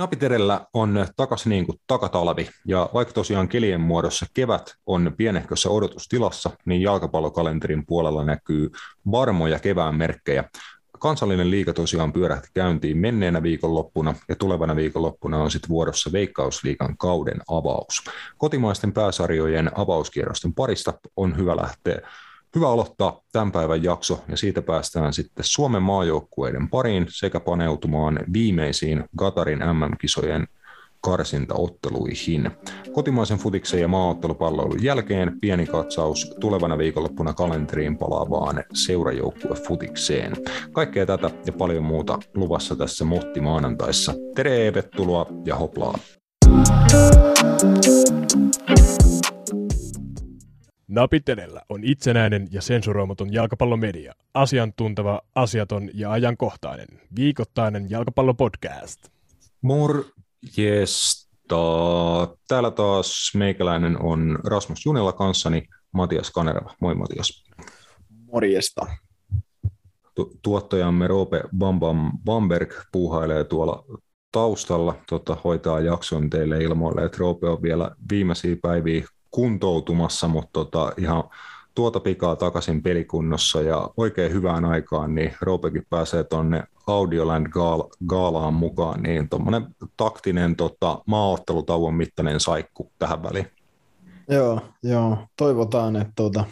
Napiterellä on takaisin niin kuin takatalvi, ja vaikka tosiaan kelien muodossa kevät on pienehkössä odotustilassa, niin jalkapallokalenterin puolella näkyy varmoja kevään merkkejä. Kansallinen liiga tosiaan pyörähti käyntiin menneenä viikonloppuna ja tulevana viikonloppuna on sitten vuorossa Veikkausliigan kauden avaus. Kotimaisten pääsarjojen avauskierrosten parista on hyvä lähteä Hyvä aloittaa tämän päivän jakso ja siitä päästään sitten Suomen maajoukkueiden pariin sekä paneutumaan viimeisiin Gatarin MM-kisojen karsintaotteluihin. Kotimaisen futiksen ja maaottelupalloilun jälkeen pieni katsaus tulevana viikonloppuna kalenteriin palaavaan seurajoukkue futikseen. Kaikkea tätä ja paljon muuta luvassa tässä Motti maanantaissa. Tervetuloa ja hoplaa! Napitelellä on itsenäinen ja sensuroimaton jalkapallomedia. Asiantunteva, asiaton ja ajankohtainen. Viikoittainen jalkapallopodcast. Morjesta. Täällä taas meikäläinen on Rasmus Junilla kanssani Matias Kanerva. Moi Matias. Morjesta. Tu- tuottajamme Roope Bambam Bamberg puuhailee tuolla taustalla, tota, hoitaa jakson teille ilmoille, että Roope on vielä viimeisiä päiviä kuntoutumassa, mutta tota, ihan tuota pikaa takaisin pelikunnossa ja oikein hyvään aikaan, niin Roopekin pääsee tuonne Audioland Gaalaan mukaan, niin tuommoinen taktinen tota, maaottelutauon mittainen saikku tähän väliin. Joo, joo. toivotaan, että tuota,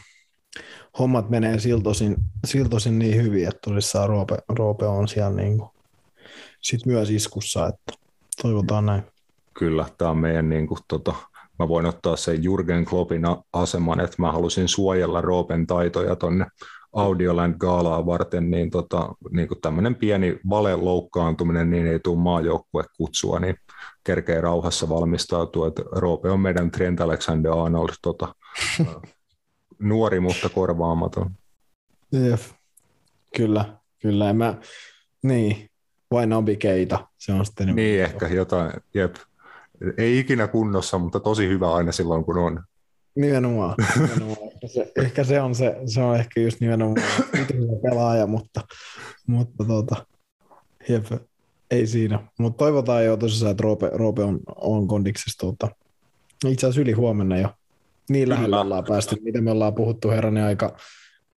hommat menee siltosin, siltosin niin hyvin, että tosissaan Roope, Roope on siellä niin kuin, sit myös iskussa, että toivotaan näin. Kyllä, tämä on meidän niin kuin, tota, mä voin ottaa sen Jurgen Kloppin aseman, että mä halusin suojella Roopen taitoja tonne Audioland Gaalaa varten, niin, tota, niin tämmöinen pieni valeloukkaantuminen, niin ei tule maajoukkue kutsua, niin kerkee rauhassa valmistautua, että Roope on meidän Trent Alexander-Arnold tota, nuori, mutta korvaamaton. Jep. Kyllä, kyllä. Mä, niin, vain Keita, se on sitten... Niin, ehkä jotain, jep ei ikinä kunnossa, mutta tosi hyvä aina silloin, kun on. Nimenomaan. nimenomaan. ehkä, se, ehkä se, on se, se on ehkä just nimenomaan pelaaja, mutta, mutta tuota, jep, ei siinä. Mutta toivotaan jo tosiaan, että Roope, Roope on, on kondiksessa tuota, itse asiassa yli huomenna jo. Niin lähellä ollaan päästy, mitä me ollaan puhuttu herranen aika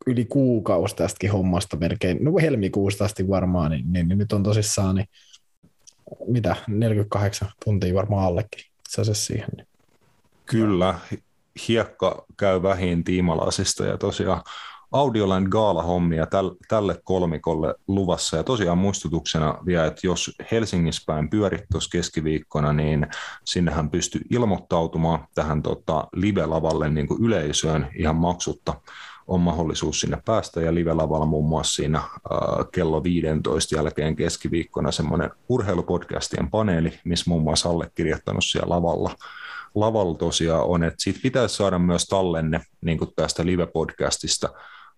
yli kuukausi tästäkin hommasta melkein, no helmikuusta asti varmaan, niin, niin, niin nyt on tosissaan, niin mitä, 48 tuntia varmaan allekin itse asiassa siihen. Niin. Kyllä, hiekka käy vähin tiimalasista ja tosiaan Audioland Gaala-hommia tälle kolmikolle luvassa. Ja tosiaan muistutuksena vielä, että jos Helsingissä päin pyörit tuossa keskiviikkona, niin sinnehän pystyy ilmoittautumaan tähän tota, live-lavalle niin kuin yleisöön ihan maksutta on mahdollisuus sinne päästä ja live-lavalla muun muassa siinä äh, kello 15 jälkeen keskiviikkona semmoinen urheilupodcastien paneeli, missä muun muassa allekirjoittanut siellä lavalla lavalla tosiaan on, että siitä pitäisi saada myös tallenne niin kuin tästä live-podcastista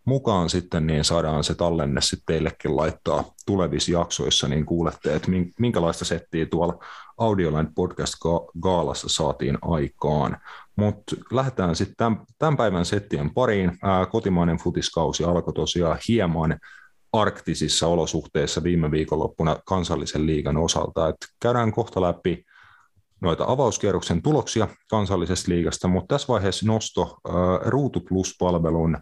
mukaan sitten, niin saadaan se tallenne sitten teillekin laittaa tulevissa jaksoissa, niin kuulette, että minkälaista settiä tuolla Audioland Podcast Gaalassa saatiin aikaan. Mutta lähdetään sitten tämän, tämän päivän settien pariin. Ää, kotimainen futiskausi alkoi tosiaan hieman arktisissa olosuhteissa viime viikonloppuna kansallisen liigan osalta. Et käydään kohta läpi noita avauskierroksen tuloksia kansallisesta liigasta, mutta tässä vaiheessa nosto ää, Ruutu Plus-palvelun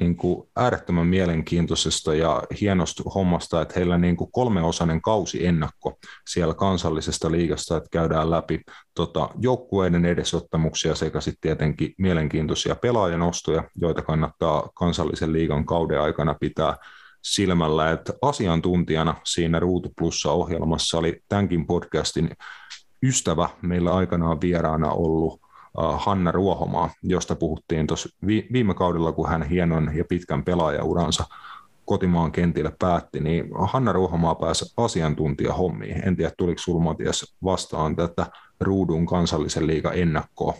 niin kuin äärettömän mielenkiintoisesta ja hienosta hommasta, että heillä niin kuin kolmeosainen kausi ennakko siellä kansallisesta liigasta, että käydään läpi tota, joukkueiden edesottamuksia sekä sitten tietenkin mielenkiintoisia pelaajanostoja, joita kannattaa kansallisen liigan kauden aikana pitää silmällä, että asiantuntijana siinä Ruutu Plussa-ohjelmassa oli tämänkin podcastin ystävä meillä aikanaan vieraana ollut Hanna Ruohomaa, josta puhuttiin tuossa viime kaudella, kun hän hienon ja pitkän pelaajauransa kotimaan kentillä päätti, niin Hanna Ruohomaa pääsi asiantuntijahommiin. En tiedä, tuliko sinulla Matias vastaan tätä ruudun kansallisen liiga ennakkoa?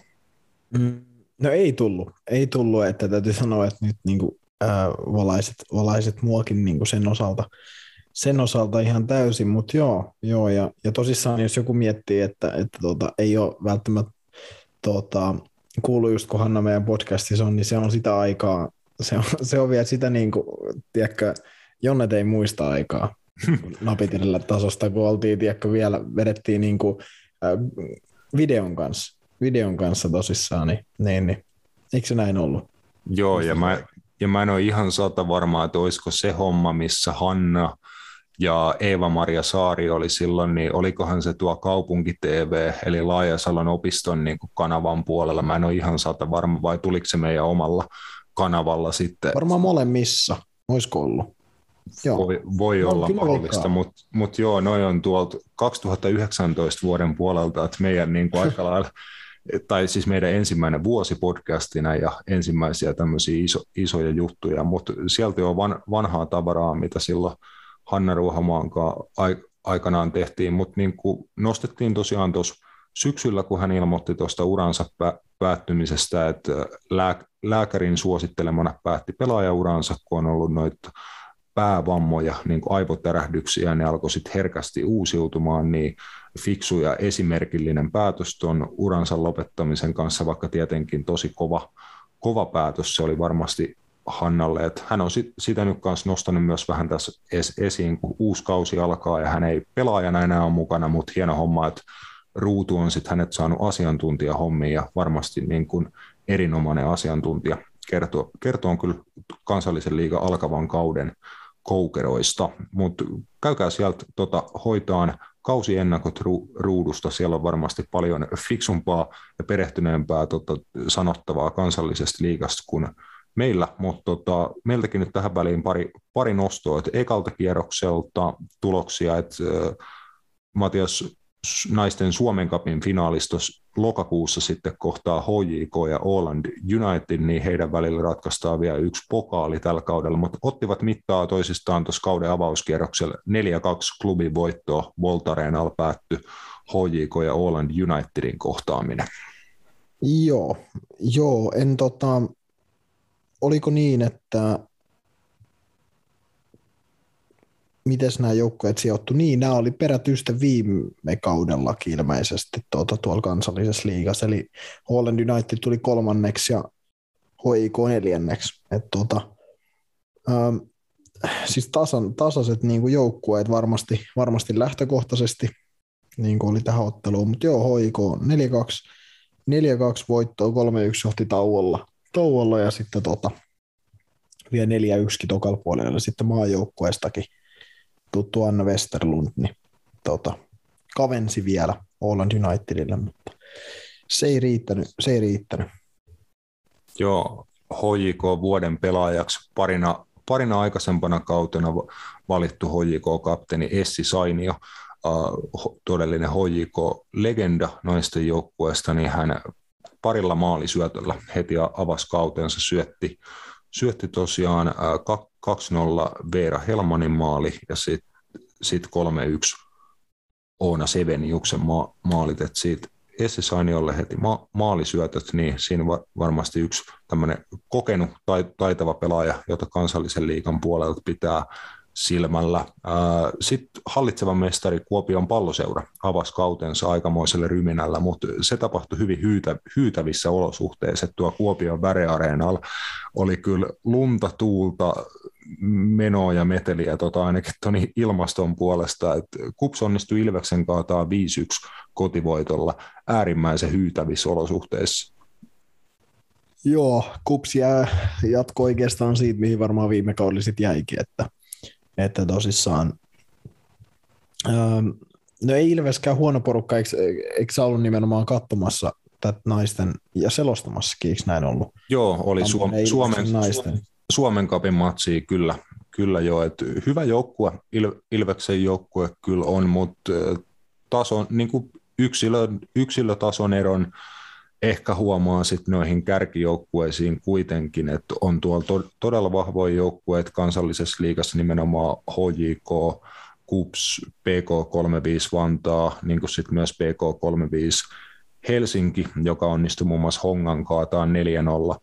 Mm, no ei tullut. Ei tullut, että täytyy sanoa, että nyt niin kuin, äh, valaiset, valaiset muakin niin kuin sen osalta sen osalta ihan täysin, mutta joo, joo ja, ja tosissaan jos joku miettii, että, että tota, ei ole välttämättä tota, kuuluu just kun Hanna meidän podcastissa on, niin se on sitä aikaa, se on, se on vielä sitä niin kuin, tiedätkö, Jonnet ei muista aikaa. napitille tasosta, kun oltiin, tiedätkö, vielä vedettiin niin kuin, äh, videon kanssa, videon kanssa tosissaan, niin, niin, niin. eikö se näin ollut? Joo, ja mä, ja mä en ole ihan sata varmaa, että olisiko se homma, missä Hanna ja Eeva-Maria Saari oli silloin, niin olikohan se tuo kaupunki TV, eli Laajasalon opiston niin kuin kanavan puolella. Mä en ole ihan sata varma, vai tuliko se meidän omalla kanavalla sitten? Varmaan molemmissa, olisiko ollut. Joo. Voi, voi no, olla mahdollista, mutta mut joo, noin on tuolta 2019 vuoden puolelta, että meidän niin kuin aika lailla tai siis meidän ensimmäinen vuosi podcastina ja ensimmäisiä tämmöisiä iso, isoja juttuja, mutta sieltä on van, vanhaa tavaraa, mitä silloin Hanna Ruohamaan aikanaan tehtiin, mutta niin kuin nostettiin tosiaan tuossa syksyllä, kun hän ilmoitti tuosta uransa päättymisestä, että lää, lääkärin suosittelemana päätti pelaajauransa, kun on ollut noita päävammoja, niin kuin aivotärähdyksiä, ne alkoi sitten herkästi uusiutumaan, niin fiksu ja esimerkillinen päätös tuon uransa lopettamisen kanssa, vaikka tietenkin tosi kova, kova päätös. Se oli varmasti Hannalle, että hän on sit, sitä nyt kanssa nostanut myös vähän tässä es, esiin, kun uusi kausi alkaa ja hän ei pelaajana enää ole mukana, mutta hieno homma, että Ruutu on sitten hänet saanut asiantuntijahommiin ja varmasti niin kuin erinomainen asiantuntija. Kertoo, kertoo kyllä kansallisen liigan alkavan kauden koukeroista, mutta käykää sieltä tota, hoitaan. Kausiennakot ru- ruudusta, siellä on varmasti paljon fiksumpaa ja perehtyneempää tota, sanottavaa kansallisesta liigasta kuin meillä, mutta tota, meiltäkin nyt tähän väliin pari, pari nostoa, että ekalta kierrokselta tuloksia, että äh, Matias naisten Suomen kapin finaalistos lokakuussa sitten kohtaa HJK ja Åland United, niin heidän välillä ratkaistaan vielä yksi pokaali tällä kaudella, mutta ottivat mittaa toisistaan tuossa kauden avauskierroksella. 4-2 klubin voittoa Voltareenalla päättyi HJK ja Åland Unitedin kohtaaminen. Joo, joo en tota, oliko niin, että miten nämä joukkueet sijoittu? Niin, nämä oli perätystä viime kaudellakin ilmeisesti tuota, tuolla kansallisessa liigassa, eli Holland United tuli kolmanneksi ja HIK neljänneksi. Et, tuota, ähm, siis tasan, tasaiset niin kuin joukkueet varmasti, varmasti lähtökohtaisesti, niin kuin oli tähän otteluun, mutta joo, HIK 4-2, 4-2 voittoa, 3-1 johti tauolla, tauolla ja sitten tota, vielä 4-1 tokalla puolella sitten maajoukkueestakin tuttu Anna Westerlund, niin tota, kavensi vielä Holland Unitedille, mutta se ei riittänyt. Se ei riittänyt. Joo, HJK vuoden pelaajaksi parina, parina aikaisempana kautena valittu HJK-kapteeni Essi Sainio, uh, todellinen HJK-legenda naisten joukkueesta, niin hän parilla maalisyötöllä. Heti avasi kautensa, syötti, syötti tosiaan 2-0 Veera Helmanin maali ja sitten sit 3-1 Oona Seveniuksen ma- maalit, että siitä Esse Sainiolle heti ma- maalisyötöt, niin siinä va- varmasti yksi tämmöinen kokenut tai taitava pelaaja, jota kansallisen liikan puolelta pitää silmällä. Sitten hallitseva mestari Kuopion palloseura avasi kautensa aikamoiselle ryminällä, mutta se tapahtui hyvin hyytä, hyytävissä olosuhteissa. Tuo Kuopion väreareenalla oli kyllä lunta, tuulta, menoa ja meteliä tota, ainakin toni ilmaston puolesta. Et Kups onnistui Ilveksen kaataa 5-1 kotivoitolla äärimmäisen hyytävissä olosuhteissa. Joo, Kups jää, jatko oikeastaan siitä, mihin varmaan viime kaudella sitten jäikin, että että tosissaan ähm, No ei Ilveskään huono porukka, eikö, eikö sä ollut nimenomaan katsomassa tätä naisten ja selostamassakin, eikö näin ollut? Joo, oli Suom- Suomen, naisten. Suomen kapin matsia kyllä, kyllä jo, että hyvä joukkue, Il- Ilveksen joukkue kyllä on, mutta tason, niin kuin yksilö, yksilötason eron ehkä huomaa sitten noihin kärkijoukkueisiin kuitenkin, että on tuolla to- todella vahvoja joukkueita kansallisessa liigassa nimenomaan HJK, KUPS, PK35 Vantaa, niin kuin sitten myös PK35 Helsinki, joka onnistui muun muassa Hongan kaataan 4-0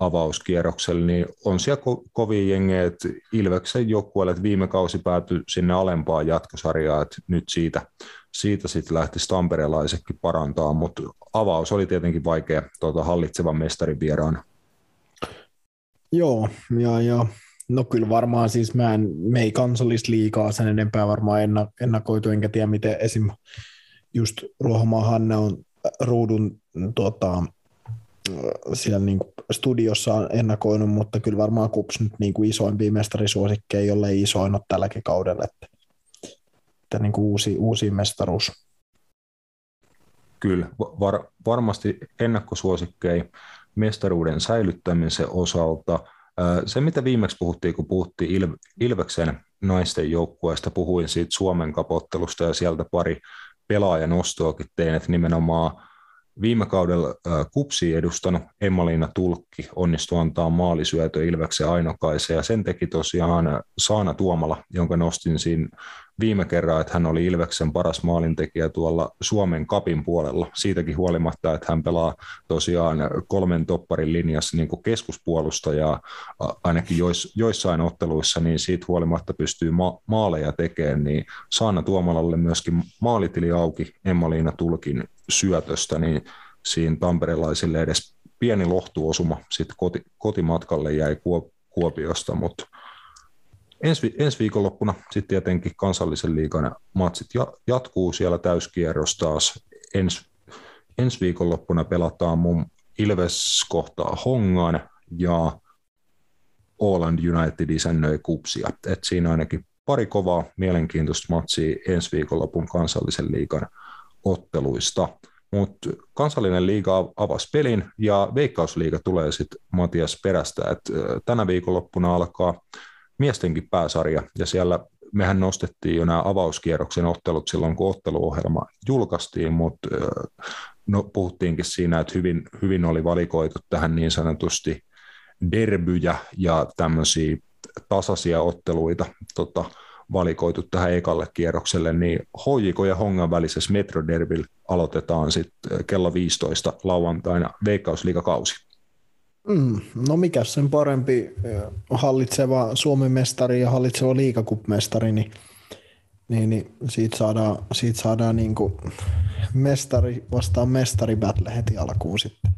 avauskierroksella, niin on siellä ko- kovia jengejä, että Ilveksen joukkueelle, että viime kausi päätyi sinne alempaan jatkosarjaan, että nyt siitä, siitä sitten lähti tamperelaisetkin parantaa, mutta avaus oli tietenkin vaikea tuota, hallitsevan mestarin vieraan. Joo, ja, ja No kyllä varmaan siis mä en, me ei kansallisliikaa sen enempää varmaan ennakoitu, enkä tiedä miten esim. just Ruohomaa Hanne on ruudun tuota, siellä niin kuin studiossa on ennakoinut, mutta kyllä varmaan Kups nyt niin kuin isoimpia mestarisuosikkeja, jollei isoin ole tälläkin kaudella, että, että niin kuin uusi, uusi mestaruus. Kyllä, var, varmasti ennakkosuosikkeja mestaruuden säilyttämisen osalta. Se, mitä viimeksi puhuttiin, kun puhuttiin Il- Ilveksen naisten joukkueesta, puhuin siitä Suomen kapottelusta ja sieltä pari pelaajanostoakin tein, että nimenomaan Viime kaudella kupsi edustanut Emma-Liina Tulkki onnistui antaa maalisyötö Ilveksen Ainokaisen ja sen teki tosiaan Saana Tuomala, jonka nostin siinä viime kerran, että hän oli Ilveksen paras maalintekijä tuolla Suomen kapin puolella. Siitäkin huolimatta, että hän pelaa tosiaan kolmen topparin linjassa niin kuin keskuspuolustaja ainakin jois, joissain otteluissa, niin siitä huolimatta pystyy ma- maaleja tekemään, niin Saana Tuomalalle myöskin maalitili auki Emma-Liina Tulkin syötöstä, niin siinä tamperelaisille edes pieni lohtuosuma sitten koti, kotimatkalle jäi Kuopiosta, mutta ensi, ensi viikonloppuna sitten tietenkin kansallisen liikan matsit jatkuu siellä täyskierros taas. Ens, ensi viikonloppuna pelataan mun Ilves kohtaa Hongan ja Åland United isännöi kupsia. Et siinä ainakin pari kovaa mielenkiintoista matsia ensi viikonlopun kansallisen liikan otteluista. Mutta kansallinen liiga avasi pelin ja veikkausliiga tulee sitten Matias perästä. Et tänä viikonloppuna alkaa miestenkin pääsarja ja siellä mehän nostettiin jo nämä avauskierroksen ottelut silloin, kun otteluohjelma julkaistiin, mutta no, puhuttiinkin siinä, että hyvin, hyvin oli valikoitu tähän niin sanotusti derbyjä ja tämmöisiä tasaisia otteluita tota, valikoitu tähän ekalle kierrokselle, niin HJK ja Hongan välisessä Metroderbil aloitetaan sitten kello 15 lauantaina Veikkausliigakausi. Mm, no mikä sen parempi hallitseva Suomen mestari ja hallitseva liikakupmestari, niin, niin, niin siitä saadaan, siitä saadaan niin kuin mestari vastaan mestari battle heti alkuun sitten.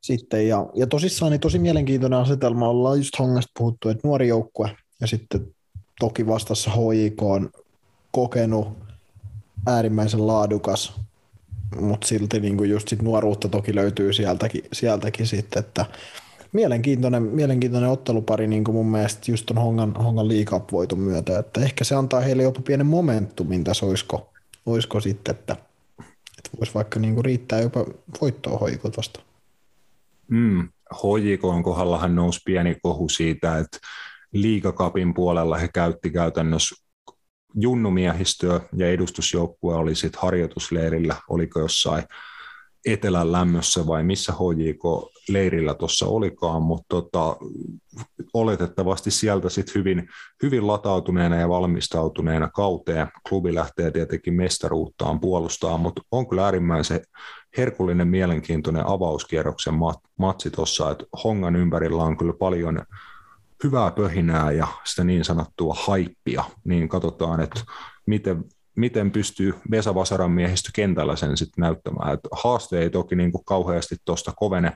sitten ja, ja tosissaan niin tosi mielenkiintoinen asetelma, ollaan just Hongasta puhuttu, että nuori joukkue ja sitten toki vastassa HJK on kokenut äärimmäisen laadukas, mutta silti niin kuin just sit nuoruutta toki löytyy sieltäkin, sieltäkin sitten, että mielenkiintoinen, mielenkiintoinen ottelupari niin kuin mun mielestä just ton Hongan, Hongan liikapvoiton myötä, että ehkä se antaa heille jopa pienen momentumin tässä, olisiko, olisiko sitten, että, että voisi vaikka niin kuin riittää jopa voittoa hoikot vasta. Mm, HJK kohdallahan nousi pieni kohu siitä, että liikakapin puolella he käytti käytännössä junnumiehistöä ja edustusjoukkue oli sitten harjoitusleirillä, oliko jossain etelän lämmössä vai missä HJK-leirillä tuossa olikaan, mutta tota, oletettavasti sieltä sitten hyvin, hyvin latautuneena ja valmistautuneena kauteen. Klubi lähtee tietenkin mestaruuttaan puolustaa, mutta on kyllä äärimmäisen herkullinen, mielenkiintoinen avauskierroksen matsi tuossa, että Hongan ympärillä on kyllä paljon hyvää pöhinää ja sitä niin sanottua haippia, niin katsotaan, että miten, miten pystyy Vesa Vasaran miehistö kentällä sen sitten näyttämään. Et haaste ei toki niin kuin kauheasti tuosta kovene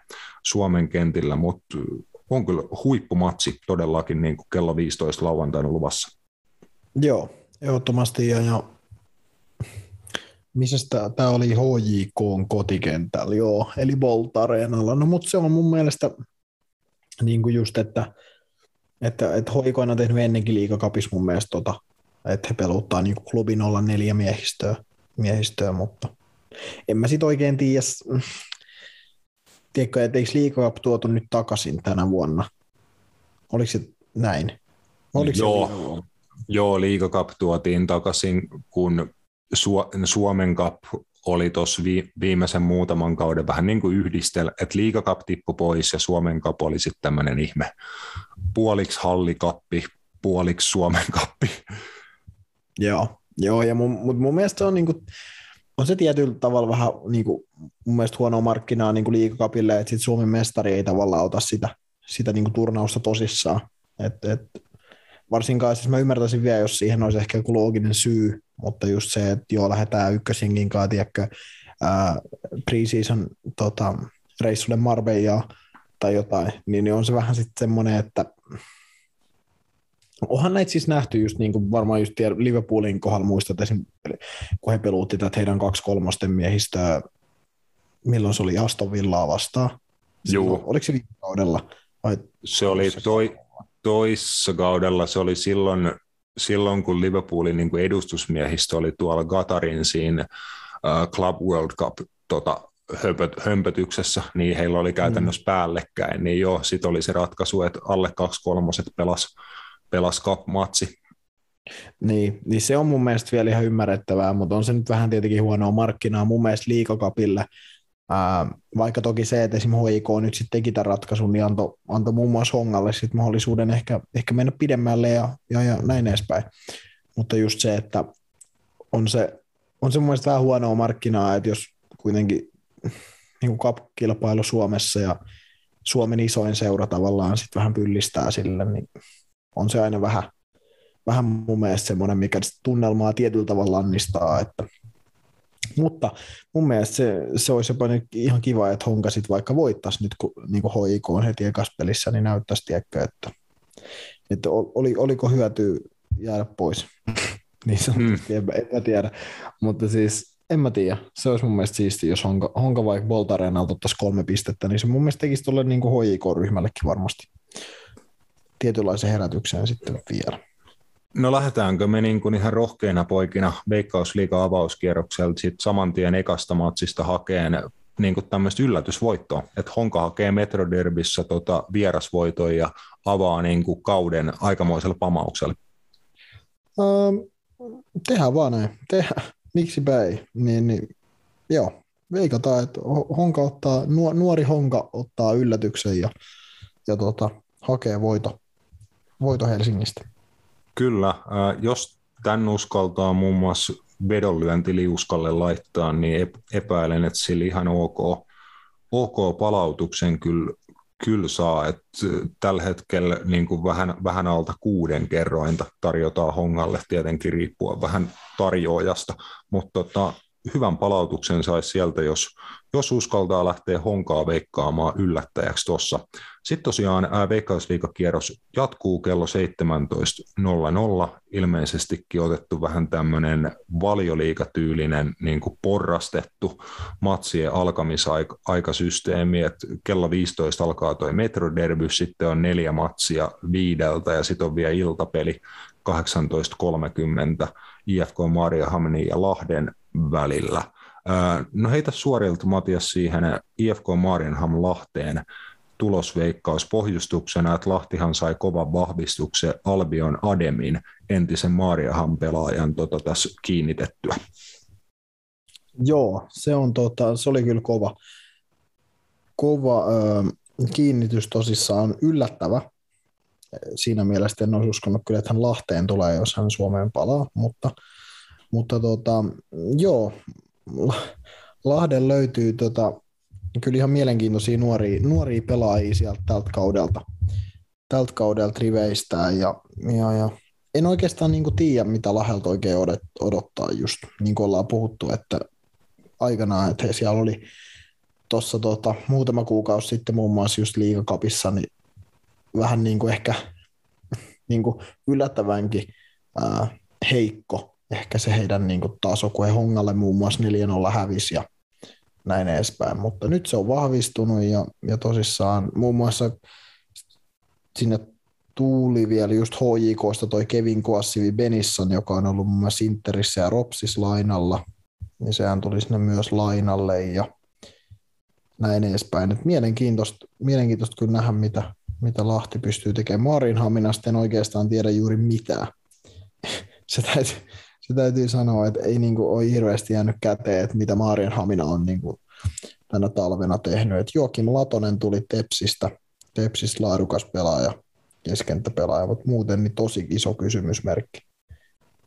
Suomen kentillä, mutta on kyllä huippumatsi todellakin niin kuin kello 15 lauantaina luvassa. Joo, ehdottomasti. Ja, ja missä tämä oli HJK kotikentällä, joo, eli Bolt Areenalla. No mutta se on mun mielestä niin kuin just, että että, että hoikoina on tehnyt ennenkin liikakapis mun mielestä, tota, että he peluttaa niin klubin olla neljä miehistöä, miehistöä, mutta en mä sit oikein tiedä, tiedätkö, että eikö liikakap tuotu nyt takaisin tänä vuonna? Oliko se näin? Oliko joo, se joo, liikakap tuotiin takaisin, kun Suomen Cup oli tuossa viimeisen muutaman kauden vähän niin kuin yhdistel, että liikakap tippui pois ja Suomen Cup oli sitten tämmöinen ihme puoliksi hallikappi, puoliksi Suomen kappi. Joo, joo ja mun, mutta mun mielestä on, niinku, on se tietyllä tavalla vähän niinku, mun mielestä huonoa markkinaa niinku liikakapille, että sit Suomen mestari ei tavallaan ota sitä, sitä niinku turnausta tosissaan. Et, et, varsinkaan, siis mä ymmärtäisin vielä, jos siihen olisi ehkä joku looginen syy, mutta just se, että joo, lähdetään ykkösinkin kanssa, tiedätkö, ää, preseason tota, reissulle Marbella tai jotain, niin, niin on se vähän sitten semmoinen, että Onhan näitä siis nähty just niin kuin varmaan just Liverpoolin kohdalla muistat esim. kun he peluutti tätä heidän kaksi kolmosten miehistöä, milloin se oli Aston Villaa vastaan. Joo. Oliko se viime kaudella? Vai Se oli toi, toissa kaudella, se oli silloin, silloin kun Liverpoolin niin kuin edustusmiehistö oli tuolla Gatarin siinä uh, Club World Cup tota, höpöt, hömpötyksessä, niin heillä oli käytännössä mm. päällekkäin, niin joo, sitten oli se ratkaisu, että alle kaksi kolmoset pelas, pelas cup-matsi. Niin, niin se on mun mielestä vielä ihan ymmärrettävää, mutta on se nyt vähän tietenkin huonoa markkinaa mun mielestä liikakapille. Ää, vaikka toki se, että esimerkiksi HIK nyt sitten teki tämän ratkaisun, niin antoi, antoi muun muassa Hongalle sit mahdollisuuden ehkä, ehkä mennä pidemmälle ja, ja, ja näin edespäin. Mutta just se, että on se, on se mun mielestä vähän huonoa markkinaa, että jos kuitenkin niin kuin kilpailu Suomessa ja Suomen isoin seura tavallaan sitten vähän pyllistää sille, niin on se aina vähän, vähän mun mielestä semmoinen, mikä tunnelmaa tietyllä tavalla lannistaa, että mutta mun mielestä se, se olisi jopa ihan kiva, että Honka sit vaikka voittaisi nyt, kun niin kuin HIK on heti ekas pelissä, niin näyttäisi, tiedätkö, että, että oli, oliko hyötyä jäädä pois. niin sanotusti, hmm. en, en tiedä. Mutta siis en mä tiedä. Se olisi mun mielestä siisti, jos Honka, Honka vaikka Bolt Arenalta ottaisi kolme pistettä, niin se mun mielestä tekisi tuolle niin HIK-ryhmällekin varmasti tietynlaisen herätyksen sitten vielä. No lähdetäänkö me niin kuin ihan rohkeina poikina Veikkausliiga avauskierrokselta sitten saman tien ekasta matsista hakeen niin kuin tämmöistä yllätysvoittoa, että Honka hakee Metroderbissä tota vierasvoiton ja avaa niin kuin kauden aikamoisella pamauksella. Um, tehdään vaan näin. Tehdään. Miksi ei? Niin, niin, joo, veikataan, että Honka ottaa, nuori Honka ottaa yllätyksen ja, ja tota, hakee voito, voito Helsingistä. Kyllä, jos tämän uskaltaa muun muassa vedonlyöntiliuskalle laittaa, niin epäilen, että sillä ihan ok, ok palautuksen kyllä, kyllä saa, että tällä hetkellä niin kuin vähän, vähän alta kuuden kerrointa tarjotaan Hongalle, tietenkin riippuen vähän tarjoajasta, mutta tota, hyvän palautuksen saisi sieltä, jos, jos uskaltaa lähteä honkaa veikkaamaan yllättäjäksi tuossa. Sitten tosiaan veikkausliikakierros jatkuu kello 17.00. Ilmeisestikin otettu vähän tämmöinen valioliikatyylinen niin kuin porrastettu matsien alkamisaikasysteemi, että kello 15 alkaa toi metroderby, sitten on neljä matsia viideltä ja sitten on vielä iltapeli 18.30 IFK Hamnin ja Lahden välillä. No heitä suorilta Matias siihen IFK Marienham Lahteen tulosveikkaus pohjustuksena, että Lahtihan sai kovan vahvistuksen Albion Ademin entisen Mariaham pelaajan tota, tässä kiinnitettyä. Joo, se, on, tota, se oli kyllä kova, kova ö, kiinnitys tosissaan yllättävä. Siinä mielessä en olisi uskonut kyllä, että hän Lahteen tulee, jos hän Suomeen palaa, mutta – mutta tota, joo, Lahden löytyy tota, kyllä ihan mielenkiintoisia nuoria, nuoria pelaajia sieltä tältä kaudelta, tältä kaudelta riveistään. Ja, ja, ja en oikeastaan niin tiedä, mitä Lahelta oikein odottaa just, niin kuin ollaan puhuttu, että aikanaan, että he siellä oli tuossa tota, muutama kuukausi sitten muun muassa just liigakapissa, niin vähän niin kuin ehkä niin kuin yllättävänkin ää, heikko ehkä se heidän niin kuin, taso, kun he Hongalle muun muassa 4-0 hävisi ja näin edespäin. Mutta nyt se on vahvistunut ja, ja tosissaan muun muassa sinne tuuli vielä just HJKsta toi Kevin Koassivi Benisson, joka on ollut muun muassa Interissä ja Ropsis lainalla, niin sehän tuli sinne myös lainalle ja näin edespäin. Et mielenkiintoista, mielenkiintoista kyllä nähdä, mitä, mitä Lahti pystyy tekemään. Marinhaminasta en oikeastaan tiedä juuri mitään. se täytyy, se täytyy sanoa, että ei niin kuin, ole hirveästi jäänyt käteen, että mitä Maarian Hamina on niin kuin, tänä talvena tehnyt. Et Joakim Latonen tuli Tepsistä, Tepsistä laadukas pelaaja, keskentäpelaaja, mutta muuten niin tosi iso kysymysmerkki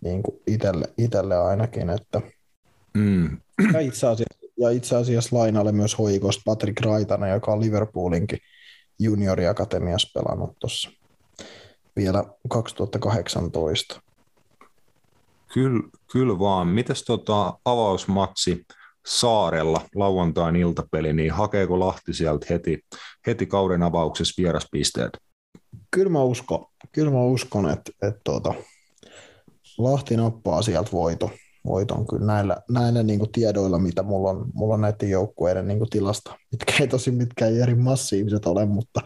niin kuin itselle, itselle ainakin. Että... Mm. Ja, itse asiassa, ja itse asiassa lainalle myös hoikosta Patrick Raitanen, joka on Liverpoolinkin junioriakatemiassa pelannut tuossa vielä 2018. Kyllä, kyllä vaan. Mites tota avausmatsi Saarella lauantain iltapeli, niin hakeeko Lahti sieltä heti, heti kauden avauksessa vieraspisteet? Kyllä mä uskon. kyllä mä uskon, että, että tuota, Lahti nappaa sieltä voito, voiton kyllä näillä, näillä niin tiedoilla, mitä mulla on, mulla on näiden joukkueiden niin tilasta, mitkä ei tosi mitkä ei eri massiiviset ole, mutta,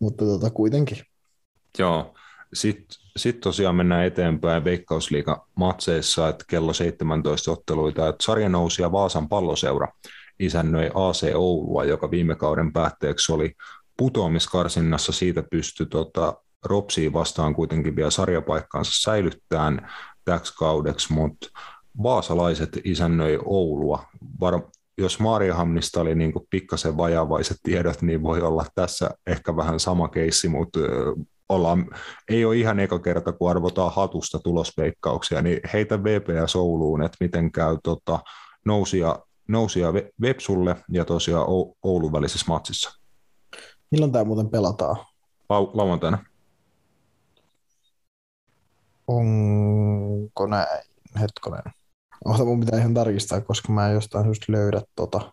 mutta tuota, kuitenkin. Joo, sitten sit tosiaan mennään eteenpäin Veikkausliiga matseissa, että kello 17 otteluita, että ja Vaasan palloseura isännöi AC Oulua, joka viime kauden päätteeksi oli putoamiskarsinnassa, siitä pystyi tota, Ropsiin vastaan kuitenkin vielä sarjapaikkaansa säilyttämään täksi kaudeksi, mutta vaasalaiset isännöi Oulua. Var, jos Maariahamnista oli niin pikkasen vajavaiset tiedot, niin voi olla tässä ehkä vähän sama keissi, mutta ollaan, ei ole ihan eka kerta, kun arvotaan hatusta tulosveikkauksia, niin heitä VPS Ouluun, että miten käy tota, nousia, nousia Vepsulle ja tosiaan Oulun välisessä matsissa. Milloin tämä muuten pelataan? Lau- lauantaina. Onko näin? Hetkonen. Ota mun pitää ihan tarkistaa, koska mä en jostain syystä löydä tota,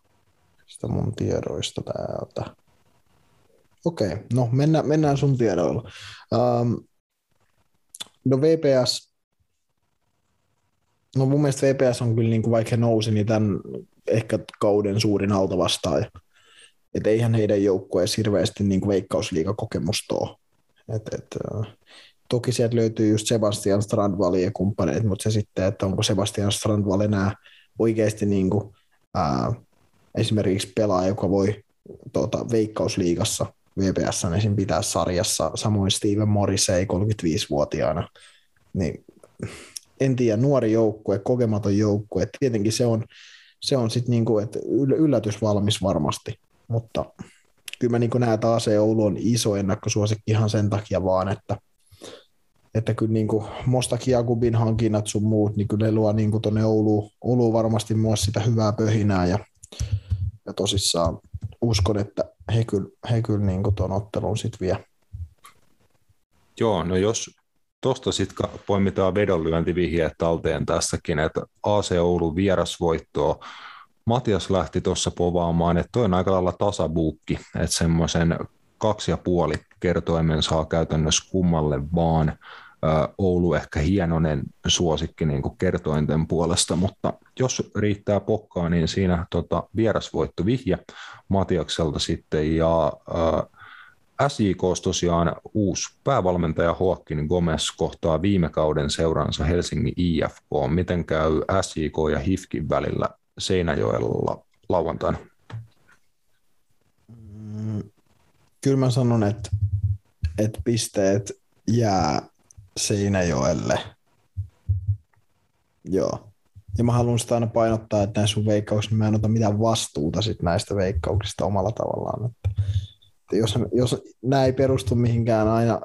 sitä mun tiedoista täältä. Okei, okay. no mennään, mennään sun tiedoilla. Um, no VPS, no mun mielestä VPS on kyllä, niin kuin vaikka nousi, niin tämän ehkä kauden suurin altavastaaja. Että eihän heidän joukkueessa hirveästi niin veikkausliigakokemusta ole. Et, et, uh, toki sieltä löytyy just Sebastian Strandvali ja kumppaneet, mutta se sitten, että onko Sebastian Strandvali enää oikeasti niin kuin, uh, esimerkiksi pelaaja, joka voi tuota, veikkausliigassa VPS esim. pitää sarjassa, samoin Steven Morrissey 35-vuotiaana, niin en tiedä, nuori joukkue, kokematon joukkue, tietenkin se on, se on sitten niinku, että yllätysvalmis varmasti, mutta kyllä mä niin näen, että AC Oulu on iso ennakkosuosikki ihan sen takia vaan, että, että kyllä niin Mosta Kiakubin hankinnat sun muut, niin kyllä ne luo niin tuonne Ouluun, Ouluun varmasti myös sitä hyvää pöhinää ja, ja tosissaan uskon, että he kyllä, he kyllä niin tuon ottelun sitten vie. Joo, no jos tuosta sitten poimitaan vedonlyöntivihjeet talteen tässäkin, että AC Oulu vierasvoittoa, Matias lähti tuossa povaamaan, että toi on aika lailla tasabuukki, että semmoisen kaksi ja puoli kertoimen saa käytännössä kummalle vaan. Oulu ehkä hienonen suosikki niin kuin kertointen puolesta, mutta jos riittää pokkaa, niin siinä tota, vierasvoitto vihje Matiakselta sitten ja äh, SJK tosiaan uusi päävalmentaja Joaquin Gomez kohtaa viime kauden seuransa Helsingin IFK. Miten käy SJK ja HIFKin välillä Seinäjoella lauantaina? Mm, kyllä mä sanon, että, että pisteet jää Seinäjoelle. Joo. Ja mä haluan sitä aina painottaa, että näissä sun veikkauksissa, niin mä en ota mitään vastuuta sit näistä veikkauksista omalla tavallaan. Että, että jos, jos nämä ei perustu mihinkään aina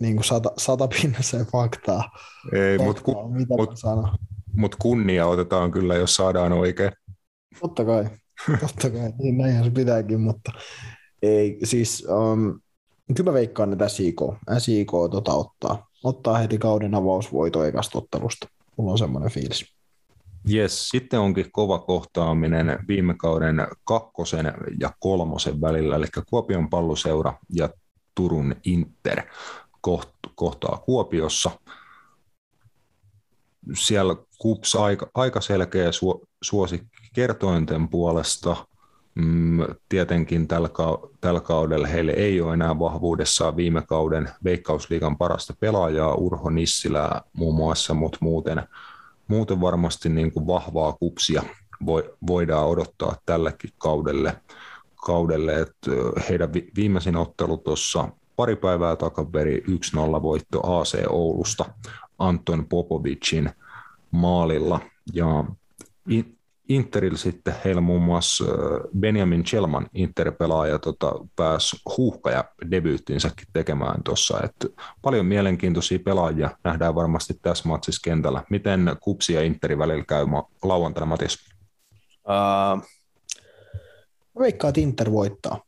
niin kuin sata, sata pinnaseen faktaa. Ei, mutta ku, mut, mut kunnia otetaan kyllä, jos saadaan oikein. Totta kai, totta kai, niin näinhän se pitääkin, mutta ei, siis um, kyllä mä veikkaan, että SIK, SIK tota ottaa, ottaa heti kauden avausvoito ekasta ottelusta. Mulla on semmoinen fiilis. Yes, sitten onkin kova kohtaaminen viime kauden kakkosen ja kolmosen välillä, eli Kuopion palloseura ja Turun Inter kohtaa Kuopiossa. Siellä KUPS aika, aika selkeä suosikki kertointen puolesta – Mm, tietenkin tällä, tällä kaudella heille ei ole enää vahvuudessaan viime kauden Veikkausliigan parasta pelaajaa, Urho Nissilää muun muassa, mutta muuten, muuten varmasti niin kuin vahvaa kupsia voi, voidaan odottaa tällekin kaudelle, kaudelle. Että heidän viimeisin ottelu tuossa pari päivää takaperi 1-0 voitto AC Oulusta Anton Popovicin maalilla. Ja Interillä sitten heillä muun muassa Benjamin Chelman Inter-pelaaja tota, pääsi huuhkaja debyyttinsäkin tekemään tuossa. Paljon mielenkiintoisia pelaajia nähdään varmasti tässä matsissa kentällä. Miten Kupsi ja Interi välillä käy lauantaina, Matias? Uh, veikkaan, että Inter voittaa.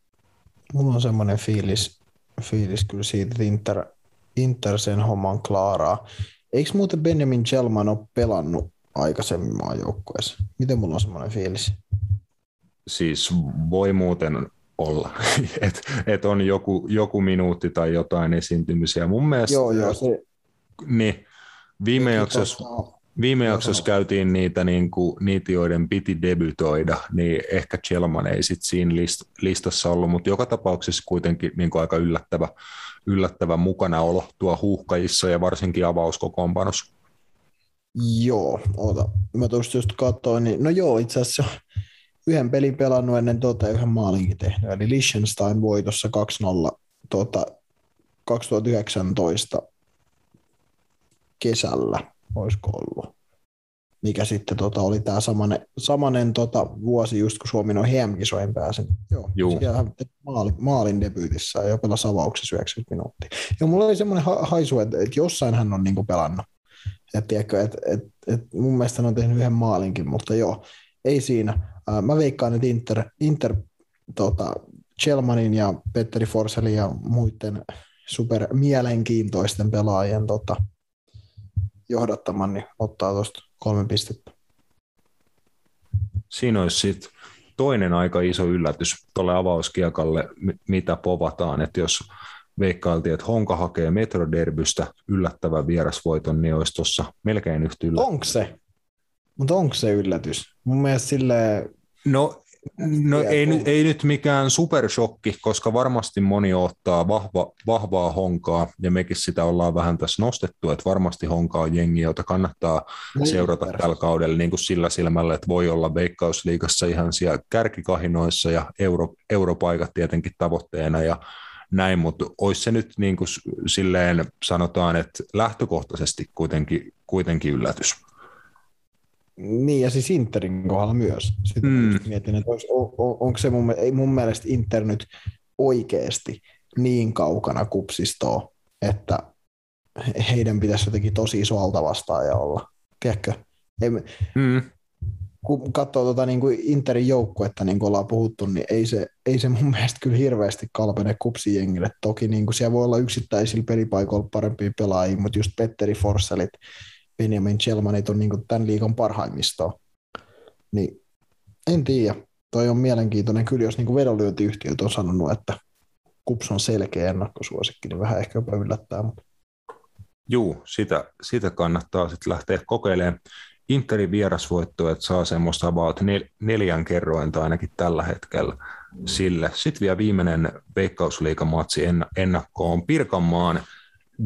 Mulla on semmoinen fiilis, fiilis kyllä siitä, että Inter, Inter sen homman klaaraa. Eikö muuten Benjamin Chelman ole pelannut aikaisemmin maajoukkueessa. Miten mulla on semmoinen fiilis? Siis voi muuten olla, että et on joku, joku minuutti tai jotain esiintymisiä. Mun mielestä, Joo, joo, se, niin, viime jaksossa, tota, viime jaksossa käytiin niitä, niin kuin, niitä, joiden piti debytoida, niin ehkä Chelman ei sit siinä list, listassa ollut, mutta joka tapauksessa kuitenkin niin kuin aika yllättävä, yllättävä mukanaolo tuo huuhkajissa ja varsinkin avauskokoonpanossa. Joo, oota. Mä tuosta just katsoin, niin no joo, itse asiassa yhden pelin pelannut ennen tuota ja yhden maalinkin tehnyt. Eli Liechtenstein voitossa 2-0 tuota, 2019 kesällä, olisiko ollut. Mikä sitten tota, oli tämä samanen, samanen tota, vuosi, just kun Suomi noin HM-kisoihin pääsi. Joo, Juu. siellä hän teki maalin, maalin debyytissä ja pelasi avauksessa 90 minuuttia. Joo, mulla oli semmoinen ha- haisu, että, että jossain hän on niinku pelannut. Et, tiedätkö, et, et, et mun mielestä hän on tehnyt yhden maalinkin, mutta joo, ei siinä. Mä veikkaan, että Inter, Inter tota, Chelmanin ja Petteri Forselin ja muiden super mielenkiintoisten pelaajien tota, johdattaman, niin ottaa tuosta kolme pistettä. Siinä olisi sit toinen aika iso yllätys tuolle avauskiekalle, mi- mitä povataan, että jos veikkailtiin, että Honka hakee Metroderbystä yllättävän vierasvoiton, niin olisi tuossa melkein yhtä yllätys. Onko se? Mutta onko se yllätys? Mun mielestä sille No, no ei, nyt, ei nyt mikään supershokki, koska varmasti moni ottaa vahva, vahvaa honkaa, ja mekin sitä ollaan vähän tässä nostettu, että varmasti honkaa on jengi, jota kannattaa seurata tällä kaudella niin kuin sillä silmällä, että voi olla Veikkausliigassa ihan siellä kärkikahinoissa ja euro, europaikat tietenkin tavoitteena ja näin, mutta olisi se nyt niin kuin silleen sanotaan, että lähtökohtaisesti kuitenkin, kuitenkin yllätys. Niin, ja siis Interin kohdalla myös. Sitten Mm. mietin, että onko, on, onko se mun, ei mun mielestä Inter nyt oikeasti niin kaukana kupsistoa, että he- heidän pitäisi jotenkin tosi iso altavastaaja olla. Tiedätkö? Ei, Mm. Kun katsoo tota, niin kuin Interin joukkuetta, niin kuin ollaan puhuttu, niin ei se, ei se mun mielestä kyllä hirveästi kalpene kupsijengille. Toki niin kuin siellä voi olla yksittäisillä pelipaikoilla parempia pelaajia, mutta just Petteri Forsselit, Benjamin Chelmanit on niin kuin tämän liigan parhaimmistoa. Niin en tiedä. Toi on mielenkiintoinen kyllä, jos niin kuin vedonlyöntiyhtiöt on sanonut, että Kups on selkeä ennakkosuosikki, niin vähän ehkä jopa yllättää. Mutta Juu, sitä, sitä kannattaa sitten lähteä kokeilemaan. Interin vierasvoitto, että saa semmoista about nel, neljän kerrointa ainakin tällä hetkellä sille. Sitten vielä viimeinen veikkausliigamatsi en, ennakkoon Pirkanmaan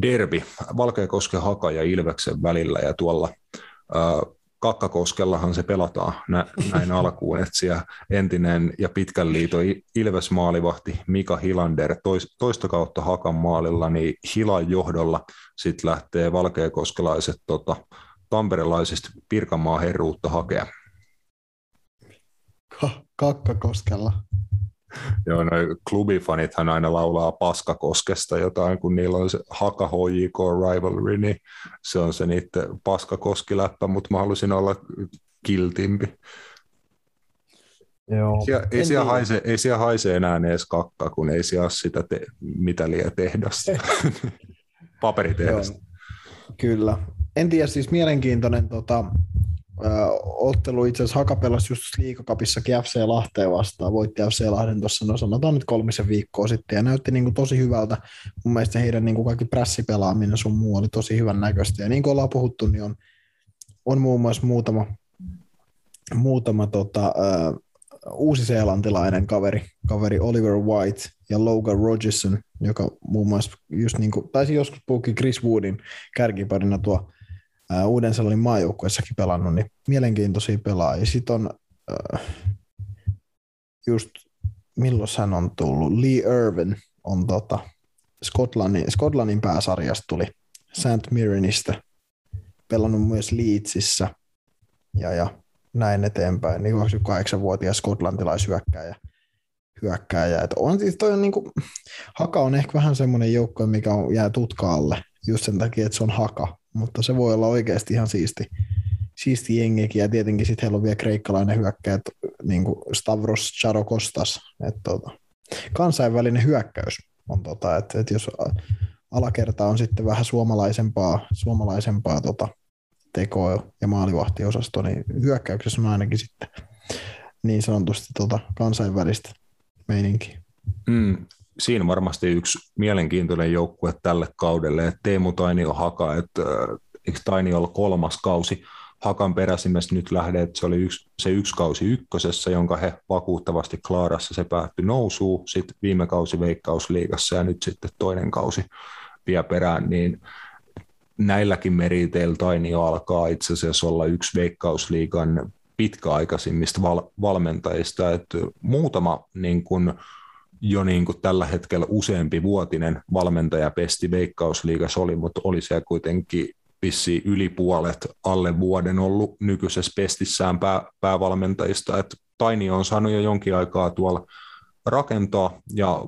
derbi, Valkeakosken Haka ja Ilveksen välillä ja tuolla ää, Kakkakoskellahan se pelataan nä, näin alkuun, että siellä entinen ja pitkän liiton I- Ilves-maalivahti Mika Hilander tois, toista kautta Hakan maalilla, niin Hilan johdolla sitten lähtee valkeakoskelaiset tota, tamperelaisista Pirkanmaan herruutta hakea. Ka- Kakkakoskella. Joo, noi klubifanithan aina laulaa Paskakoskesta jotain, kun niillä on se Haka HJK rivalry, niin se on se niiden Paskakoskiläppä, mutta mä halusin olla kiltimpi. Joo. Siellä, ei, siellä haise, ei siellä haise enää edes kakka, kun ei siellä ole sitä te, mitä liian tehdasta. Paperitehdasta. Joo, kyllä. En tiedä, siis mielenkiintoinen tota, ö, ottelu itse asiassa Haka pelasi just liikakapissa FC Lahteen vastaan, voitti FC Lahden tuossa, no sanotaan nyt kolmisen viikkoa sitten, ja näytti niin kuin tosi hyvältä. Mun mielestä heidän niin kuin kaikki prässipelaaminen sun muu oli tosi hyvän näköistä, ja niin kuin ollaan puhuttu, niin on, on muun muassa muutama, muutama tota, ö, uusi-seelantilainen kaveri, kaveri Oliver White ja Logan Rogerson, joka muun muassa just niin kuin, taisi joskus puhukin Chris Woodin kärkiparina tuo uuden sellainen maajoukkueessakin pelannut, niin mielenkiintoisia pelaajia. Sitten on äh, just, milloin hän on tullut, Lee Irvin on tota, Skotlannin, Skotlannin pääsarjasta tuli St. Mirrenistä, pelannut myös Leedsissä ja, ja näin eteenpäin, niin 28-vuotias skotlantilaishyökkääjä. Hyökkääjä. Et on siis toi on niinku, Haka on ehkä vähän semmoinen joukko, mikä on, jää tutkaalle just sen takia, että se on Haka, mutta se voi olla oikeasti ihan siisti, siisti jengikin, ja tietenkin sitten heillä on vielä kreikkalainen hyökkäjä, niin kuin Stavros Charokostas, että tota, kansainvälinen hyökkäys on, tota, että, että jos alakerta on sitten vähän suomalaisempaa, suomalaisempaa tota, tekoa ja maalivahtiosasto, niin hyökkäyksessä on ainakin sitten niin sanotusti tota kansainvälistä meininkiä. Mm, siinä varmasti yksi mielenkiintoinen joukkue tälle kaudelle, että Teemu Tainio Haka, että eikö Tainio olla kolmas kausi Hakan peräsimessä nyt lähde, että se oli yksi, se yksi kausi ykkösessä, jonka he vakuuttavasti klaarassa, se päättyi nousuun, sitten viime kausi Veikkausliigassa ja nyt sitten toinen kausi vie perään, niin näilläkin meriteillä Tainio alkaa itse asiassa olla yksi Veikkausliigan pitkäaikaisimmista val- valmentajista, että muutama niin kuin, jo niin kuin tällä hetkellä useampi vuotinen valmentaja pesti Veikkausliigassa oli, mutta oli siellä kuitenkin vissi yli puolet alle vuoden ollut nykyisessä pestissään pää, päävalmentajista, että Taini on saanut jo jonkin aikaa tuolla rakentaa ja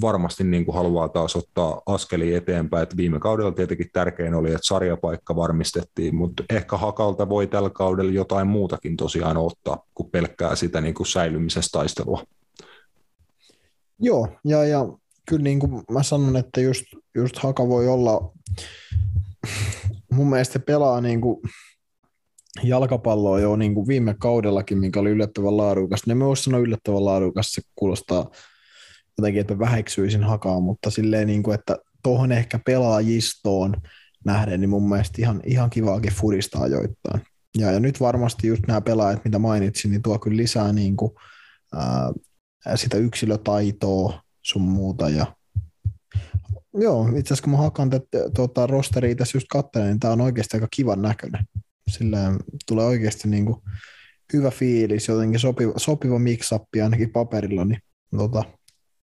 varmasti niin kuin haluaa taas ottaa askeli eteenpäin. että viime kaudella tietenkin tärkein oli, että sarjapaikka varmistettiin, mutta ehkä Hakalta voi tällä kaudella jotain muutakin tosiaan ottaa kuin pelkkää sitä niin kuin säilymisestä taistelua. Joo, ja, ja kyllä niin kuin mä sanon, että just, just Haka voi olla, mun mielestä pelaa niin kuin jalkapalloa jo niin kuin viime kaudellakin, mikä oli yllättävän laadukas. Ne myös sanoa yllättävän laadukas, se kuulostaa jotenkin, että väheksyisin hakaa, mutta silleen, niin kuin, että tuohon ehkä pelaajistoon nähden, niin mun mielestä ihan, ihan kivaakin fudistaa ajoittain. Ja, ja nyt varmasti just nämä pelaajat, mitä mainitsin, niin tuo kyllä lisää niin kuin, ää, sitä yksilötaitoa sun muuta. Ja, joo, itse asiassa kun mä hakan tuota, rosteria tässä just katselen, niin tämä on oikeasti aika kivan näköinen. Sillä tulee oikeasti niin kuin hyvä fiilis, jotenkin sopiva, sopiva mix ainakin paperilla, niin tota,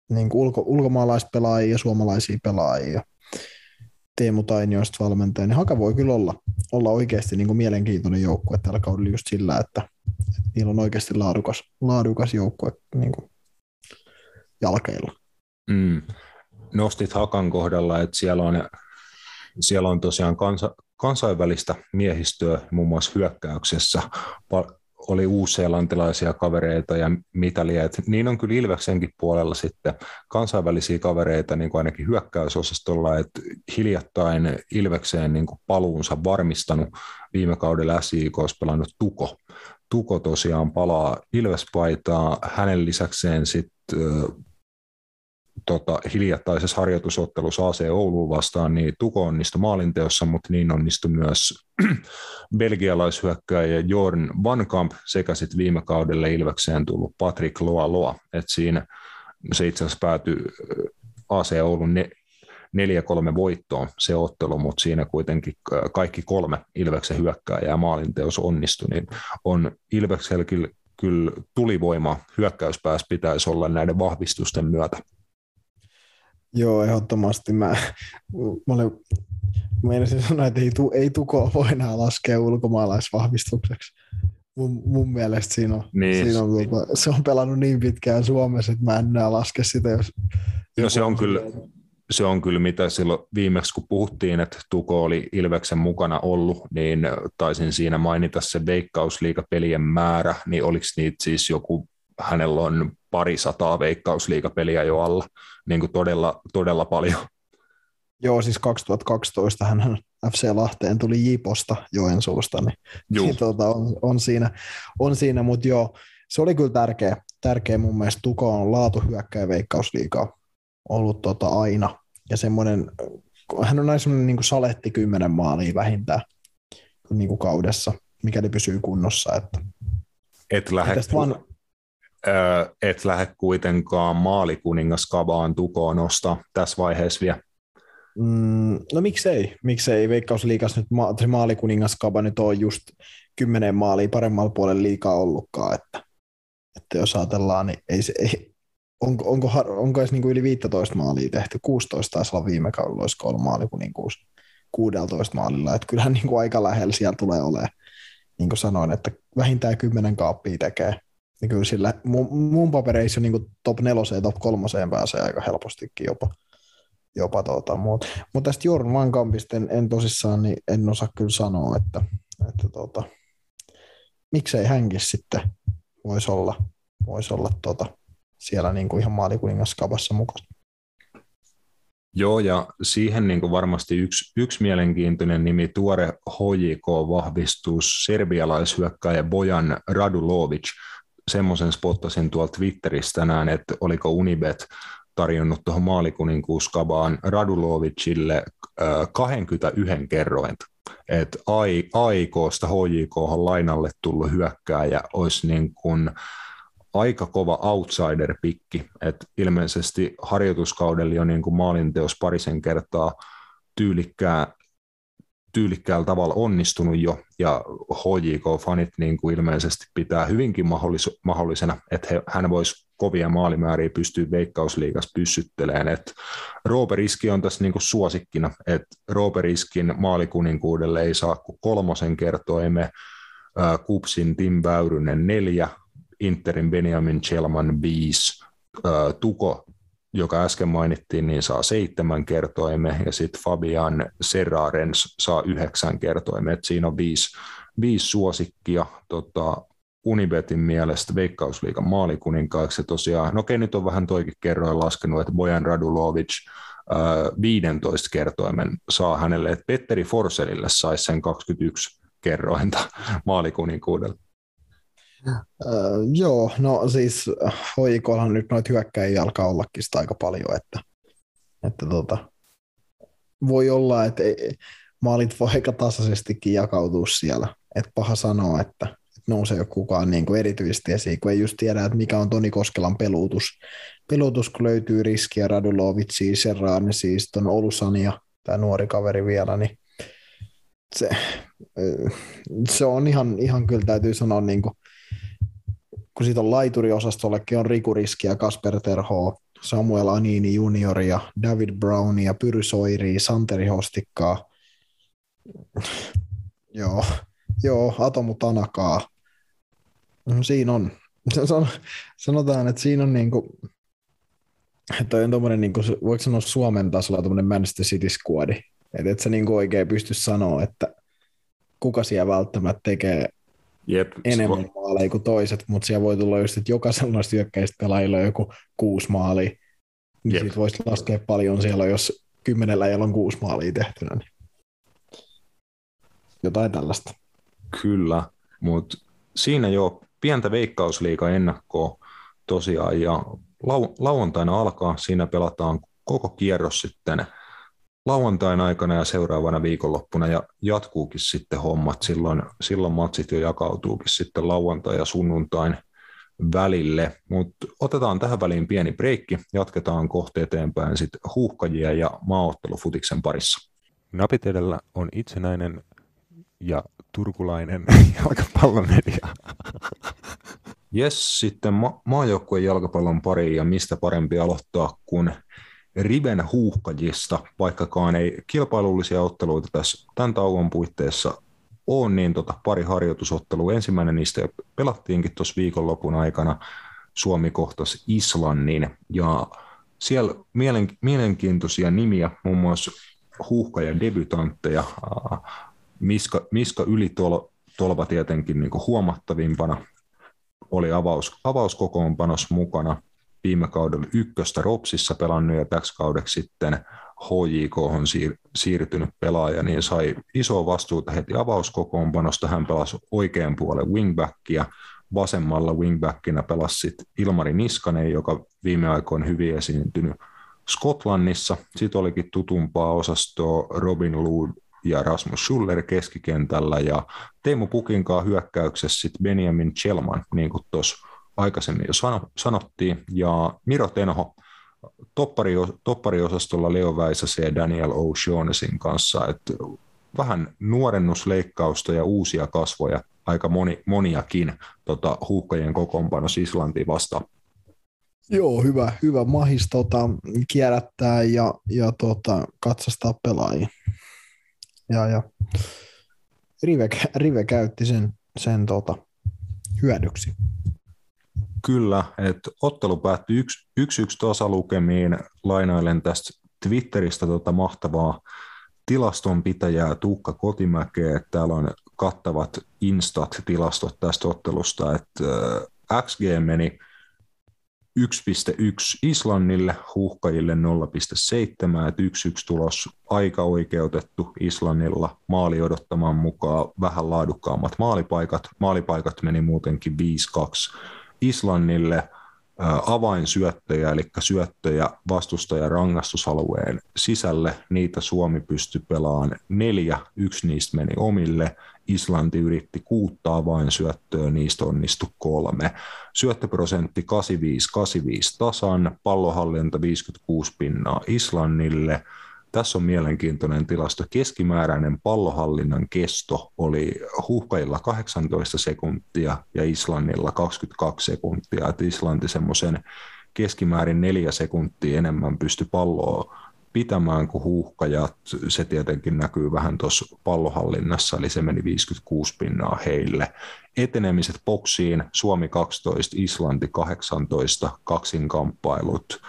niin kuin ulko, ulkomaalaispelaajia ja suomalaisia pelaajia. Teemu Tainioista valmentaja, niin Haka voi kyllä olla, olla oikeasti niin kuin mielenkiintoinen joukkue tällä kaudella just sillä, että, että niillä on oikeasti laadukas, laadukas joukkue niin kuin jalkeilla. Mm. Nostit Hakan kohdalla, että siellä on, siellä on tosiaan kansa, kansainvälistä miehistöä muun muassa hyökkäyksessä oli uusseelantilaisia kavereita ja mitalia. Et niin on kyllä Ilveksenkin puolella sitten kansainvälisiä kavereita niin kuin ainakin hyökkäysosastolla, että hiljattain Ilvekseen niin kuin paluunsa varmistanut viime kaudella SIK pelannut Tuko. Tuko tosiaan palaa Ilvespaitaa, hänen lisäkseen sitten tota, hiljattaisessa harjoitusottelussa AC Ouluun vastaan, niin Tuko onnistui maalinteossa, mutta niin onnistui myös belgialaishyökkäjä Jorn Van Kamp sekä sitten viime kaudelle Ilvekseen tullut Patrick Loa Loa. Et siinä se itse asiassa päätyi AC Oulun ne, 4-3 voittoon se ottelu, mutta siinä kuitenkin kaikki kolme Ilveksen hyökkääjää maalinteos onnistui, niin on Ilveksellä kyllä, kyllä tulivoima hyökkäyspäässä pitäisi olla näiden vahvistusten myötä. Joo, ehdottomasti. Mä, mä olin Mielestäni sanoa, että ei, tu, ei Tuko voi enää laskea ulkomaalaisvahvistukseksi. Mun, mun mielestä siinä on, niin. siinä on tuota, se on pelannut niin pitkään Suomessa, että mä en enää laske sitä, jos... No se on kyllä, se on kyllä mitä silloin viimeksi, kun puhuttiin, että Tuko oli Ilveksen mukana ollut, niin taisin siinä mainita se veikkausliikapelien määrä, niin oliko niitä siis joku, hänellä on pari sataa veikkausliikapeliä jo alla, niin kuin todella, todella paljon. Joo, siis 2012 hän FC Lahteen tuli Jiposta Joensuusta, niin, niin tuota, on, on, siinä, on siinä mutta joo, se oli kyllä tärkeä, tärkeä mun mielestä. Tuko on laatuhyökkäjä veikkausliikaa ollut tota aina, ja semmoinen, hän on näin semmoinen niin kuin saletti kymmenen maalia vähintään niin kuin kaudessa, mikäli pysyy kunnossa. Että. Et lähde, vaan... et lähde kuitenkaan maalikuningas Kavaan tukoon nostaa tässä vaiheessa vielä. Mm, no miksei, miksei? Veikkausliikas nyt ma- maalikuningaskaba nyt on just kymmenen maalia paremmalla puolella liikaa ollutkaan, että, että jos ajatellaan, niin ei se, ei, onko, onko, onko edes niin kuin yli 15 maalia tehty, 16 taisi olla viime kaudella, olisiko ollut maalikuninkuus 16 maalilla, että kyllähän niin kuin aika lähellä siellä tulee olemaan, niin kuin sanoin, että vähintään kymmenen kaappia tekee, niin kyllä sillä mun, mun papereissa niin top neloseen, top kolmoseen pääsee aika helpostikin jopa jopa tuota, mutta mut tästä Jorn Van Kampista en, en, tosissaan niin en osaa kyllä sanoa, että, että tuota, miksei hänkin sitten voisi olla, vois olla tuota, siellä niin kuin ihan maalikuningaskavassa mukana. Joo, ja siihen niin kuin varmasti yksi, yksi mielenkiintoinen nimi, tuore HJK-vahvistus, serbialaishyökkäjä Bojan Radulovic, semmoisen spottasin tuolta Twitteristä tänään, että oliko Unibet tarjonnut tuohon maalikuninkuuskabaan Radulovicille 21 kerrointa. Että AIKsta HJK lainalle tullut hyökkääjä olisi niin kuin aika kova outsider-pikki, että ilmeisesti harjoituskaudella jo niin kuin maalinteos parisen kertaa tyylikkää, tyylikkäällä tavalla onnistunut jo, ja HJK-fanit niin kuin ilmeisesti pitää hyvinkin mahdollis- mahdollisena, että he, hän voisi kovia maalimääriä pystyä veikkausliigassa pyssyttelemään. Et Rooperiski on tässä niinku suosikkina, että Rooperiskin maalikuninkuudelle ei saa kuin kolmosen kertoimme, Kupsin Tim Väyrynen neljä, Interin Benjamin Chelman viisi, Tuko, joka äsken mainittiin, niin saa seitsemän kertoimme, ja sitten Fabian Serrarens saa yhdeksän kertoimme, että siinä on viisi, viisi suosikkia. Tota, Unibetin mielestä Veikkausliikan maalikuninkaiksi. tosiaan, no okei, nyt on vähän toikin kerroin laskenut, että Bojan Radulovic äh, 15 kertoimen saa hänelle, että Petteri Forselille saisi sen 21 kerrointa maalikuninkuudella. Uh, joo, no siis hoikollahan nyt noita hyökkäjiä alkaa ollakin sitä aika paljon, että, että tota, voi olla, että ei, maalit voi aika tasaisestikin jakautua siellä. että paha sanoa, että, nousee kukaan niin kuin erityisesti esiin, kun ei just tiedä, että mikä on Toni Koskelan pelutus. Pelutus, kun löytyy riskiä Radulovitsi, Serraan, siis ton Olusania, tämä nuori kaveri vielä, niin se, se on ihan, ihan kyllä täytyy sanoa, niin kuin, kun siitä on laituriosastollekin on Riku Riski ja Kasper Terho, Samuel Anini junioria, David Brownia, Pyry Soiri, Santeri Hostikkaa, joo, joo, Atomu Tanakaa, No, siinä on. Sanotaan, että siinä on niin kuin, että on tommoinen, niin kuin, voiko sanoa Suomen tasolla tuommoinen Manchester City squadi. Että et sä niin oikein pysty sanoa, että kuka siellä välttämättä tekee Jep, enemmän vo... maaleja kuin toiset, mutta siellä voi tulla just, että jokaisella noista hyökkäistä pelaajilla on joku kuusi maalia. Niin siitä voisi laskea paljon siellä, jos kymmenellä ei on kuusi maalia tehtynä. Niin. Jotain tällaista. Kyllä, mutta siinä jo pientä veikkausliiga ennakkoa tosiaan ja lau- lauantaina alkaa, siinä pelataan koko kierros sitten lauantain aikana ja seuraavana viikonloppuna ja jatkuukin sitten hommat, silloin, silloin matsit jo jakautuukin sitten lauantai ja sunnuntain välille, mutta otetaan tähän väliin pieni breikki, jatketaan kohta eteenpäin sitten huuhkajia ja maaottelufutiksen parissa. Napit edellä on itsenäinen ja turkulainen jalkapallomedia. Jes, sitten ma- maajoukkueen jalkapallon pari ja mistä parempi aloittaa kuin Riven huuhkajista, vaikkakaan ei kilpailullisia otteluita tässä tämän tauon puitteissa on, niin tota, pari harjoitusottelua. Ensimmäinen niistä pelattiinkin tuossa viikonlopun aikana. Suomi kohtasi Islannin ja siellä mielen, mielenkiintoisia nimiä, muun muassa huuhkaja debutantteja, Miska, Miska yli tolva tietenkin niin huomattavimpana oli avaus, avauskokoonpanos mukana viime kaudella ykköstä Ropsissa pelannut ja täksi kaudeksi sitten HJK on siir- siirtynyt pelaaja, niin sai isoa vastuuta heti avauskokoonpanosta. Hän pelasi oikean puolen wingbackia, vasemmalla wingbackinä pelasi sit Ilmari Niskanen, joka viime aikoina hyvin esiintynyt Skotlannissa. Sitten olikin tutumpaa osastoa Robin Lou ja Rasmus Schuller keskikentällä ja Teemu Pukinkaa hyökkäyksessä sitten Benjamin Chelman, niin kuin tuossa aikaisemmin jo sanottiin, ja Miro Tenho toppari, toppariosastolla Leo Väisäsen ja Daniel O'Shaughnessin kanssa, että vähän nuorennusleikkausta ja uusia kasvoja, aika moni, moniakin tota, huuhkajien kokoonpanos Islantiin vastaan. Joo, hyvä, hyvä mahis tota, kierrättää ja, ja tota, katsastaa pelaajia ja, ja Rive, Rive käytti sen, sen tota, hyödyksi. Kyllä, että ottelu päättyi yksi, yksi, yksi tasalukemiin. Lainailen tästä Twitteristä tota mahtavaa tilastonpitäjää Tuukka Kotimäkeä. Täällä on kattavat Instat-tilastot tästä ottelusta, että XG meni 1.1 Islannille, huuhkajille 0.7, että 1-1 tulos aika oikeutettu Islannilla maali odottamaan mukaan vähän laadukkaammat maalipaikat. Maalipaikat meni muutenkin 5-2 Islannille avainsyöttöjä, eli syöttöjä vastustajan rangaistusalueen sisälle. Niitä Suomi pystyi pelaamaan neljä, yksi niistä meni omille. Islanti yritti kuuttaa vain syöttöä, niistä onnistui kolme. Syöttöprosentti 85-85 tasan, pallohallinta 56 pinnaa Islannille – tässä on mielenkiintoinen tilasto. Keskimääräinen pallohallinnan kesto oli huhkajilla 18 sekuntia ja Islannilla 22 sekuntia. Et Islanti semmoisen keskimäärin neljä sekuntia enemmän pystyi palloa pitämään kuin huuhkajat. Se tietenkin näkyy vähän tuossa pallohallinnassa, eli se meni 56 pinnaa heille. Etenemiset boksiin, Suomi 12, Islanti 18, kaksinkamppailut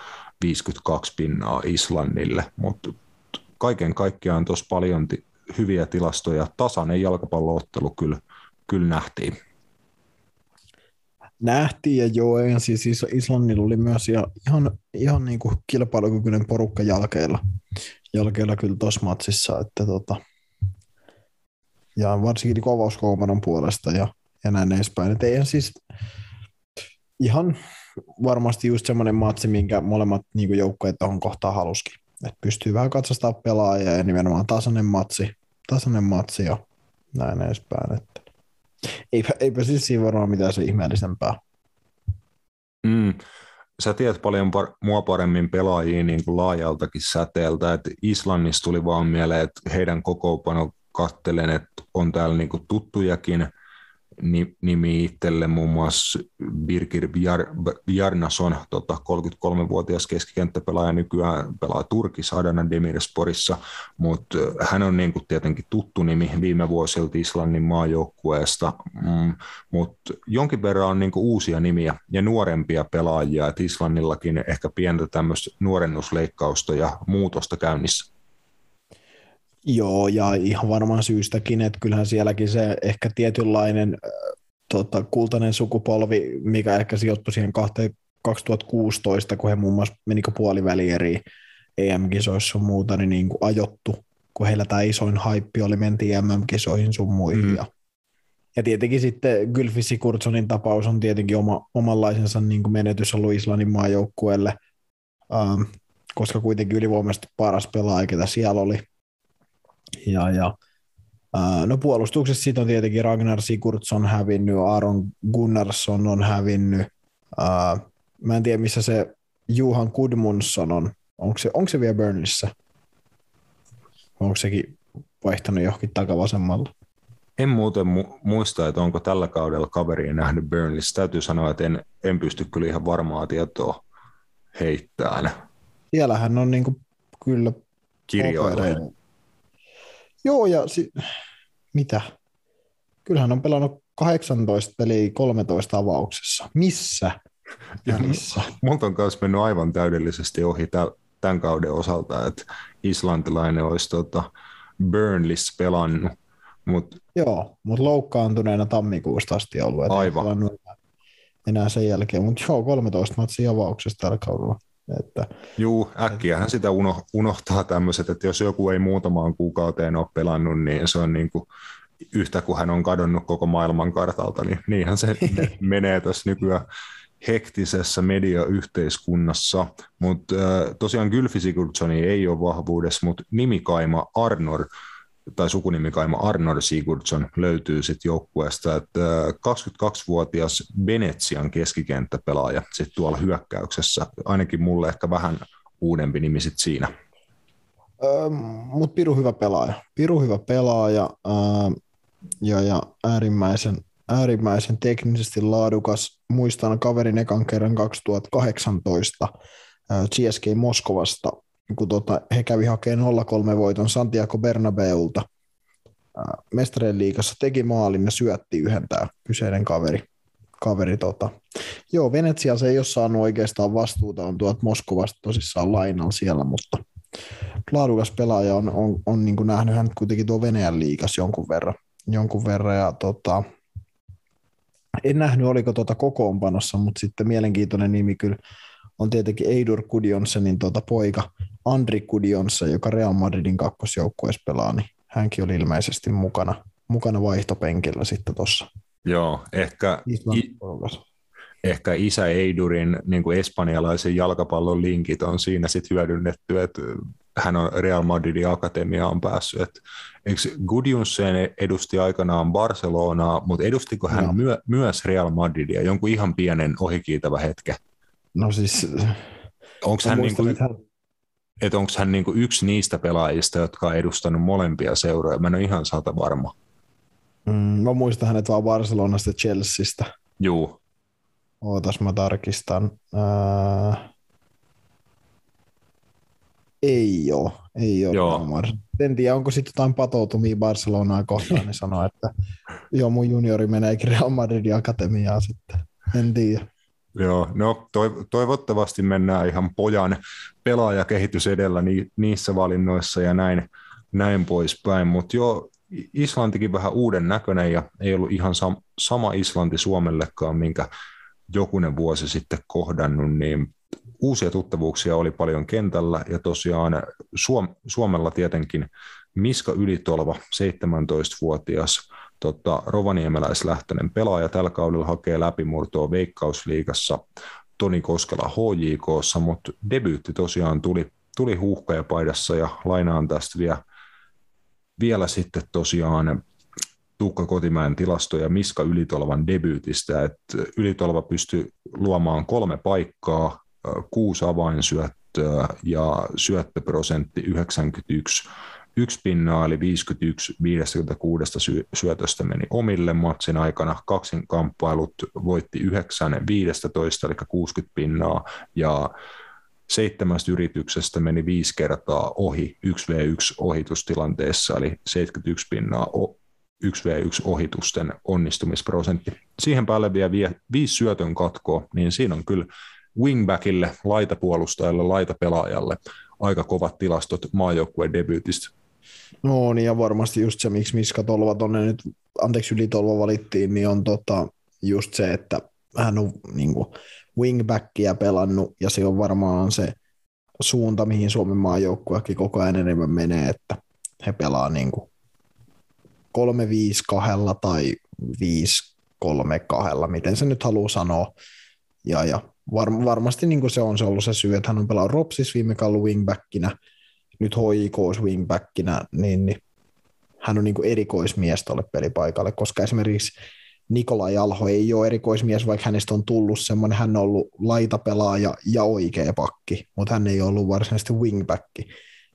52 pinnaa Islannille, mutta kaiken kaikkiaan tuossa paljon t- hyviä tilastoja. Tasainen jalkapalloottelu kyllä, kyllä nähtiin. Nähtiin ja joo, ja siis Islannilla oli myös ihan, ihan niin kuin kilpailukykyinen porukka jalkeilla, jalkeilla kyllä tuossa matsissa, että tota, ja varsinkin kovauskoumanon puolesta ja, ja näin edespäin. Että eihän siis ihan varmasti just semmoinen matsi, minkä molemmat niin joukkueet tuohon kohtaan haluskin. Et pystyy vähän katsastaa pelaajia ja nimenomaan tasainen matsi, tasainen matsi ja näin edespäin. Että eipä, eipä siis siinä varmaan mitään se ihmeellisempää. Mm. Sä tiedät paljon par- mua paremmin pelaajia niin kuin laajaltakin säteeltä, että Islannissa tuli vaan mieleen, että heidän kokoopano kattelen, että on täällä niin kuin tuttujakin nimi itselle, muun muassa Birgir Bjarnason, tota, 33-vuotias keskikenttäpelaaja, nykyään pelaa Turkissa Adana Demirsporissa, mutta hän on niin kuin tietenkin tuttu nimi viime vuosilta Islannin maajoukkueesta, mm, mutta jonkin verran on niin kuin uusia nimiä ja nuorempia pelaajia, että Islannillakin ehkä pientä tämmöistä nuorennusleikkausta ja muutosta käynnissä. Joo, ja ihan varmaan syystäkin, että kyllähän sielläkin se ehkä tietynlainen äh, tota, kultainen sukupolvi, mikä ehkä sijoittui siihen 2016, kun he muun muassa meni puoliväli eri EM-kisoissa ja muuta, niin, niin kuin ajottu, kun heillä tämä isoin haippi oli, mentiin MM-kisoihin sun muihin. Mm. Ja, ja tietenkin sitten Gylfi Sigurdssonin tapaus on tietenkin oma, omanlaisensa niin kuin menetys ollut Islannin maajoukkueelle, ähm, koska kuitenkin ylivoimaisesti paras pelaaja, ketä siellä oli, ja, ja No puolustuksessa sitten on tietenkin Ragnar Sigurdsson hävinnyt, Aaron Gunnarsson on hävinnyt. Mä en tiedä, missä se Juhan Kudmundsson on. Onko se, onko se vielä Burnleyssä? Onko sekin vaihtanut johonkin takavasemmalle? En muuten mu- muista, että onko tällä kaudella kaveri nähnyt Burnleyssä. Täytyy sanoa, että en, en pysty kyllä ihan varmaa tietoa heittämään. Siellähän on niinku kyllä kirjoilla. Joo, ja si- mitä? Kyllähän on pelannut 18 peliä 13 avauksessa. Missä? Ja missä? Multa on myös mennyt aivan täydellisesti ohi tämän kauden osalta, että islantilainen olisi tota Burnleys pelannut. Mut... Joo, mutta loukkaantuneena tammikuusta asti ollut. Aivan. Enää sen jälkeen, mutta joo, 13 matsia avauksesta tällä kaudella. Että, Juu, äkkiähän sitä uno, unohtaa tämmöiset, että jos joku ei muutamaan kuukauteen ole pelannut, niin se on niin kuin yhtä kuin hän on kadonnut koko maailman kartalta, niin niinhän se menee tässä nykyään hektisessä mediayhteiskunnassa, mutta tosiaan Gylfi Sigurdssoni ei ole vahvuudessa, mutta nimikaima Arnor tai sukunimikaima Arnold Sigurdsson löytyy sitten joukkueesta, että 22-vuotias äh, Venetsian keskikenttäpelaaja sitten tuolla hyökkäyksessä, ainakin mulle ehkä vähän uudempi nimi sitten siinä. Öö, Mutta Piru hyvä pelaaja. Piru hyvä pelaaja öö, ja, ja äärimmäisen, äärimmäisen teknisesti laadukas. Muistan kaverin ekan kerran 2018 CSK Moskovasta kun tota, he kävi hakemaan 0-3 voiton Santiago Bernabeulta mestareen liigassa, teki maalin ja syötti yhden tämä kyseinen kaveri. kaveri tota. Joo, Venetsia se ei ole saanut oikeastaan vastuuta, on tuolta Moskovasta tosissaan lainalla siellä, mutta laadukas pelaaja on, on, on niin nähnyt hän kuitenkin tuo Venäjän liikas jonkun verran. Jonkun verran ja tota, en nähnyt, oliko tuota kokoonpanossa, mutta sitten mielenkiintoinen nimi kyllä on tietenkin Eidur Kudjonsenin tuota poika Andri Kudjonsa, joka Real Madridin kakkosjoukkueessa pelaa, niin hänkin oli ilmeisesti mukana, mukana vaihtopenkillä sitten tuossa. Joo, ehkä, i, ehkä isä Eidurin niin kuin espanjalaisen jalkapallon linkit on siinä sitten hyödynnetty, että hän on Real Madridin akatemiaan päässyt. Et, eikö Gudjunsen edusti aikanaan Barcelonaa, mutta edustiko hän no. myö, myös Real Madridia jonkun ihan pienen ohikiitävä hetke? No siis... Onko hän, niinku, hän... Et onko hän niinku yksi niistä pelaajista, jotka on edustanut molempia seuroja? Mä en ole ihan sata varma. Mm, mä muistan hänet vaan Barcelonasta ja Chelseastä. Juu. Ootas mä tarkistan. Ää... Ei ole, ei ole. Joo. En tiedä, onko sitten jotain patoutumia Barcelonaa kohtaan, niin sanoo, että joo, mun juniori meneekin Real Madridin akatemiaan sitten. En tiedä. Joo, no toivottavasti mennään ihan pojan pelaajakehitys edellä ni, niissä valinnoissa ja näin, näin poispäin, mutta joo, Islantikin vähän uuden näköinen ja ei ollut ihan sam- sama Islanti Suomellekaan, minkä jokunen vuosi sitten kohdannut, niin uusia tuttavuuksia oli paljon kentällä ja tosiaan Suom- Suomella tietenkin Miska Ylitolva, 17-vuotias tota, rovaniemeläislähtöinen pelaaja tällä kaudella hakee läpimurtoa Veikkausliigassa Toni Koskela HJKssa, mutta debyytti tosiaan tuli, tuli huuhkajapaidassa ja lainaan tästä vielä, vielä sitten tosiaan Tuukka Kotimäen tilastoja Miska Ylitolvan debyytistä, että Ylitolva pystyi luomaan kolme paikkaa, kuusi avainsyöttöä ja syöttöprosentti 91. Yksi pinnaa eli 51 56 syötöstä meni omille matsin aikana. Kaksin kamppailut voitti 9 15 eli 60 pinnaa ja seitsemästä yrityksestä meni viisi kertaa ohi 1v1 ohitustilanteessa, eli 71 pinnaa 1v1 ohitusten onnistumisprosentti. Siihen päälle vielä viisi syötön katkoa, niin siinä on kyllä wingbackille, laitapuolustajalle, laitapelaajalle aika kovat tilastot maajoukkueen debyytistä. No niin, ja varmasti just se, miksi Miska Tolva tonne nyt, anteeksi Ylitolva valittiin, niin on tota, just se, että hän on niin kuin, wingbackia pelannut, ja se on varmaan se suunta, mihin Suomen maajoukkuekin koko ajan enemmän menee, että he pelaa niin kuin 3-5-2 tai 5-3-2, miten se nyt haluaa sanoa. Ja, ja var, varmasti niin kuin se on se ollut se syy, että hän on pelannut Ropsis viime kaudella wingbackinä, nyt HIKs wingbackinä, niin, niin hän on niin kuin erikoismies tuolle pelipaikalle, koska esimerkiksi Nikolai Alho ei ole erikoismies, vaikka hänestä on tullut semmoinen, hän on ollut laitapelaaja ja oikea pakki, mutta hän ei ollut varsinaisesti wingbacki,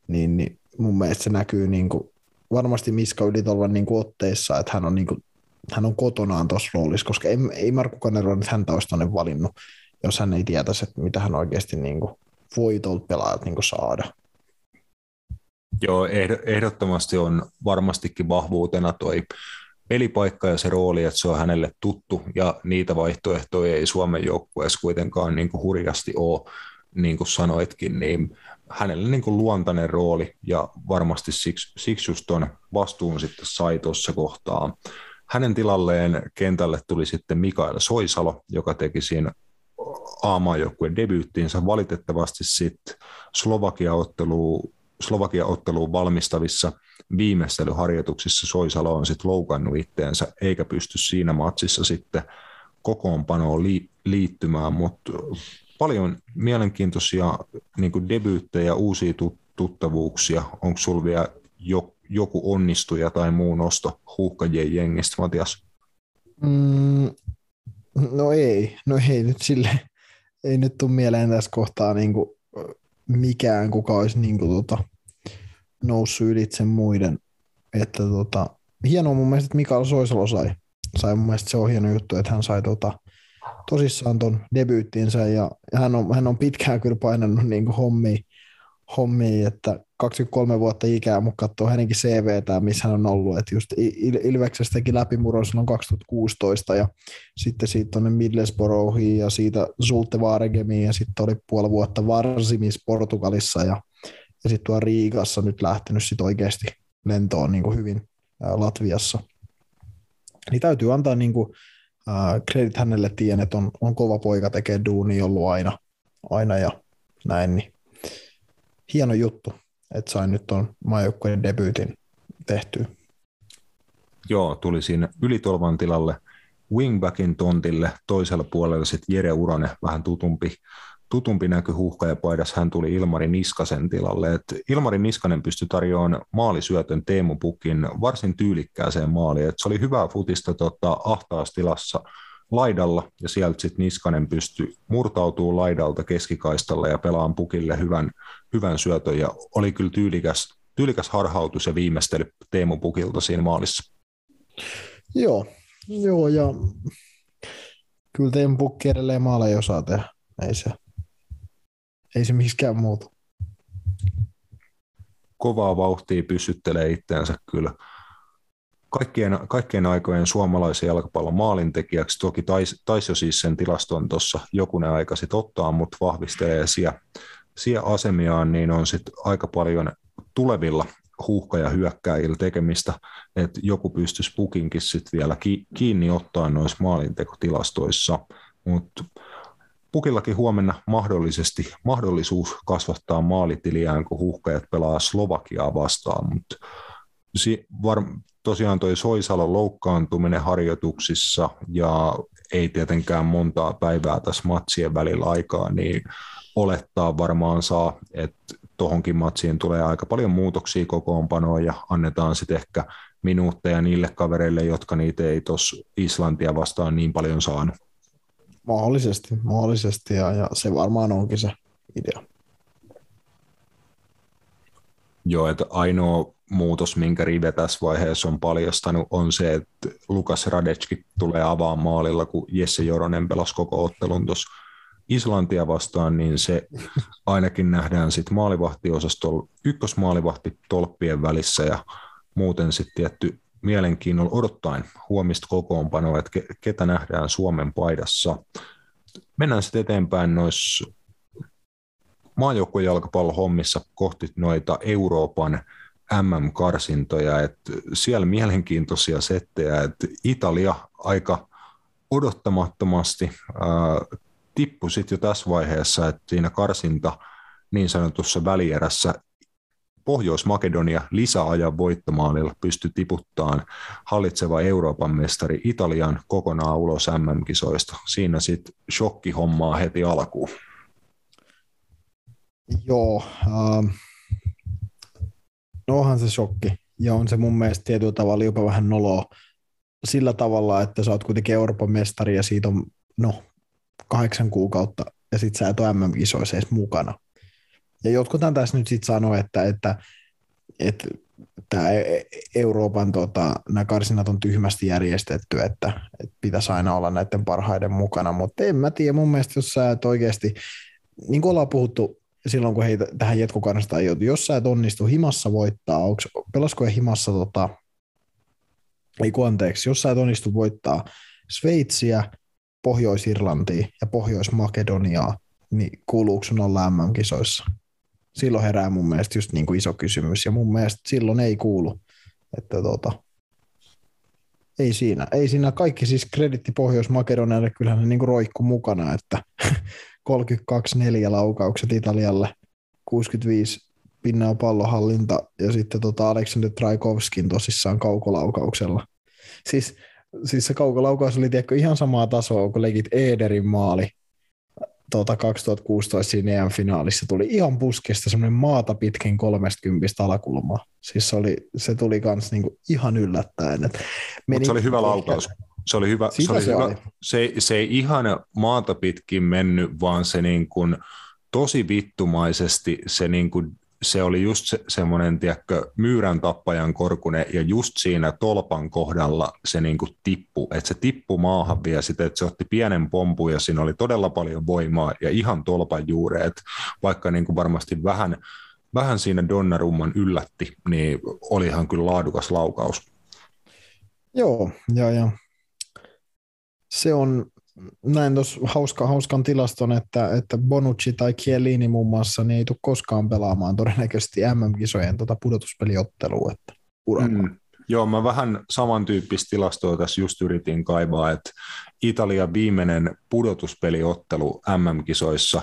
niin, niin mun mielestä se näkyy niin kuin varmasti Miska Ylitolvan niin kuin että hän on, niin kuin, hän on kotonaan tuossa roolissa, koska ei, ei Markku Kanerva nyt häntä olisi tuonne valinnut, jos hän ei tietäisi, että mitä hän oikeasti niin kuin, voi tuolta pelaajat niin kuin saada. Joo, ehdottomasti on varmastikin vahvuutena toi pelipaikka ja se rooli, että se on hänelle tuttu ja niitä vaihtoehtoja ei Suomen joukkueessa kuitenkaan niin kuin hurjasti ole, niin kuin sanoitkin, niin hänelle niin kuin luontainen rooli ja varmasti siksi, siksi just tuon vastuun sitten sai tuossa kohtaa. Hänen tilalleen kentälle tuli sitten Mikael Soisalo, joka teki siinä A-maajoukkueen debyyttiinsä valitettavasti sitten Slovakia-otteluun Slovakia otteluun valmistavissa viimeistelyharjoituksissa Soisalo on sitten loukannut itteensä eikä pysty siinä matsissa sitten kokoonpanoon liittymään, mutta paljon mielenkiintoisia niin debyyttejä, uusia tuttavuuksia. Onko sinulla vielä jo, joku onnistuja tai muu nosto huuhkajien jengistä, Matias? Mm, no ei, no ei nyt sille, ei nyt tule mieleen tässä kohtaa niin kuin mikään, kuka olisi niin kuin, tota, noussut ylitse muiden. Että tota, hienoa mun mielestä, että Mikael Soisalo sai. sai mun mielestä se on hieno juttu, että hän sai tota, tosissaan ton debyyttinsä ja hän on, hän on pitkään kyllä painanut niin kuin hommia, hommia, että 23 vuotta ikää, mutta katsoo hänenkin CVtä, missä hän on ollut, että just Il- Ilveksestä teki läpimuron silloin 2016 ja sitten siitä tuonne Middlesbroughia ja siitä Zulte Varegemiin ja sitten oli puoli vuotta Varsimis Portugalissa ja, ja sitten tuo Riikassa nyt lähtenyt sitten oikeasti lentoon niin kuin hyvin ää, Latviassa. Niin täytyy antaa niin kuin, kredit hänelle tien, että on, on kova poika, tekee duuni ollut aina, aina ja näin, niin hieno juttu, että sain nyt tuon maajoukkueen debyytin tehtyä. Joo, tuli siinä ylitolvan tilalle wingbackin tontille, toisella puolella sitten Jere Uronen, vähän tutumpi, tutumpi näky huuhkajapaidas, hän tuli Ilmari Niskasen tilalle. Et Ilmari Niskanen pystyi tarjoamaan maalisyötön Teemu Pukin varsin tyylikkääseen maaliin. Et se oli hyvää futista tota, ahtaastilassa laidalla, ja sieltä sitten Niskanen pystyi murtautuu laidalta keskikaistalla ja pelaan Pukille hyvän, hyvän syötön, ja oli kyllä tyylikäs, tyylikäs harhautus ja viimeistely Teemu Pukilta siinä maalissa. Joo, joo ja kyllä Teemu Pukki edelleen maaleja osaa tehdä. Ei se, ei se miksikään muuta. Kovaa vauhtia pysyttelee itseänsä kyllä kaikkien, kaikkien aikojen suomalaisen jalkapallon maalintekijäksi. Toki taisi tais jo siis sen tilaston tuossa jokunen aika sitten ottaa, mutta vahvistelee siellä, siellä asemiaan, niin on sitten aika paljon tulevilla huuhka- ja hyökkäillä tekemistä, että joku pystyisi pukinkin sitten vielä kiinni ottaa noissa maalintekotilastoissa, mutta Pukillakin huomenna mahdollisesti mahdollisuus kasvattaa maalitiliään, kun huuhkajat pelaa Slovakiaa vastaan, mutta si- var- tosiaan toi Soisalon loukkaantuminen harjoituksissa ja ei tietenkään montaa päivää tässä matsien välillä aikaa, niin olettaa varmaan saa, että tuohonkin matsiin tulee aika paljon muutoksia kokoonpanoon ja annetaan sitten ehkä minuutteja niille kavereille, jotka niitä ei tuossa Islantia vastaan niin paljon saanut. Mahdollisesti, mahdollisesti ja, ja se varmaan onkin se idea. Joo, että ainoa muutos, minkä Rive tässä vaiheessa on paljastanut, on se, että Lukas Radecki tulee avaan maalilla, kun Jesse Joronen pelasi koko ottelun tuossa Islantia vastaan, niin se ainakin nähdään sitten maalivahtiosastolla ykkösmaalivahti tolppien välissä ja muuten sitten tietty mielenkiinnolla odottaen huomista kokoonpanoa, että ketä nähdään Suomen paidassa. Mennään sitten eteenpäin noissa maajoukkuejalkapallohommissa kohti noita Euroopan MM-karsintoja, että siellä mielenkiintoisia settejä, että Italia aika odottamattomasti äh, tippui sitten jo tässä vaiheessa, että siinä karsinta niin sanotussa välierässä Pohjois-Makedonia lisäajan voittomaalilla pystyi tiputtaan hallitseva Euroopan mestari Italian kokonaan ulos MM-kisoista. Siinä sitten shokkihommaa heti alkuun. Joo, no onhan se shokki. Ja on se mun mielestä tietyllä tavalla jopa vähän noloa sillä tavalla, että sä oot kuitenkin Euroopan mestari ja siitä on no, kahdeksan kuukautta ja sit sä et ole MM-kisoissa edes mukana. Ja jotkut tässä nyt sitten sanoo, että, että, että tämä e-, e-, Euroopan tota, nämä karsinat on tyhmästi järjestetty, että, että pitäisi aina olla näiden parhaiden mukana, mutta en mä tiedä, mun mielestä jos sä et oikeasti, niin kuin ollaan puhuttu silloin, kun heitä tähän jatkokarsintaan joutuu. Jos sä et onnistu himassa voittaa, onko, pelasko himassa, tota, ei kun anteeksi, jos sä et onnistu voittaa Sveitsiä, Pohjois-Irlantia ja Pohjois-Makedoniaa, niin kuuluuko sun olla MM-kisoissa? Silloin herää mun mielestä just niin kuin iso kysymys, ja mun mielestä silloin ei kuulu. Että tota, ei siinä, ei siinä kaikki siis kreditti Pohjois-Makedonialle, kyllähän ne niin kuin roikku mukana, että 32-4 laukaukset Italialle, 65 pinnaa pallohallinta ja sitten tota Aleksander Traikovskin tosissaan kaukolaukauksella. Siis, siis se kaukolaukaus oli tiedätkö, ihan samaa tasoa kuin legit Ederin maali tuota 2016 siinä EM-finaalissa. Tuli ihan puskesta semmoinen maata pitkin 30 alakulmaa. Siis se, oli, se tuli kans niinku ihan yllättäen. Mutta se oli hyvä laukaus. Se oli hyvä. se, oli se, hyvä. Oli. Se, se ei ihan maata pitkin mennyt, vaan se niin kuin, tosi vittumaisesti se, niin kuin, se oli just se, semmoinen, tiedätkö, myyrän tappajan korkune ja just siinä tolpan kohdalla se niin kuin tippu, että se tippu maahan vielä sitä, että se otti pienen pompun ja siinä oli todella paljon voimaa ja ihan tolpan juureet, vaikka niin kuin varmasti vähän, vähän siinä Donnarumman yllätti, niin olihan kyllä laadukas laukaus. Joo, ja, ja se on, näin tuossa hauska, hauskan tilaston, että, että Bonucci tai Chiellini muun muassa niin ei tule koskaan pelaamaan todennäköisesti MM-kisojen tota pudotuspeliottelua. Että mm. Joo, mä vähän samantyyppistä tilastoa tässä just yritin kaivaa, että Italian viimeinen pudotuspeliottelu MM-kisoissa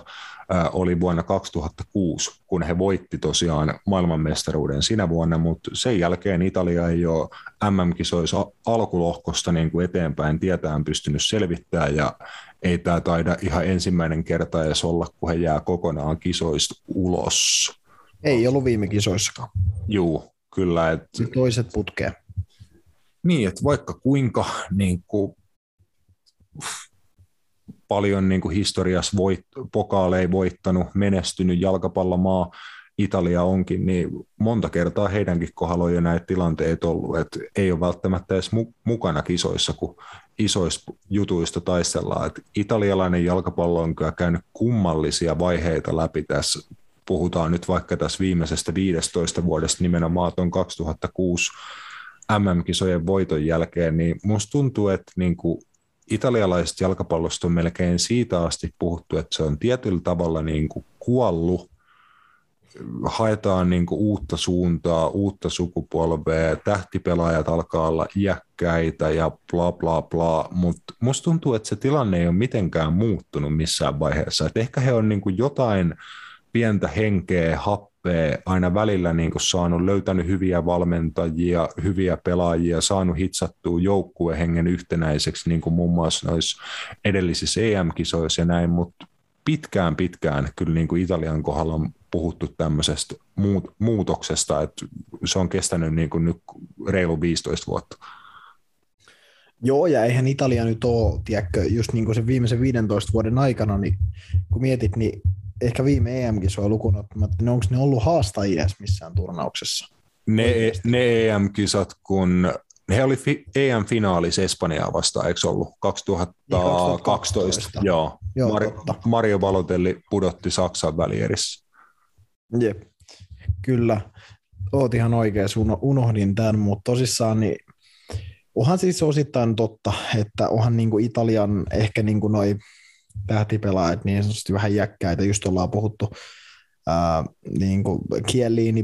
oli vuonna 2006, kun he voitti tosiaan maailmanmestaruuden sinä vuonna, mutta sen jälkeen Italia ei ole MM-kisoissa alkulohkosta niin kuin eteenpäin tietään pystynyt selvittämään ja ei tämä taida ihan ensimmäinen kerta edes olla, kun he jää kokonaan kisoista ulos. Ei ollut viime kisoissakaan. Juu, kyllä. Et... toiset putkeen. Niin, että vaikka kuinka niin kuin, paljon niin kuin historiassa voit, pokaaleja voittanut, menestynyt jalkapallomaa Italia onkin, niin monta kertaa heidänkin kohdalla on jo näitä tilanteita ollut, että ei ole välttämättä edes mu- mukana kisoissa, kun isoista jutuista taistellaan. Että italialainen jalkapallo on kyllä käynyt kummallisia vaiheita läpi tässä. Puhutaan nyt vaikka tässä viimeisestä 15 vuodesta nimenomaan tuon 2006 MM-kisojen voiton jälkeen, niin musta tuntuu, että niin kuin italialaisesta jalkapallosta on melkein siitä asti puhuttu, että se on tietyllä tavalla niin kuin kuollut. Haetaan niin kuin uutta suuntaa, uutta sukupolvea, tähtipelaajat alkaa olla iäkkäitä ja bla bla bla, mutta musta tuntuu, että se tilanne ei ole mitenkään muuttunut missään vaiheessa. Et ehkä he on niin kuin jotain pientä henkeä, happea, aina välillä niin kuin saanut, löytänyt hyviä valmentajia, hyviä pelaajia, saanut hitsattua joukkuehengen yhtenäiseksi, niin kuin muun muassa noissa edellisissä EM-kisoissa ja näin, mutta pitkään pitkään kyllä niin kuin Italian kohdalla on puhuttu tämmöisestä muutoksesta, että se on kestänyt niin kuin nyt reilu 15 vuotta. Joo, ja eihän Italia nyt ole, tiedätkö, just niin kuin sen viimeisen 15 vuoden aikana, niin kun mietit, niin ehkä viime EM-kisoja lukuun ottamatta, niin onko ne ollut haastajia missään turnauksessa? Ne, ne EM-kisat, kun he oli fi, EM-finaalissa Espanjaa vastaan, eikö ollut? 2012. 2012. Joo. Joo Mario, Mario Balotelli pudotti Saksan välierissä. Jep, kyllä. Oot ihan oikeassa, unohdin tämän, mutta tosissaan niin onhan siis osittain totta, että onhan niin kuin Italian ehkä niin kuin noi tähtipelaajat niin sanotusti vähän jäkkäitä, just ollaan puhuttu niin kuin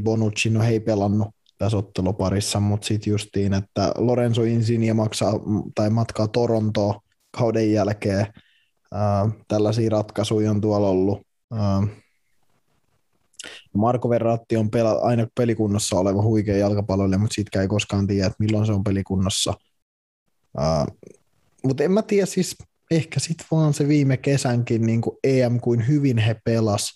Bonucci, no he pelannut tässä otteluparissa, mutta sitten justiin, että Lorenzo Insigne maksaa tai matkaa Torontoon kauden jälkeen, ää, tällaisia ratkaisuja on tuolla ollut. Ää, Marko Verratti on pela, aina pelikunnassa oleva huikea jalkapalloilija, mutta siitä ei koskaan tiedä, että milloin se on pelikunnassa. mutta en mä tiedä, siis ehkä sitten vaan se viime kesänkin niin kuin EM, kuin hyvin he pelas,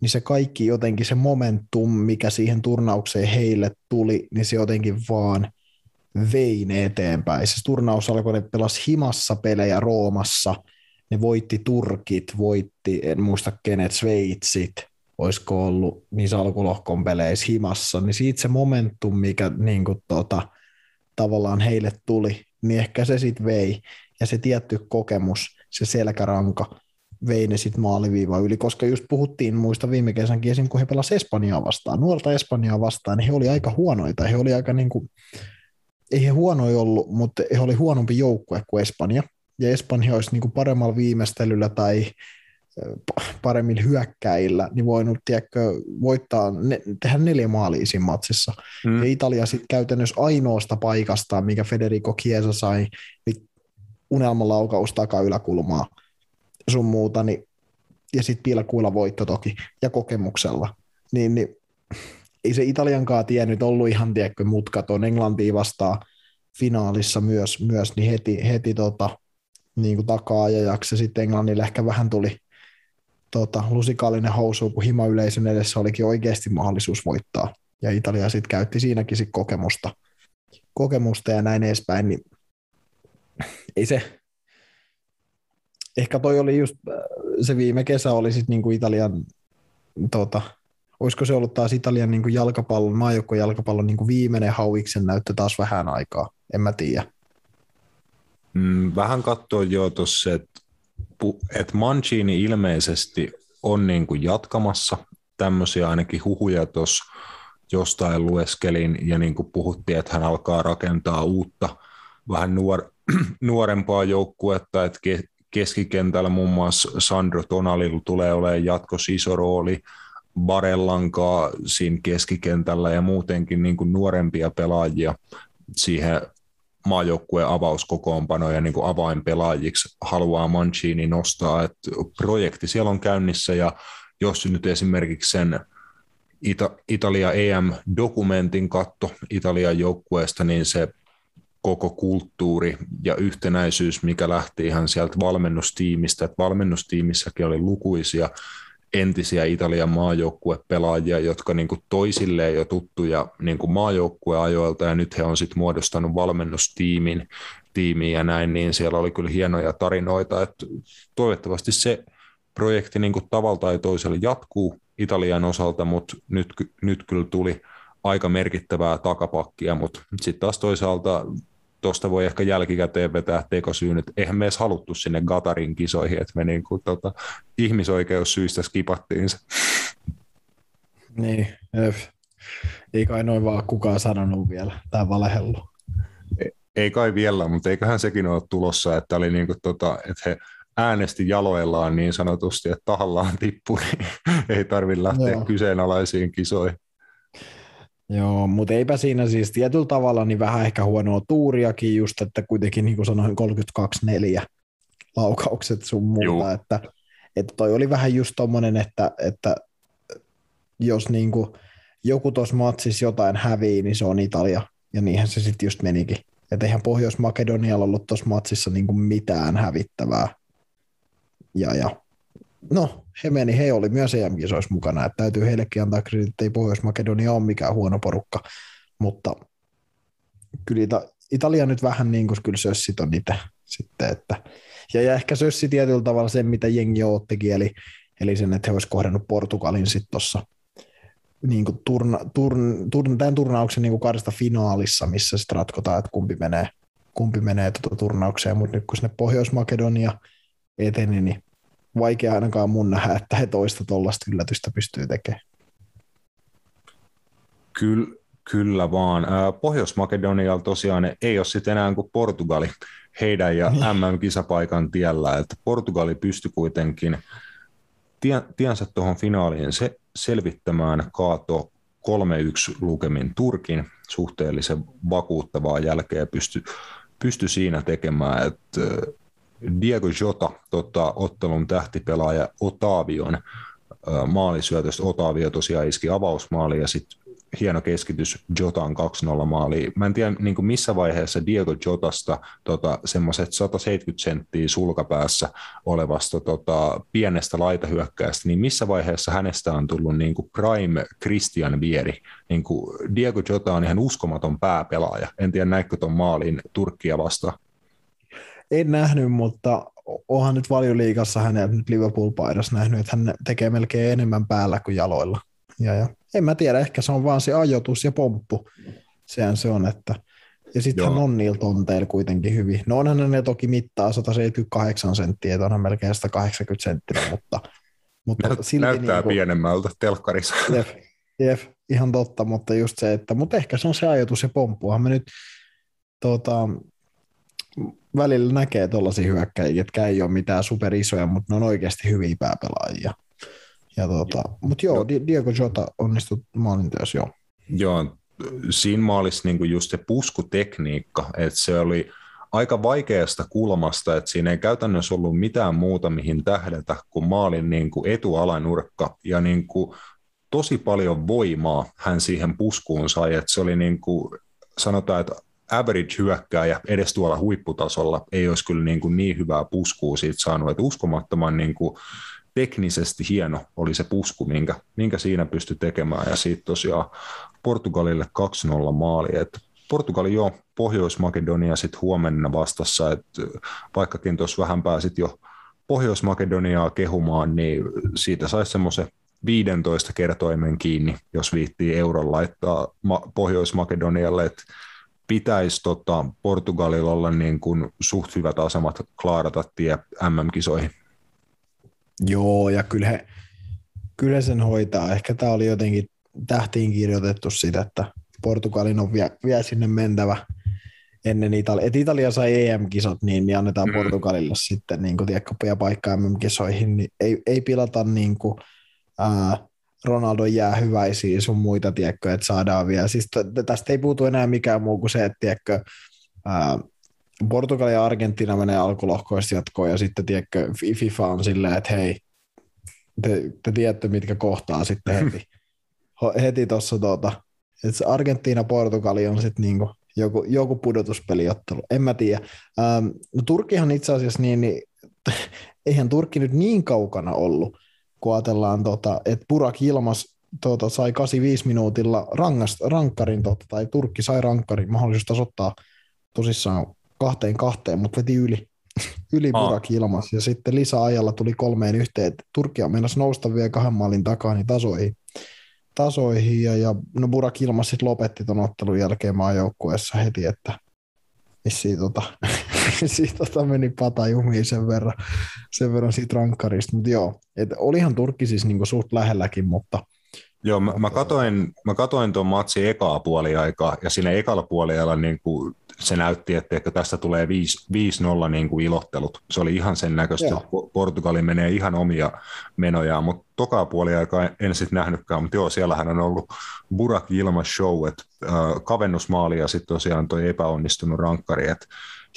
niin se kaikki jotenkin se momentum, mikä siihen turnaukseen heille tuli, niin se jotenkin vaan vein eteenpäin. Se turnaus alkoi, ne pelas himassa pelejä Roomassa, ne voitti Turkit, voitti, en muista kenet, Sveitsit, olisiko ollut niissä alkulohkon peleissä himassa, niin siitä se momentum, mikä niin kuin, tota, tavallaan heille tuli, niin ehkä se sitten vei ja se tietty kokemus, se selkäranka, vei ne sitten maaliviiva yli, koska just puhuttiin muista viime kesänkin esim. kun he pelasivat Espanjaa vastaan, nuorta Espanjaa vastaan, niin he oli aika huonoita, he oli aika niin kuin, ei he huonoja ollut, mutta he oli huonompi joukkue kuin Espanja, ja Espanja olisi niin kuin paremmalla viimeistelyllä tai paremmilla hyökkäillä, niin voinut tiedätkö, voittaa, ne, tehdä neljä maalia siinä matsissa. Mm. Ja Italia sitten käytännössä ainoasta paikasta, mikä Federico Chiesa sai, niin unelmalaukaus takaa yläkulmaa sun muuta, niin, ja sitten pilkuilla voitto toki, ja kokemuksella. Niin, niin ei se Italiankaan tie nyt ollut ihan, tiedätkö, mutkaton. Englantiin vastaan finaalissa myös, myös niin heti, heti tota, niin kuin takaa-ajajaksi, ja sitten Englannille ehkä vähän tuli tota, lusikallinen housu, kun hima yleisön edessä olikin oikeasti mahdollisuus voittaa. Ja Italia sitten käytti siinäkin sit kokemusta, kokemusta ja näin edespäin, niin ei se, ehkä toi oli just, äh, se viime kesä oli sitten niinku Italian, tota, olisiko se ollut taas Italian niinku jalkapallon, maajoukkojalkapallon niinku viimeinen hauiksen näyttö taas vähän aikaa, en mä tiedä. Mm, vähän katsoin jo tuossa, että et Mancini ilmeisesti on niinku jatkamassa tämmöisiä ainakin huhuja tuossa jostain lueskelin ja niin kuin puhuttiin, että hän alkaa rakentaa uutta vähän nuor, nuorempaa joukkuetta, että keskikentällä muun muassa Sandro Tonalilla tulee olemaan jatkossa iso rooli, Barellankaa siinä keskikentällä ja muutenkin niin kuin nuorempia pelaajia siihen maajoukkueen avauskokoonpanoja niin kuin avainpelaajiksi haluaa Mancini nostaa, että projekti siellä on käynnissä ja jos nyt esimerkiksi sen Ita- Italia EM-dokumentin katto Italian joukkueesta, niin se koko kulttuuri ja yhtenäisyys, mikä lähti ihan sieltä valmennustiimistä, että valmennustiimissäkin oli lukuisia entisiä Italian maajoukkuepelaajia, jotka niin kuin toisilleen jo tuttuja niin kuin maajoukkueajoilta, ja nyt he on sitten muodostanut valmennustiimin tiimiin ja näin, niin siellä oli kyllä hienoja tarinoita, että toivottavasti se projekti niin kuin tavalla tai toisella jatkuu Italian osalta, mutta nyt, nyt kyllä tuli aika merkittävää takapakkia, mutta sitten taas toisaalta tuosta voi ehkä jälkikäteen vetää tekosyyn, että eihän me edes haluttu sinne Gatarin kisoihin, että me niin kuin, tota, ihmisoikeussyistä skipattiin se. Niin, ei kai noin vaan kukaan sanonut vielä, tai valehellu. Ei, ei kai vielä, mutta eiköhän sekin ole tulossa, että, oli niin kuin, tota, että he äänesti jaloillaan niin sanotusti, että tahallaan tippui, niin ei tarvitse lähteä Joo. kyseenalaisiin kisoihin. Joo, mutta eipä siinä siis tietyllä tavalla niin vähän ehkä huonoa tuuriakin just, että kuitenkin niin kuin sanoin 32-4 laukaukset sun muuta, että, että toi oli vähän just tommonen, että, että jos niin kuin joku tuossa matsissa jotain hävii, niin se on Italia, ja niinhän se sitten just menikin. Että eihän Pohjois-Makedonialla ollut tuossa matsissa niin kuin mitään hävittävää. Ja, ja no, he meni, he oli myös EM-kisoissa mukana, että täytyy heillekin antaa krediitti, ei Pohjois-Makedonia ole mikään huono porukka, mutta kyllä Ita- Italia nyt vähän niin kuin kyllä sössit on niitä sitten, että ja, ja ehkä sössi tietyllä tavalla sen, mitä jengi oottikin, eli, eli sen, että he olisivat kohdannut Portugalin sitten tuossa niin kuin turna, turn, turn, tämän turnauksen niin kuin kahdesta finaalissa, missä sitten ratkotaan, että kumpi menee, kumpi menee tuota turnaukseen, mutta nyt kun sinne Pohjois-Makedonia eteni, niin vaikea ainakaan mun nähdä, että he toista tuollaista yllätystä pystyy tekemään. Kyllä, kyllä vaan. Pohjois-Makedonialla tosiaan ei ole sitten enää kuin Portugali heidän ja MM-kisapaikan tiellä, että Portugali pystyi kuitenkin tiensä tuohon finaaliin se, selvittämään kaato 3-1 lukemin Turkin suhteellisen vakuuttavaa jälkeä pysty, pysty siinä tekemään, että Diego Jota, tota, ottelun tähtipelaaja Otavion maalisyötöstä. Otavio tosiaan iski avausmaali ja sitten hieno keskitys Jotaan 2-0 maaliin. Mä en tiedä niin kuin missä vaiheessa Diego Jotasta tota, semmoiset 170 senttiä sulkapäässä olevasta tota, pienestä laitahyökkäästä, niin missä vaiheessa hänestä on tullut niin kuin prime Christian Vieri. Niin kuin Diego Jota on ihan uskomaton pääpelaaja. En tiedä näikö tuon maalin Turkkia vastaan. En nähnyt, mutta onhan nyt valioliikassa hänet nyt Liverpool-paidassa nähnyt, että hän tekee melkein enemmän päällä kuin jaloilla. Ja, ja en mä tiedä, ehkä se on vaan se ajoitus ja pomppu. Sehän se on, että ja sitten hän on niillä tonteilla kuitenkin hyvin. No onhan ne toki mittaa 178 senttiä, että onhan melkein 180 senttiä, mutta, mutta Näyt, silti näyttää niin kuin, pienemmältä telkkarissa. Jef, jef, ihan totta, mutta just se, että mutta ehkä se on se ajatus ja pomppuhan me nyt tota, välillä näkee tuollaisia hyökkäjiä, jotka ei ole mitään superisoja, mutta ne on oikeasti hyviä pääpelaajia. Ja tota, mutta joo, no. Diego Jota onnistui maalinteossa, joo. Joo, siinä maalissa niinku just se puskutekniikka, että se oli aika vaikeasta kulmasta, että siinä ei käytännössä ollut mitään muuta, mihin tähdätä kuin maalin niinku etualanurkka ja niinku tosi paljon voimaa hän siihen puskuun sai, että se oli niinku, sanotaan, että average-hyökkääjä edes tuolla huipputasolla ei olisi kyllä niin, kuin niin hyvää puskua siitä saanut, että uskomattoman niin kuin teknisesti hieno oli se pusku, minkä, minkä siinä pystyi tekemään, ja siitä tosiaan Portugalille 2-0 maali, että Portugali jo Pohjois-Makedonia sitten huomenna vastassa, että vaikkakin tuossa vähän pääsit jo Pohjois-Makedoniaa kehumaan, niin siitä saisi semmoisen 15 kertoimen kiinni, jos viittii euron laittaa Pohjois-Makedonialle, että pitäisi tota, Portugalilla olla niin kuin suht hyvät asemat klaarata tie MM-kisoihin. Joo, ja kyllä, he, kyllä sen hoitaa. Ehkä tämä oli jotenkin tähtiin kirjoitettu sitä, että Portugalin on vielä, vielä sinne mentävä ennen Italia. Että Italia sai EM-kisot, niin, niin annetaan mm. Portugalille sitten niin kuin, tiedätkö, paikka MM-kisoihin. Niin ei, ei pilata niin kuin, ää, Ronaldo jää hyväisiä sun muita, tiedätkö, että saadaan vielä. Siis tästä ei puutu enää mikään muu kuin se, että tiedätkö, ää, Portugali ja Argentiina menee alkulohkoista jatkoon ja sitten tiedätkö, FIFA on silleen, että hei, te, te tiedätte, mitkä kohtaa sitten heti. heti tuossa tuota, että Argentiina-Portugali on sitten niinku joku, joku pudotuspeliottelu, en mä tiedä. Ähm, no Turkkihan itse asiassa niin, niin eihän Turkki nyt niin kaukana ollut, kun ajatellaan, tota, että Burak Ilmas tota, sai 85 minuutilla rangast, rankkarin, tota, tai Turkki sai rankkarin, mahdollisuus tasoittaa tosissaan kahteen kahteen, mutta veti yli, yli Burak Ilmas, ja sitten lisäajalla tuli kolmeen yhteen, Turkki on mennessä nousta vielä kahden maalin takaa niin tasoihin, tasoihin, ja, ja no Burak Ilmas sitten lopetti tuon ottelun jälkeen maajoukkueessa heti, että vissiin tota, vissiin tota meni pata jumiin sen verran, sen verran siitä rankkarista, mutta joo, et olihan Turkki siis niinku suht lähelläkin, mutta Joo, mä, mä katoin, mä katoin tuon matsin ekaa puoliaikaa, ja siinä ekalla puoliajalla niin kuin se näytti, että ehkä tästä tulee 5-0 niin kuin ilottelut. Se oli ihan sen näköistä, että Portugali menee ihan omia menojaan, mutta tokaa puoliaikaa en sitten nähnytkään, mutta joo, siellähän on ollut Burak Ilmas show, että äh, kavennusmaali ja sitten tosiaan toi epäonnistunut rankkari, että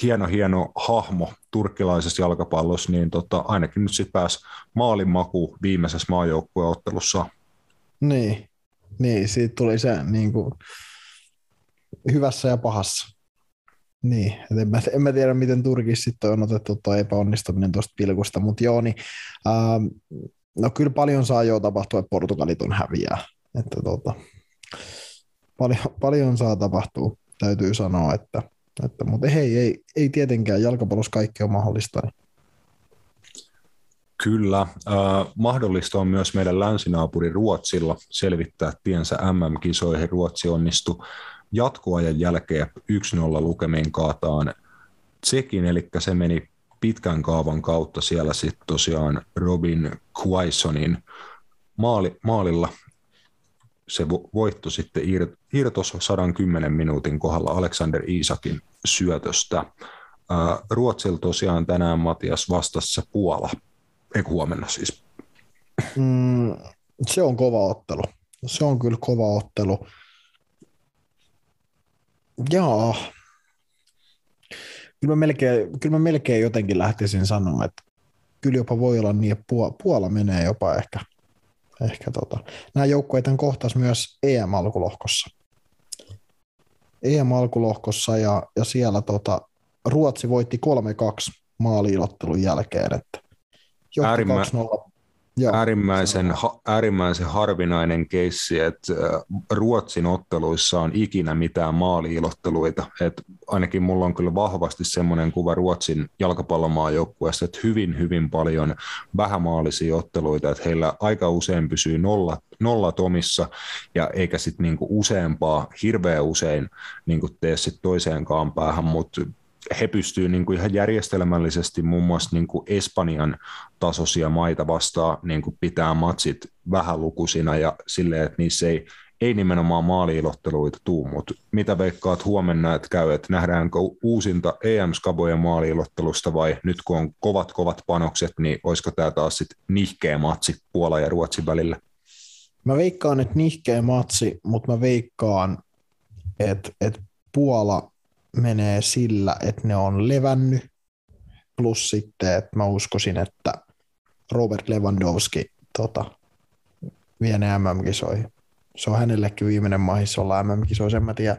hieno, hieno hahmo turkkilaisessa jalkapallossa, niin tota, ainakin nyt sitten pääsi maalin maku viimeisessä maajoukkueottelussa niin, niin siitä tuli se niin kuin, hyvässä ja pahassa. Niin, en mä, en mä tiedä, miten Turkissa sitten on otettu tuo epäonnistuminen tuosta pilkusta, mutta joo, niin, ähm, no kyllä paljon saa jo tapahtua, että Portugalit on häviää. Että tota, paljon, paljon saa tapahtua, täytyy sanoa, että, että mutta hei, ei, ei tietenkään jalkapallossa kaikki on mahdollista. Kyllä. Äh, mahdollista on myös meidän länsinaapuri Ruotsilla selvittää tiensä MM-kisoihin. Ruotsi onnistui jatkoajan jälkeen 1-0 lukemiin kaataan Tsekin, eli se meni pitkän kaavan kautta siellä sitten tosiaan Robin Quaisonin maali, maalilla se voitto sitten irtos 110 minuutin kohdalla Alexander Isakin syötöstä. Ruotsilla tosiaan tänään Matias vastassa Puola ei huomenna siis. Mm, se on kova ottelu. Se on kyllä kova ottelu. Jaa. Kyllä mä melkein, kyllä mä melkein jotenkin lähtisin sanomaan, että kyllä jopa voi olla niin, että Puola menee jopa ehkä. ehkä tota. Nämä joukkueet kohtas myös EM-alkulohkossa. EM-alkulohkossa ja, ja siellä tota, Ruotsi voitti 3-2 maaliilottelun jälkeen, että Äärimmä, äärimmäisen, ha, äärimmäisen harvinainen keissi, että Ruotsin otteluissa on ikinä mitään maaliilotteluita. Et ainakin mulla on kyllä vahvasti semmoinen kuva Ruotsin jalkapallomaajoukkueesta, että hyvin, hyvin paljon vähämaalisia otteluita, että heillä aika usein pysyy nolla, nolla tomissa ja eikä sitten niinku useampaa, hirveän usein niinku tee sit toiseenkaan päähän, mutta he pystyvät niin kuin ihan järjestelmällisesti muun muassa niin kuin Espanjan tasoisia maita vastaan niin kuin pitää matsit vähälukuisina ja silleen, että niissä ei, ei nimenomaan maaliilotteluita tuu, mutta mitä veikkaat huomenna, että käy, että nähdäänkö uusinta EM-skabojen maaliilottelusta vai nyt kun on kovat kovat panokset, niin olisiko tämä taas sitten nihkeä matsi Puola ja Ruotsin välillä? Mä veikkaan, että nihkeä matsi, mutta mä veikkaan, että, että Puola menee sillä, että ne on levännyt, plus sitten, että mä uskoisin, että Robert Lewandowski tota, vie ne MM-kisoihin. Se on hänellekin viimeinen mahis olla MM-kisoissa, en mä tiedä,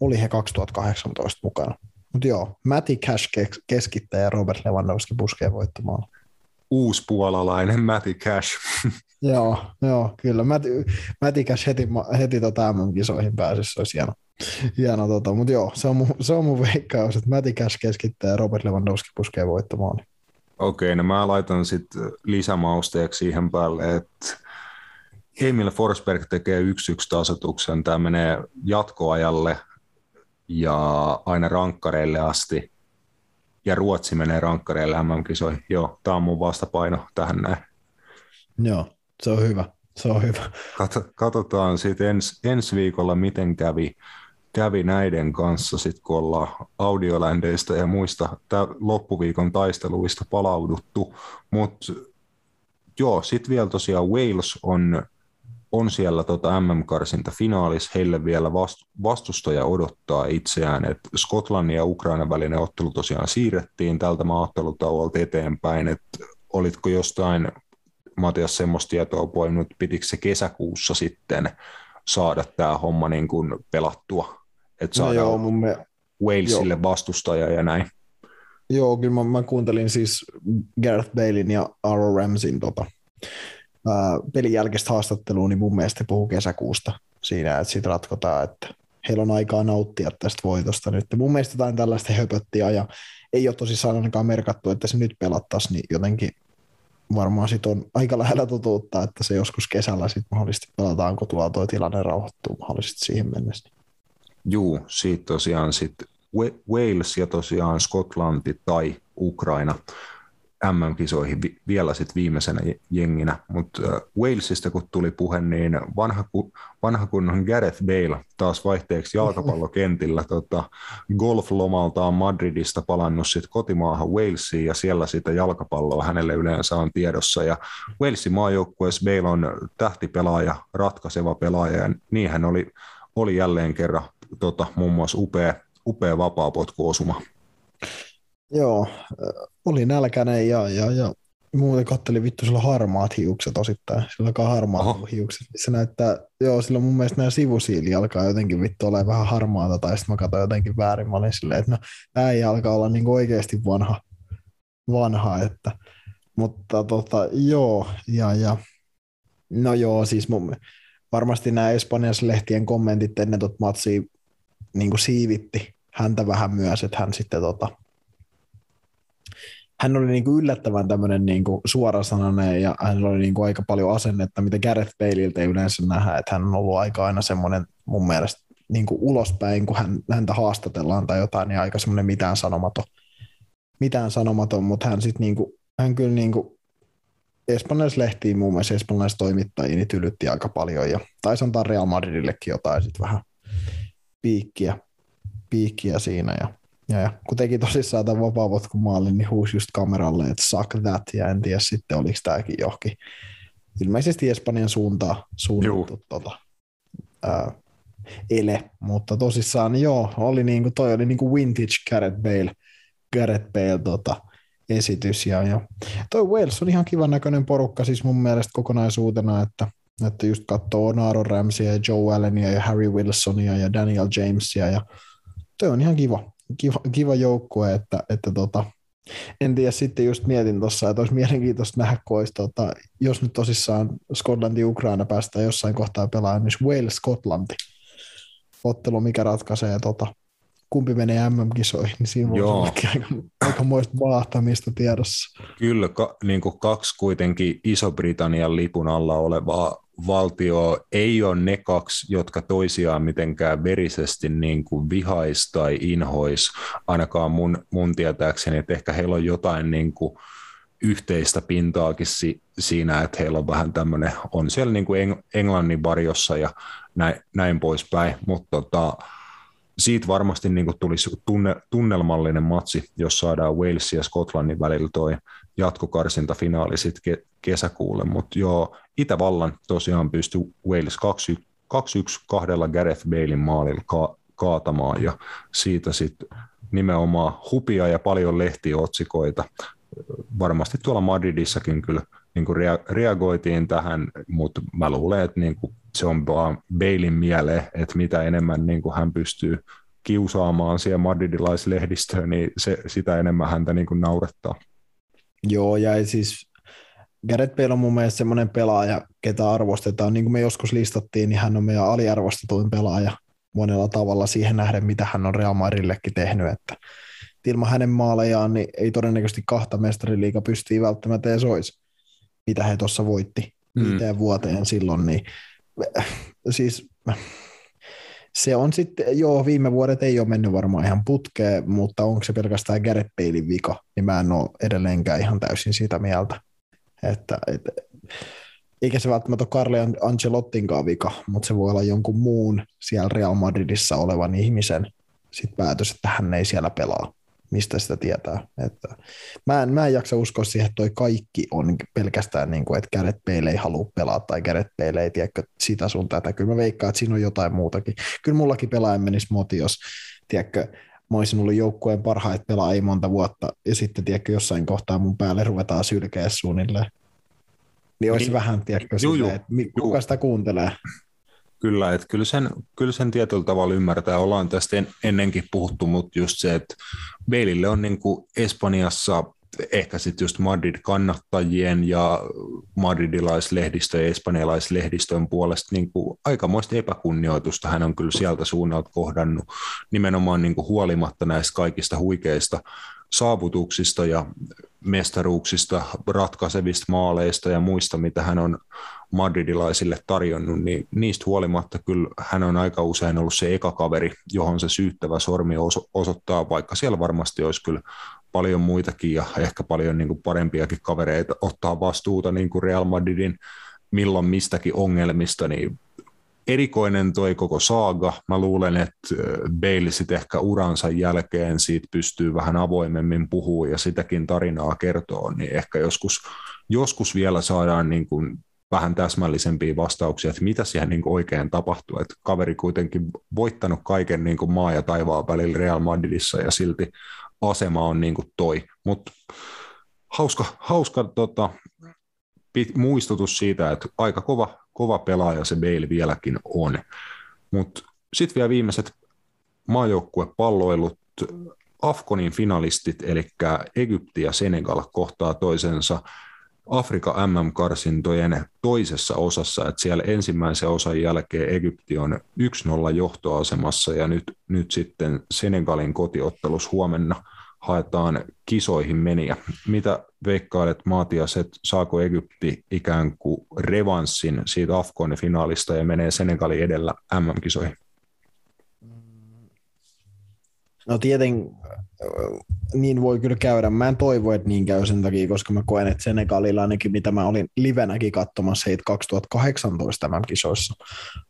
oli he 2018 mukana. Mutta joo, Matti Cash keskittää ja Robert Lewandowski puskee voittamaan. Uuspuolalainen Matti Cash. joo, joo, kyllä. Matti, Cash heti, heti tota MM-kisoihin pääsisi, olisi hieno. Hieno, tota, mutta joo, se on, mun, se on mun veikkaus, että Matti Cash keskittää ja Robert Lewandowski puskee voittamaan. Okei, no mä laitan sitten lisämausteeksi siihen päälle, että Emil Forsberg tekee yksi yksi tasotuksen. Tämä menee jatkoajalle ja aina rankkareille asti. Ja Ruotsi menee rankkareille MM-kisoihin. Joo, tämä on mun vastapaino tähän näin. Joo, se on hyvä. Se on hyvä. Katsotaan sitten ens, ensi viikolla, miten kävi kävi näiden kanssa, sit kun ollaan audioländeistä ja muista loppuviikon taisteluista palauduttu. Mutta joo, sitten vielä tosiaan Wales on on siellä tota MM-karsinta finaalis, heille vielä vastustaja odottaa itseään, että Skotlannin ja Ukrainan välinen ottelu tosiaan siirrettiin tältä maattelutauolta eteenpäin, että olitko jostain Matias semmoista tietoa poiminut, pitikö se kesäkuussa sitten saada tämä homma niin kuin pelattua, että no saadaan no joo, mun me... Walesille joo. vastustaja ja näin. Joo, kyllä mä, mä kuuntelin siis Gareth Balein ja Aaron Ramsin tota, ää, pelin jälkeistä haastattelua, niin mun mielestä puhuu kesäkuusta siinä, että siitä ratkotaan, että heillä on aikaa nauttia tästä voitosta nyt. Mun mielestä jotain tällaista höpöttiä ja ei ole tosissaan ainakaan merkattu, että se nyt pelattaisiin, niin jotenkin varmaan sit on aika lähellä totuutta, että se joskus kesällä sitten mahdollisesti pelataan, kun tuo tuo tilanne rauhoittuu mahdollisesti siihen mennessä. Juu, siitä tosiaan sitten Wales ja tosiaan Skotlanti tai Ukraina MM-kisoihin vi- vielä sit viimeisenä jenginä, mutta Walesista kun tuli puhe, niin vanha, ku, vanha kunnon Gareth Bale taas vaihteeksi jalkapallokentillä tota, golflomaltaan Madridista palannut sit kotimaahan Walesiin ja siellä sitä jalkapalloa hänelle yleensä on tiedossa ja Walesin maajoukkueessa Bale on tähtipelaaja, ratkaiseva pelaaja ja niin hän oli, oli jälleen kerran tota, muun muassa upea, upea vapaapotkuosuma. Joo, oli nälkäinen ja, ja, ja muuten katteli vittu sillä harmaat hiukset osittain. Sillä alkaa harmaat Oho. hiukset. Se näyttää, joo, sillä mun mielestä nämä sivusiili alkaa jotenkin vittu olemaan vähän harmaata, tai sitten mä katsoin jotenkin väärin. Mä olin silleen, että no, äijä alkaa olla niin oikeasti vanha, vanha että, mutta tota, joo, ja, ja no joo, siis mun, varmasti nämä lehtien kommentit ennen tuota matsia niin siivitti häntä vähän myös, että hän sitten tota, hän oli niin kuin yllättävän tämmöinen niin kuin suorasanainen ja hän oli niin kuin aika paljon asennetta, mitä Gareth Baleilta ei yleensä nähdä, että hän on ollut aika aina semmoinen mun mielestä niin kuin ulospäin, kun hän, häntä haastatellaan tai jotain, niin aika semmoinen mitään sanomaton, mitään sanomaton mutta hän sitten niin kuin, hän kyllä niin kuin espanjalaislehtiin muun muassa espanjalaistoimittajia niin tylytti aika paljon ja taisi antaa Real Madridillekin jotain sitten vähän piikkiä, piikkiä siinä ja ja, ja. Kun teki tosissaan tämän vapaapotkun maalin, niin huusi just kameralle, että suck that, ja en tiedä sitten oliko tämäkin johonkin ilmeisesti Espanjan suuntaan suunnattu tota, ää, ele, mutta tosissaan joo, oli niin kuin, toi oli niin kuin vintage Gareth Bale, Gareth Bale tota, esitys, ja, ja toi Wales on ihan kivan näköinen porukka siis mun mielestä kokonaisuutena, että, että just katsoo Naaro Ramsia ja Joe Allenia ja Harry Wilsonia ja Daniel Jamesia, ja toi on ihan kiva, kiva, kiva joukkue, että, että tota, en tiedä, sitten just mietin tuossa, että olisi mielenkiintoista nähdä, kun olisi, tota, jos nyt tosissaan Skotlanti Ukraina päästään jossain kohtaa pelaamaan, myös Wales-Skotlanti ottelu, mikä ratkaisee tota, kumpi menee MM-kisoihin, niin siinä voi olla aika, aikamoista vaahtamista tiedossa. Kyllä, ka, niin kuin kaksi kuitenkin Iso-Britannian lipun alla olevaa valtio ei ole ne kaksi, jotka toisiaan mitenkään verisesti niin kuin vihais tai inhois, ainakaan mun, mun tietääkseni, että ehkä heillä on jotain niin kuin yhteistä pintaakin si, siinä, että heillä on vähän tämmöinen, on siellä niin kuin Eng, Englannin varjossa ja näin, näin poispäin, mutta tota, siitä varmasti niin kuin tulisi tunne, tunnelmallinen matsi, jos saadaan Wales ja Skotlannin välillä toi jatkokarsinta finaali sitten ke, kesäkuulle, mutta joo, Itävallan tosiaan pystyi Wales 2-1 kahdella Gareth Balein maalilla ka- kaatamaan ja siitä sitten nimenomaan hupia ja paljon lehtiotsikoita. Varmasti tuolla Madridissakin kyllä niin kuin rea- reagoitiin tähän, mutta mä luulen, että niin kuin se on vaan Balein mieleen, että mitä enemmän niin kuin hän pystyy kiusaamaan siellä madridilaislehdistöön, niin se, sitä enemmän häntä niin kuin naurettaa. Joo, ja siis Gareth Bale on mun mielestä semmoinen pelaaja, ketä arvostetaan. Niin kuin me joskus listattiin, niin hän on meidän aliarvostetuin pelaaja monella tavalla siihen nähden, mitä hän on Real Madridillekin tehnyt. Että ilman hänen maalejaan niin ei todennäköisesti kahta mestariliiga pystyy välttämättä edes olisi, mitä he tuossa voitti mm. viiteen vuoteen silloin. Niin, siis se on sitten, joo, viime vuodet ei ole mennyt varmaan ihan putkeen, mutta onko se pelkästään Gareth Balein vika, niin mä en ole edelleenkään ihan täysin sitä mieltä. Että, et, eikä se välttämättä ole Carle Ancelottinkaan vika, mutta se voi olla jonkun muun siellä Real Madridissa olevan ihmisen sit päätös, että hän ei siellä pelaa. mistä sitä tietää. Että mä, en, mä en jaksa uskoa siihen, että toi kaikki on pelkästään, niin kuin, että Gareth Bale ei halua pelaa tai Gareth Bale ei tiedä sitä sun tätä. Kyllä mä veikkaan, että siinä on jotain muutakin. Kyllä mullakin pelaajan menisi moti, tiedätkö, mä olisin ollut joukkueen parhaita pelaajia monta vuotta, ja sitten tiedätkö, jossain kohtaa mun päälle ruvetaan sylkeä suunnilleen. Niin olisi niin, vähän, tiedätkö, juu, silleen, että kuka juu. sitä kuuntelee. Kyllä, että kyllä sen, kyllä sen tietyllä tavalla ymmärtää. Ollaan tästä en, ennenkin puhuttu, mutta just se, että Beilille on niin kuin Espanjassa ehkä sitten just Madrid-kannattajien ja madridilaislehdistön ja espanjalaislehdistön puolesta niin kuin aikamoista epäkunnioitusta hän on kyllä sieltä suunnalta kohdannut nimenomaan niin kuin huolimatta näistä kaikista huikeista saavutuksista ja mestaruuksista, ratkaisevista maaleista ja muista, mitä hän on madridilaisille tarjonnut, niin niistä huolimatta kyllä hän on aika usein ollut se eka kaveri, johon se syyttävä sormi osoittaa, vaikka siellä varmasti olisi kyllä paljon muitakin ja ehkä paljon niin kuin parempiakin kavereita ottaa vastuuta niin kuin Real Madridin milloin mistäkin ongelmista, niin erikoinen toi koko saaga. Mä luulen, että Bale sitten ehkä uransa jälkeen siitä pystyy vähän avoimemmin puhua ja sitäkin tarinaa kertoo, niin ehkä joskus, joskus vielä saadaan niin kuin vähän täsmällisempiä vastauksia, että mitä siellä niin oikein tapahtuu. Että kaveri kuitenkin voittanut kaiken niin kuin maa ja taivaan välillä Real Madridissa ja silti asema on niin kuin toi. Mutta hauska, hauska tota, pit, muistutus siitä, että aika kova, kova pelaaja se Bale vieläkin on. Mutta sitten vielä viimeiset maajoukkuepalloilut. Afkonin finalistit, eli Egypti ja Senegal kohtaa toisensa Afrikan MM-karsintojen toisessa osassa, että siellä ensimmäisen osan jälkeen Egypti on 1-0 johtoasemassa ja nyt, nyt sitten Senegalin kotiottelus huomenna haetaan kisoihin meniä. Mitä veikkailet Maatias, että saako Egypti ikään kuin revanssin siitä Afkonin finaalista ja menee Senegalin edellä MM-kisoihin? No tieten niin voi kyllä käydä. Mä en toivo, että niin käy sen takia, koska mä koen, että Senegalilla ainakin, mitä mä olin livenäkin katsomassa heitä 2018 tämän kisoissa,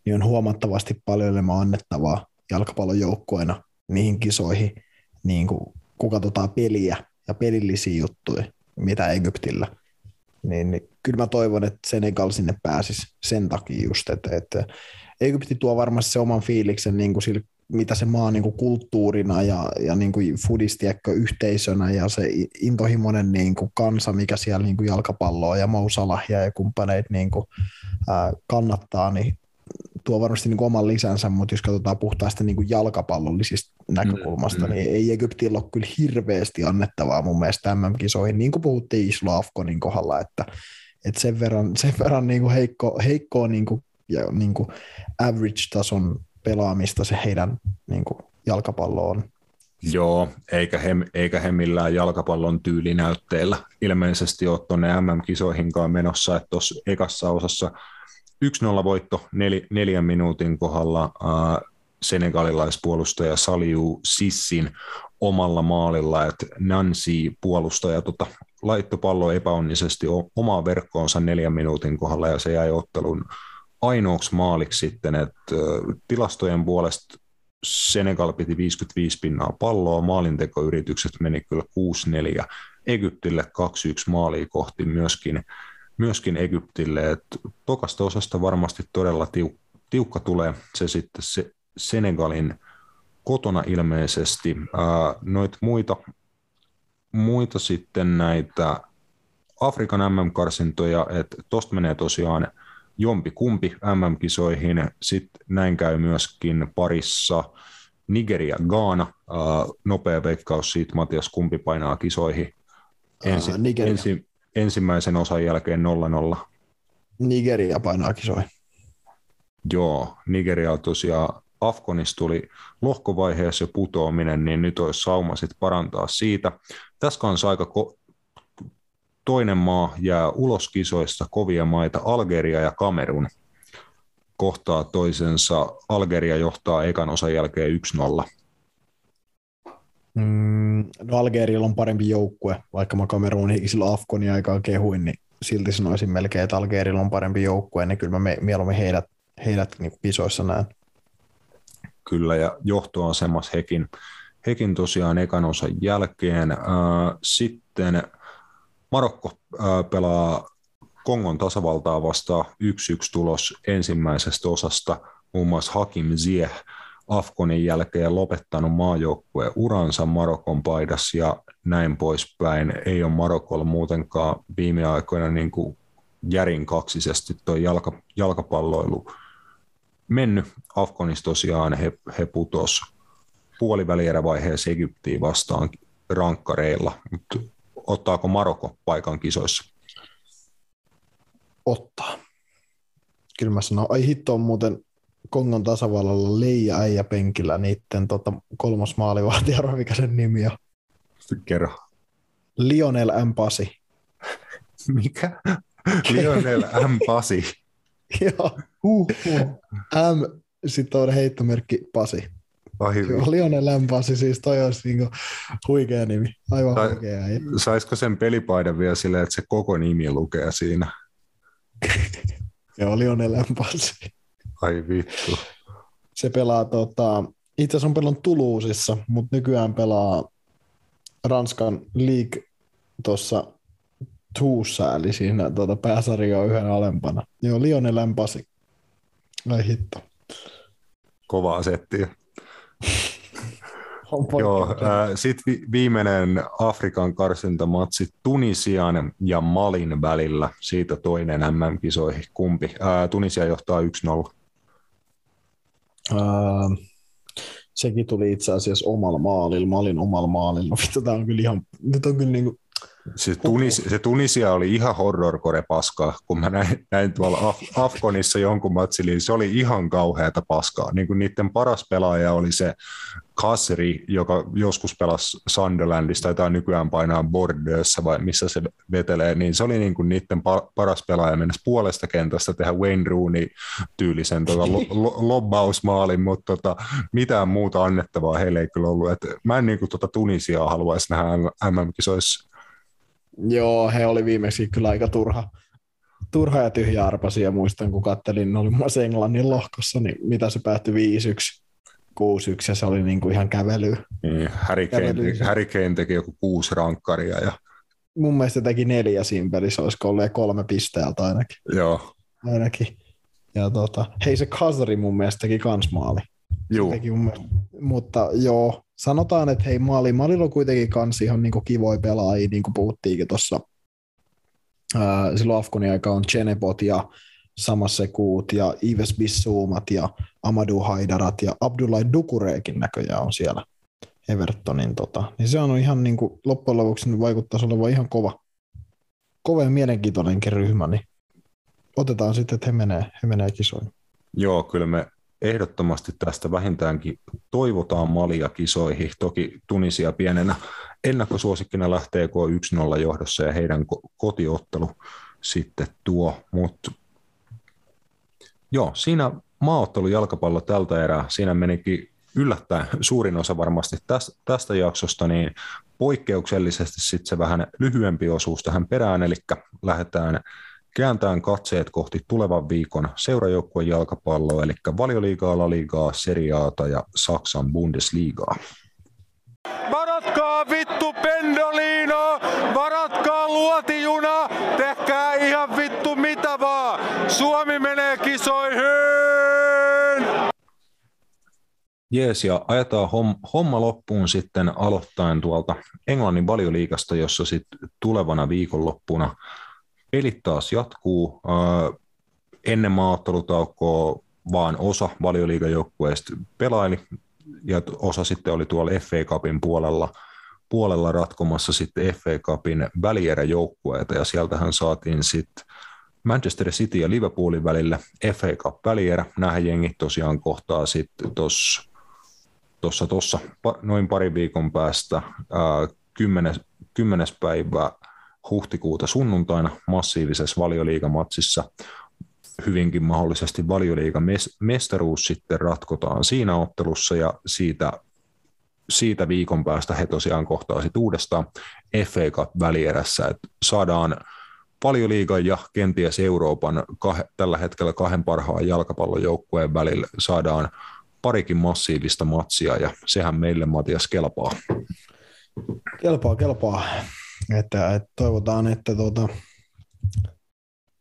niin on huomattavasti paljon enemmän annettavaa jalkapallon joukkueena niihin kisoihin, niin kuin, kun katsotaan peliä ja pelillisiä juttuja, mitä Egyptillä. Niin, niin kyllä mä toivon, että Senegal sinne pääsisi sen takia just, että, että Egypti tuo varmasti se oman fiiliksen niin kuin sillä mitä se maa niin kuin kulttuurina ja, ja niin kuin fudistiekko yhteisönä ja se intohimoinen niin kuin kansa, mikä siellä niin kuin jalkapalloa ja Mousalahia ja kumppaneit niin kuin, ää, kannattaa, niin tuo varmasti niin kuin oman lisänsä, mutta jos katsotaan puhtaasti niin kuin jalkapallollisista näkökulmasta, mm, niin ei Egyptillä ole kyllä hirveästi annettavaa mun mielestä MM-kisoihin, niin kuin puhuttiin Islo Afkonin kohdalla, että, että sen verran, sen verran niin kuin heikko, heikkoa niin kuin, ja niin kuin average-tason pelaamista se heidän niin kuin, jalkapallo on. Joo, eikä he, eikä he millään jalkapallon tyylinäytteellä ilmeisesti ole tuonne MM-kisoihinkaan menossa, että tuossa ekassa osassa 1-0 voitto nel, neljän minuutin kohdalla äh, senegalilaispuolustaja Saliu Sissin omalla maalilla, että Nancy puolustaja tota, laittoi pallo epäonnisesti omaan verkkoonsa neljän minuutin kohdalla ja se jäi ottelun ainoaksi maaliksi sitten, että tilastojen puolesta Senegal piti 55 pinnaa palloa, maalintekoyritykset meni kyllä 6-4, Egyptille 2-1 maalia kohti myöskin, myöskin Egyptille, että tokasta osasta varmasti todella tiuk- tiukka tulee se sitten se Senegalin kotona ilmeisesti. noit muita, muita sitten näitä Afrikan MM-karsintoja, että tosta menee tosiaan jompi kumpi MM-kisoihin. Sitten näin käy myöskin parissa Nigeria, Ghana. Uh, nopea veikkaus siitä, Matias, kumpi painaa kisoihin. Ensi, uh, ensi, ensimmäisen osan jälkeen 0-0. Nigeria painaa kisoihin. Joo, Nigeria tosiaan Afkonista tuli lohkovaiheessa jo putoaminen, niin nyt olisi sauma sit parantaa siitä. Tässä kanssa aika ko- toinen maa jää ulos kisoista kovia maita, Algeria ja Kamerun kohtaa toisensa. Algeria johtaa ekan osan jälkeen 1-0. Mm, no Algerialla on parempi joukkue, vaikka mä Kamerunin silloin Afkonin aikaa kehuin, niin silti sanoisin melkein, että Algerialla on parempi joukkue, niin kyllä mä mieluummin heidät, heidät niin kisoissa näen. Kyllä, ja johtoasemassa hekin, hekin tosiaan ekan osan jälkeen. Sitten Marokko pelaa Kongon tasavaltaa vastaan 1-1 tulos ensimmäisestä osasta. Muun muassa Hakim Zieh Afkonin jälkeen lopettanut maajoukkueen uransa Marokon paidassa ja näin poispäin. Ei ole Marokolla muutenkaan viime aikoina niin kuin järin kaksisesti tuo jalka, jalkapalloilu mennyt. Afkonissa tosiaan he, he putos puolivälierävaiheessa Egyptiin vastaan rankkareilla, mutta ottaako Maroko paikan kisoissa? Ottaa. Kyllä mä sanon, ai hitto on muuten Kongon tasavallalla Leija äijä penkillä niiden tota, kolmas maalivahti, arvo mikä sen nimi on. Kerro. Lionel M. Pasi. Mikä? Lionel M. Pasi. Joo. Uh, uh. M. Sitten on heittomerkki Pasi. Lionel M. Pasi, siis toi olisi niinku huikea nimi. Aivan Tai- huikea. Saisiko sen pelipaidan vielä silleen, että se koko nimi lukee siinä? Joo, Lionel M. Pasi. Ai vittu. Se pelaa, tota, itse asiassa on pelannut Tuluusissa, mutta nykyään pelaa Ranskan League tuossa Tuussa, eli siinä tota, pääsarja on yhden alempana. Joo, Lionel M. Pasi. Ai hitto. Kovaa settiä. On Joo, äh, sitten vi- viimeinen Afrikan karsintamatsi Tunisian ja Malin välillä. Siitä toinen MM-kisoihin. Kumpi? Äh, Tunisia johtaa 1-0. Ää, sekin tuli itse asiassa omalla maalilla. Mä olin omalla maalilla. No vittu, tää on kyllä ihan, nyt on kyllä niinku, Se, Tunis, se Tunisia oli ihan horrorcore paskaa, kun mä näin, näin tuolla Af- Afkonissa jonkun matsin, niin se oli ihan kauheata paskaa. Niin kuin niiden paras pelaaja oli se Kasri, joka joskus pelasi Sunderlandista, tai nykyään painaa Bordeauxssa vai missä se vetelee, niin se oli niin kuin niiden pa- paras pelaaja mennessä puolesta kentästä tehdä Wayne Rooney tyylisen tota lo- lo- lobbausmaalin, mutta tota, mitään muuta annettavaa heille ei kyllä ollut. Et mä en niin kuin tota Tunisiaa haluaisi nähdä MM-kisoissa. Joo, he oli viimeksi kyllä aika turha, turha ja tyhjä arpasi, ja muistan, kun kattelin, ne oli muun muassa Englannin lohkossa, niin mitä se päättyi 5-1, 6-1, ja se oli niinku ihan kävely. Niin, Harry, Kane. Harry Kane teki joku kuusi rankkaria ja Mun mielestä teki neljä siinä pelissä, olisiko ollut ja kolme pisteeltä ainakin. joo, ainakin. Ja tota, hei se Kasari mun mielestä teki kans maali. juu, Teki mun mielestä, mutta joo, sanotaan, että hei maali, maalilla on kuitenkin kans ihan niinku kivoja pelaajia, niin kuin puhuttiinkin tuossa silloin Afkonin aika on Chenebot ja Samassekuut ja Ives Bissoumat ja Amadou Haidarat ja Abdullah Dukureekin näköjään on siellä Evertonin. Tota. Niin se on ihan niin kuin, loppujen lopuksi nyt vaikuttaisi olevan ihan kova, kova ja mielenkiintoinenkin ryhmä, niin otetaan sitten, että he menee, he menee kisoihin. joo, kyllä me ehdottomasti tästä vähintäänkin toivotaan Malia kisoihin. Toki Tunisia pienenä ennakkosuosikkina lähtee K1-0 johdossa ja heidän ko- kotiottelu sitten tuo, mutta joo, siinä maaottelu jalkapallo tältä erää, siinä menikin yllättäen suurin osa varmasti tästä, tästä jaksosta, niin poikkeuksellisesti sitten se vähän lyhyempi osuus tähän perään, eli lähdetään kääntäen katseet kohti tulevan viikon seurajoukkueen jalkapalloa, eli valioliigaa, laliigaa, seriaata ja Saksan Bundesliigaa. Varatkaa vittu pendolino, varatkaa luotijuna, tehkää ihan vittu mitä vaan. Suomi menee kisoihin! Jees, ja ajetaan hom- homma loppuun sitten aloittaen tuolta Englannin valioliigasta, jossa sitten tulevana viikonloppuna pelit taas jatkuu. Ennen maaottelutaukoa vaan osa valioliigajoukkueista pelaili, ja osa sitten oli tuolla FA Cupin puolella, puolella ratkomassa sitten FA Cupin välieräjoukkueita, ja sieltähän saatiin sitten Manchester City ja Liverpoolin välillä FA Cup välierä. Nämä jengit tosiaan kohtaa sitten tuossa tossa, pa, noin pari viikon päästä ää, 10, 10. päivää huhtikuuta sunnuntaina massiivisessa valioliigamatsissa hyvinkin mahdollisesti valioliigan mes, mestaruus sitten ratkotaan siinä ottelussa ja siitä, siitä viikon päästä he tosiaan kohtaa sitten uudestaan FA Cup välierässä, että saadaan valioliigan ja kenties Euroopan kah, tällä hetkellä kahden parhaan jalkapallojoukkueen välillä saadaan parikin massiivista matsia ja sehän meille Matias kelpaa. Kelpaa, kelpaa. Että, että toivotaan, että tuota,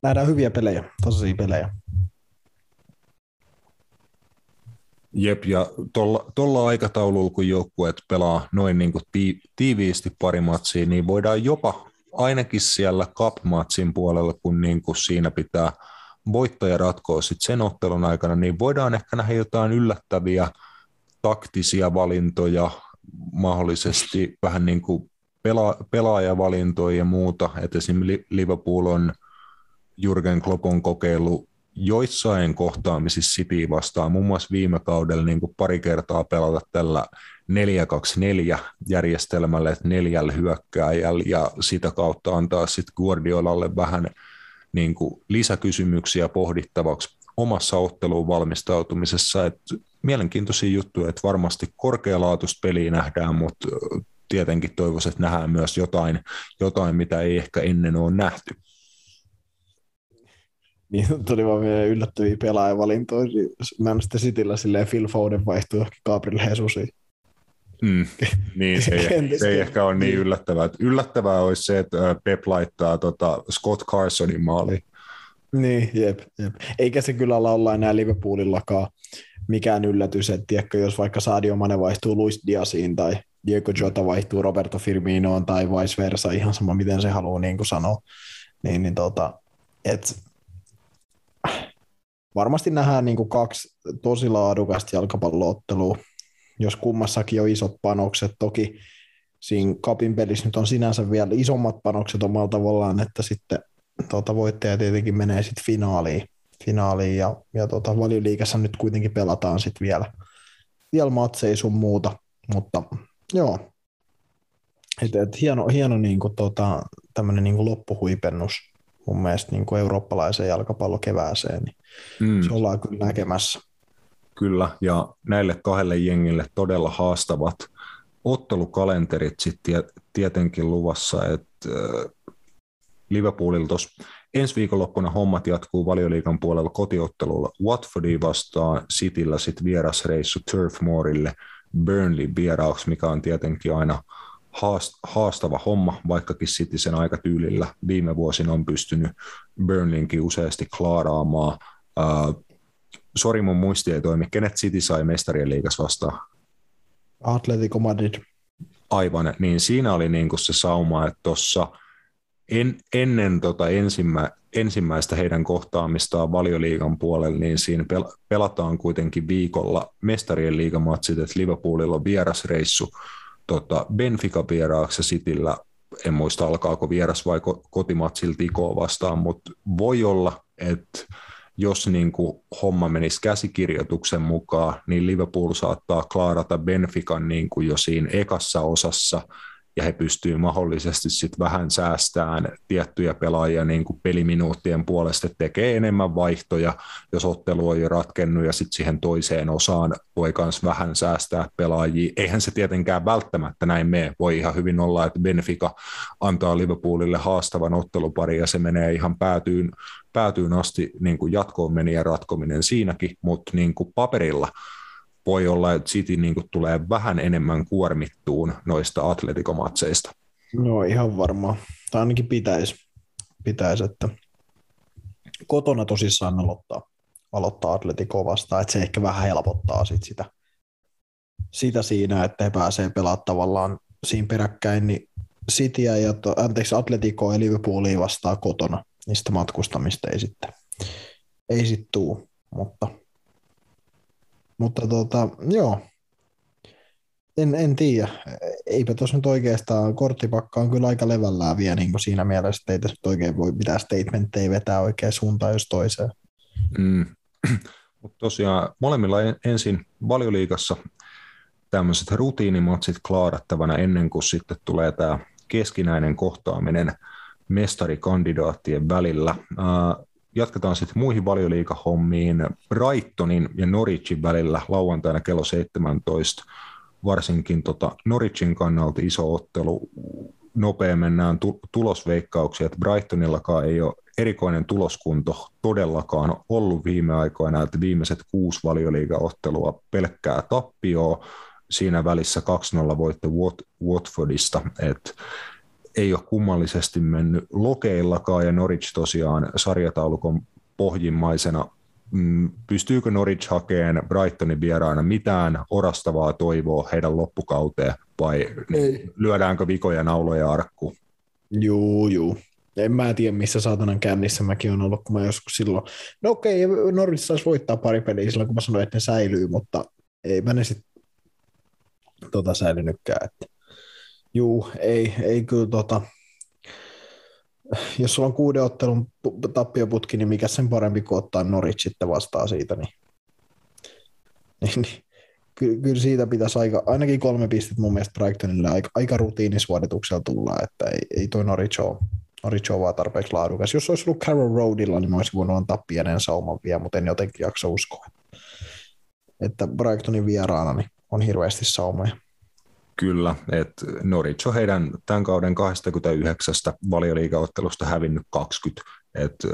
nähdään hyviä pelejä, tasaisia pelejä. Jep, ja tuolla aikataululla, kun joukkueet pelaa noin niin kuin tii, tiiviisti pari matsia, niin voidaan jopa ainakin siellä cup-matsin puolella, kun niin kuin siinä pitää voittaja ratkoa sit sen ottelun aikana, niin voidaan ehkä nähdä jotain yllättäviä taktisia valintoja, mahdollisesti vähän niin kuin pela, pelaajavalintoja ja muuta. että esimerkiksi Liverpool on Jurgen Kloppon kokeilu joissain kohtaamisissa City vastaan, muun muassa viime kaudella niin kuin pari kertaa pelata tällä 4-2-4 järjestelmällä, että neljällä hyökkääjällä ja sitä kautta antaa sitten Guardiolalle vähän niin kuin lisäkysymyksiä pohdittavaksi omassa otteluun valmistautumisessa. Et mielenkiintoisia juttuja, että varmasti korkealaatuista peliä nähdään, mutta tietenkin toivoisin, että nähdään myös jotain, jotain, mitä ei ehkä ennen ole nähty. Niin tuli vaan vielä yllättäviä pelaajavalintoja. Manchester Cityllä silleen Phil Foden vaihtui johonkin Gabriel Jesusiin. Mm, niin, se ei, se ei ehkä ole niin yllättävää. Yllättävää olisi se, että Pep laittaa tota Scott Carsonin maaliin. Niin, jep, jep. Eikä se kyllä olla enää Liverpoolillakaan mikään yllätys, että tiedätkö, jos vaikka Sadio Mane vaihtuu Luis Diasiin tai Diego Jota vaihtuu Roberto Firminoon tai vice versa, ihan sama miten se haluaa niin kuin sanoa, niin, niin tota, et, varmasti nähdään niin kuin kaksi tosi laadukasta jalkapalloottelua, jos kummassakin on isot panokset. Toki siinä kapin pelissä nyt on sinänsä vielä isommat panokset omalla tavallaan, että sitten tuota, voittaja tietenkin menee sitten finaaliin, finaaliin ja, ja tuota, valioliikassa nyt kuitenkin pelataan sitten vielä, vielä matseja sun muuta, mutta joo, et, et hieno, hieno niin kuin, tota, tämmöinen niin loppuhuipennus mun mielestä niin kuin eurooppalaiseen jalkapallokevääseen, niin mm. se ollaan kyllä näkemässä. Kyllä, ja näille kahdelle jengille todella haastavat ottelukalenterit sitten tietenkin luvassa, että Liverpoolilla tuossa ensi viikonloppuna hommat jatkuu valioliikan puolella kotiottelulla Watfordia vastaan, Cityllä sitten vierasreissu Turf Moorille Burnley vieraaksi, mikä on tietenkin aina haastava homma, vaikkakin City sen aikatyylillä viime vuosina on pystynyt Burnleyinkin useasti klaaraamaan. Uh, sori mun muisti ei toimi. Kenet City sai mestarien liigas vastaan? Atletico Madrid. Aivan, niin siinä oli niin kuin se sauma, että tuossa en, ennen tota ensimmä, ensimmäistä heidän kohtaamistaan valioliigan puolella, niin siinä pel- pelataan kuitenkin viikolla mestarien liigamatsit, että Liverpoolilla on vierasreissu tota Benfica vieraaksi ja Cityllä, en muista alkaako vieras vai kotimatsilta Ikoa vastaan, mutta voi olla, että jos niin kuin homma menisi käsikirjoituksen mukaan, niin Liverpool saattaa klaarata Benfican niin kuin jo siinä ekassa osassa, ja he pystyvät mahdollisesti sit vähän säästämään tiettyjä pelaajia niin kuin peliminuuttien puolesta, tekee enemmän vaihtoja, jos ottelu on jo ratkennut, ja sitten siihen toiseen osaan voi myös vähän säästää pelaajia. Eihän se tietenkään välttämättä näin mene. Voi ihan hyvin olla, että Benfica antaa Liverpoolille haastavan ottelupari, ja se menee ihan päätyyn päätyyn asti niin kuin jatkoon meni ja ratkominen siinäkin, mutta niin kuin paperilla voi olla, että City niin kuin tulee vähän enemmän kuormittuun noista atletikomatseista. No ihan varmaan. Tai ainakin pitäisi, pitäisi että kotona tosissaan aloittaa, aloittaa Atletico vastaan, että se ehkä vähän helpottaa sit sitä, sitä siinä, että he pääsee pelaamaan tavallaan siinä peräkkäin, niin Cityä ja to, anteeksi, Atletico ja Liverpoolia vastaa kotona niistä matkustamista ei sitten, ei sitten tuu, mutta, mutta tota, joo, en, en tiedä. Eipä tuossa nyt oikeastaan, korttipakka on kyllä aika levällään vielä niin siinä mielessä, että ei tässä oikein voi mitään statementteja vetää oikein suuntaan jos toiseen. Mm. Mutta tosiaan molemmilla ensin valioliikassa tämmöiset rutiinimatsit klaarattavana ennen kuin sitten tulee tämä keskinäinen kohtaaminen – mestarikandidaattien välillä. Jatketaan sitten muihin valioliikahommiin. Brightonin ja Norwichin välillä lauantaina kello 17. Varsinkin tota Norwichin kannalta iso ottelu. Nopea mennään tu- tulosveikkauksia, että Brightonillakaan ei ole erikoinen tuloskunto todellakaan ollut viime aikoina, että viimeiset kuusi valioliigaottelua pelkkää tappioa, siinä välissä 2-0 voitto Wat- Watfordista, että ei ole kummallisesti mennyt lokeillakaan ja Norwich tosiaan sarjataulukon pohjimmaisena mm, pystyykö Norwich hakemaan Brightonin vieraana mitään orastavaa toivoa heidän loppukauteen vai Ei. lyödäänkö vikoja nauloja arkkuun? Juu, juu. En mä tiedä, missä saatanan kännissä mäkin on ollut, kun mä joskus silloin... No okei, okay, Norwich saisi voittaa pari peliä silloin, kun mä sanoin, että ne säilyy, mutta ei mä ne sitten tota säilynytkään. Että... Juu, ei, ei kyllä tota... Jos sulla on kuuden ottelun tappioputki, niin mikä sen parempi kuin ottaa Norwich sitten vastaan siitä, niin, niin, niin kyllä siitä pitäisi aika, ainakin kolme pistettä mun mielestä Brightonille aika, aika rutiinisuorituksella tulla, että ei, ei toi Norwich ole, Norwich ole vaan tarpeeksi laadukas. Jos olisi ollut Carroll Roadilla, niin mä olisin voinut antaa pienen sauman vielä, mutta en jotenkin jaksa uskoa. Että Brightonin vieraana niin on hirveästi saumoja. Kyllä, että Norwich on heidän tämän kauden 29 valioliigaottelusta hävinnyt 20. että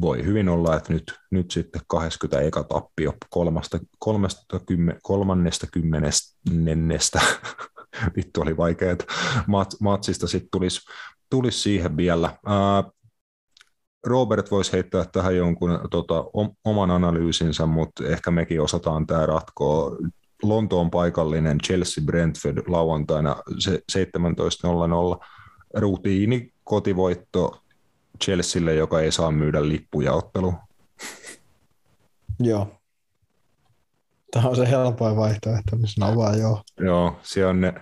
voi hyvin olla, että nyt, nyt sitten 20 eka tappio kolmasta, kolmesta, kymmen, kolmannesta kymmenennestä, vittu oli vaikea, että mat, matsista sitten tulisi tulis siihen vielä. Ää, Robert voisi heittää tähän jonkun tota, oman analyysinsä, mutta ehkä mekin osataan tämä ratkoa. Lontoon paikallinen Chelsea Brentford lauantaina 17.00 rutiini kotivoitto Chelsealle, joka ei saa myydä lippuja otteluun. Joo. Tämä on se helpoin vaihtoehto, missä on vaan joo. Joo, se on ne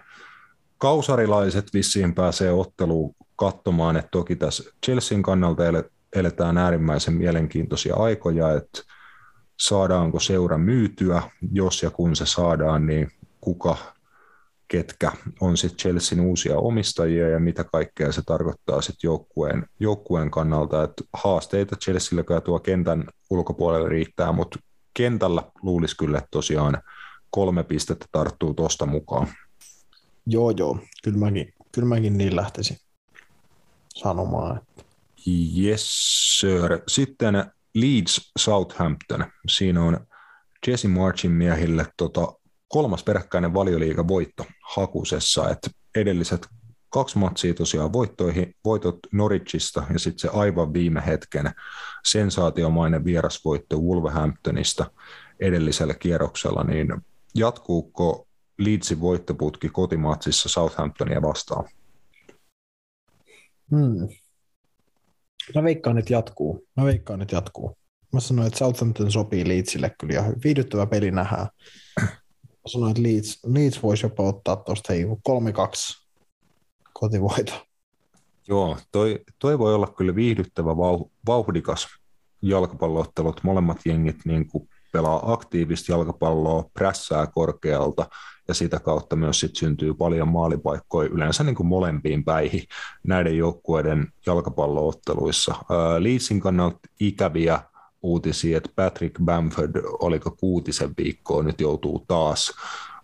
kausarilaiset vissiin pääsee otteluun katsomaan, että toki tässä Chelsean kannalta eletään äärimmäisen mielenkiintoisia aikoja, että saadaanko seura myytyä, jos ja kun se saadaan, niin kuka, ketkä on sitten Chelsean uusia omistajia ja mitä kaikkea se tarkoittaa sitten joukkueen, joukkueen kannalta, että haasteita Chelsealla tuo kentän ulkopuolelle riittää, mutta kentällä luulisi kyllä, että tosiaan kolme pistettä tarttuu tuosta mukaan. Joo, joo, kyllä mäkin, kyllä mäkin niin lähtisin sanomaan. Että... Yes, sir. Sitten Leeds Southampton. Siinä on Jesse Marchin miehille tota, kolmas peräkkäinen valioliiga voitto hakusessa, että edelliset kaksi matsia tosiaan voittoihin, voitot Norwichista ja sitten se aivan viime hetken sensaatiomainen vierasvoitto Wolverhamptonista edellisellä kierroksella, niin jatkuuko Leedsin voittoputki kotimatsissa Southamptonia vastaan? Hmm. Mä veikkaan, että jatkuu. Mä veikkaan, että jatkuu. Mä sanoin, että Southampton sopii Leedsille kyllä ja viihdyttävä peli nähdään. Mä sanoin, että Leeds, Leeds voisi jopa ottaa tuosta 3-2 kotivoito. Joo, toi, toi voi olla kyllä viihdyttävä vauh, vauhdikas jalkapalloottelut. Molemmat jengit niin kuin pelaa aktiivista jalkapalloa, prässää korkealta ja sitä kautta myös sit syntyy paljon maalipaikkoja yleensä niin kuin molempiin päihin näiden joukkueiden jalkapallootteluissa. Leedsin kannalta ikäviä uutisia, että Patrick Bamford, oliko kuutisen viikkoa, nyt joutuu taas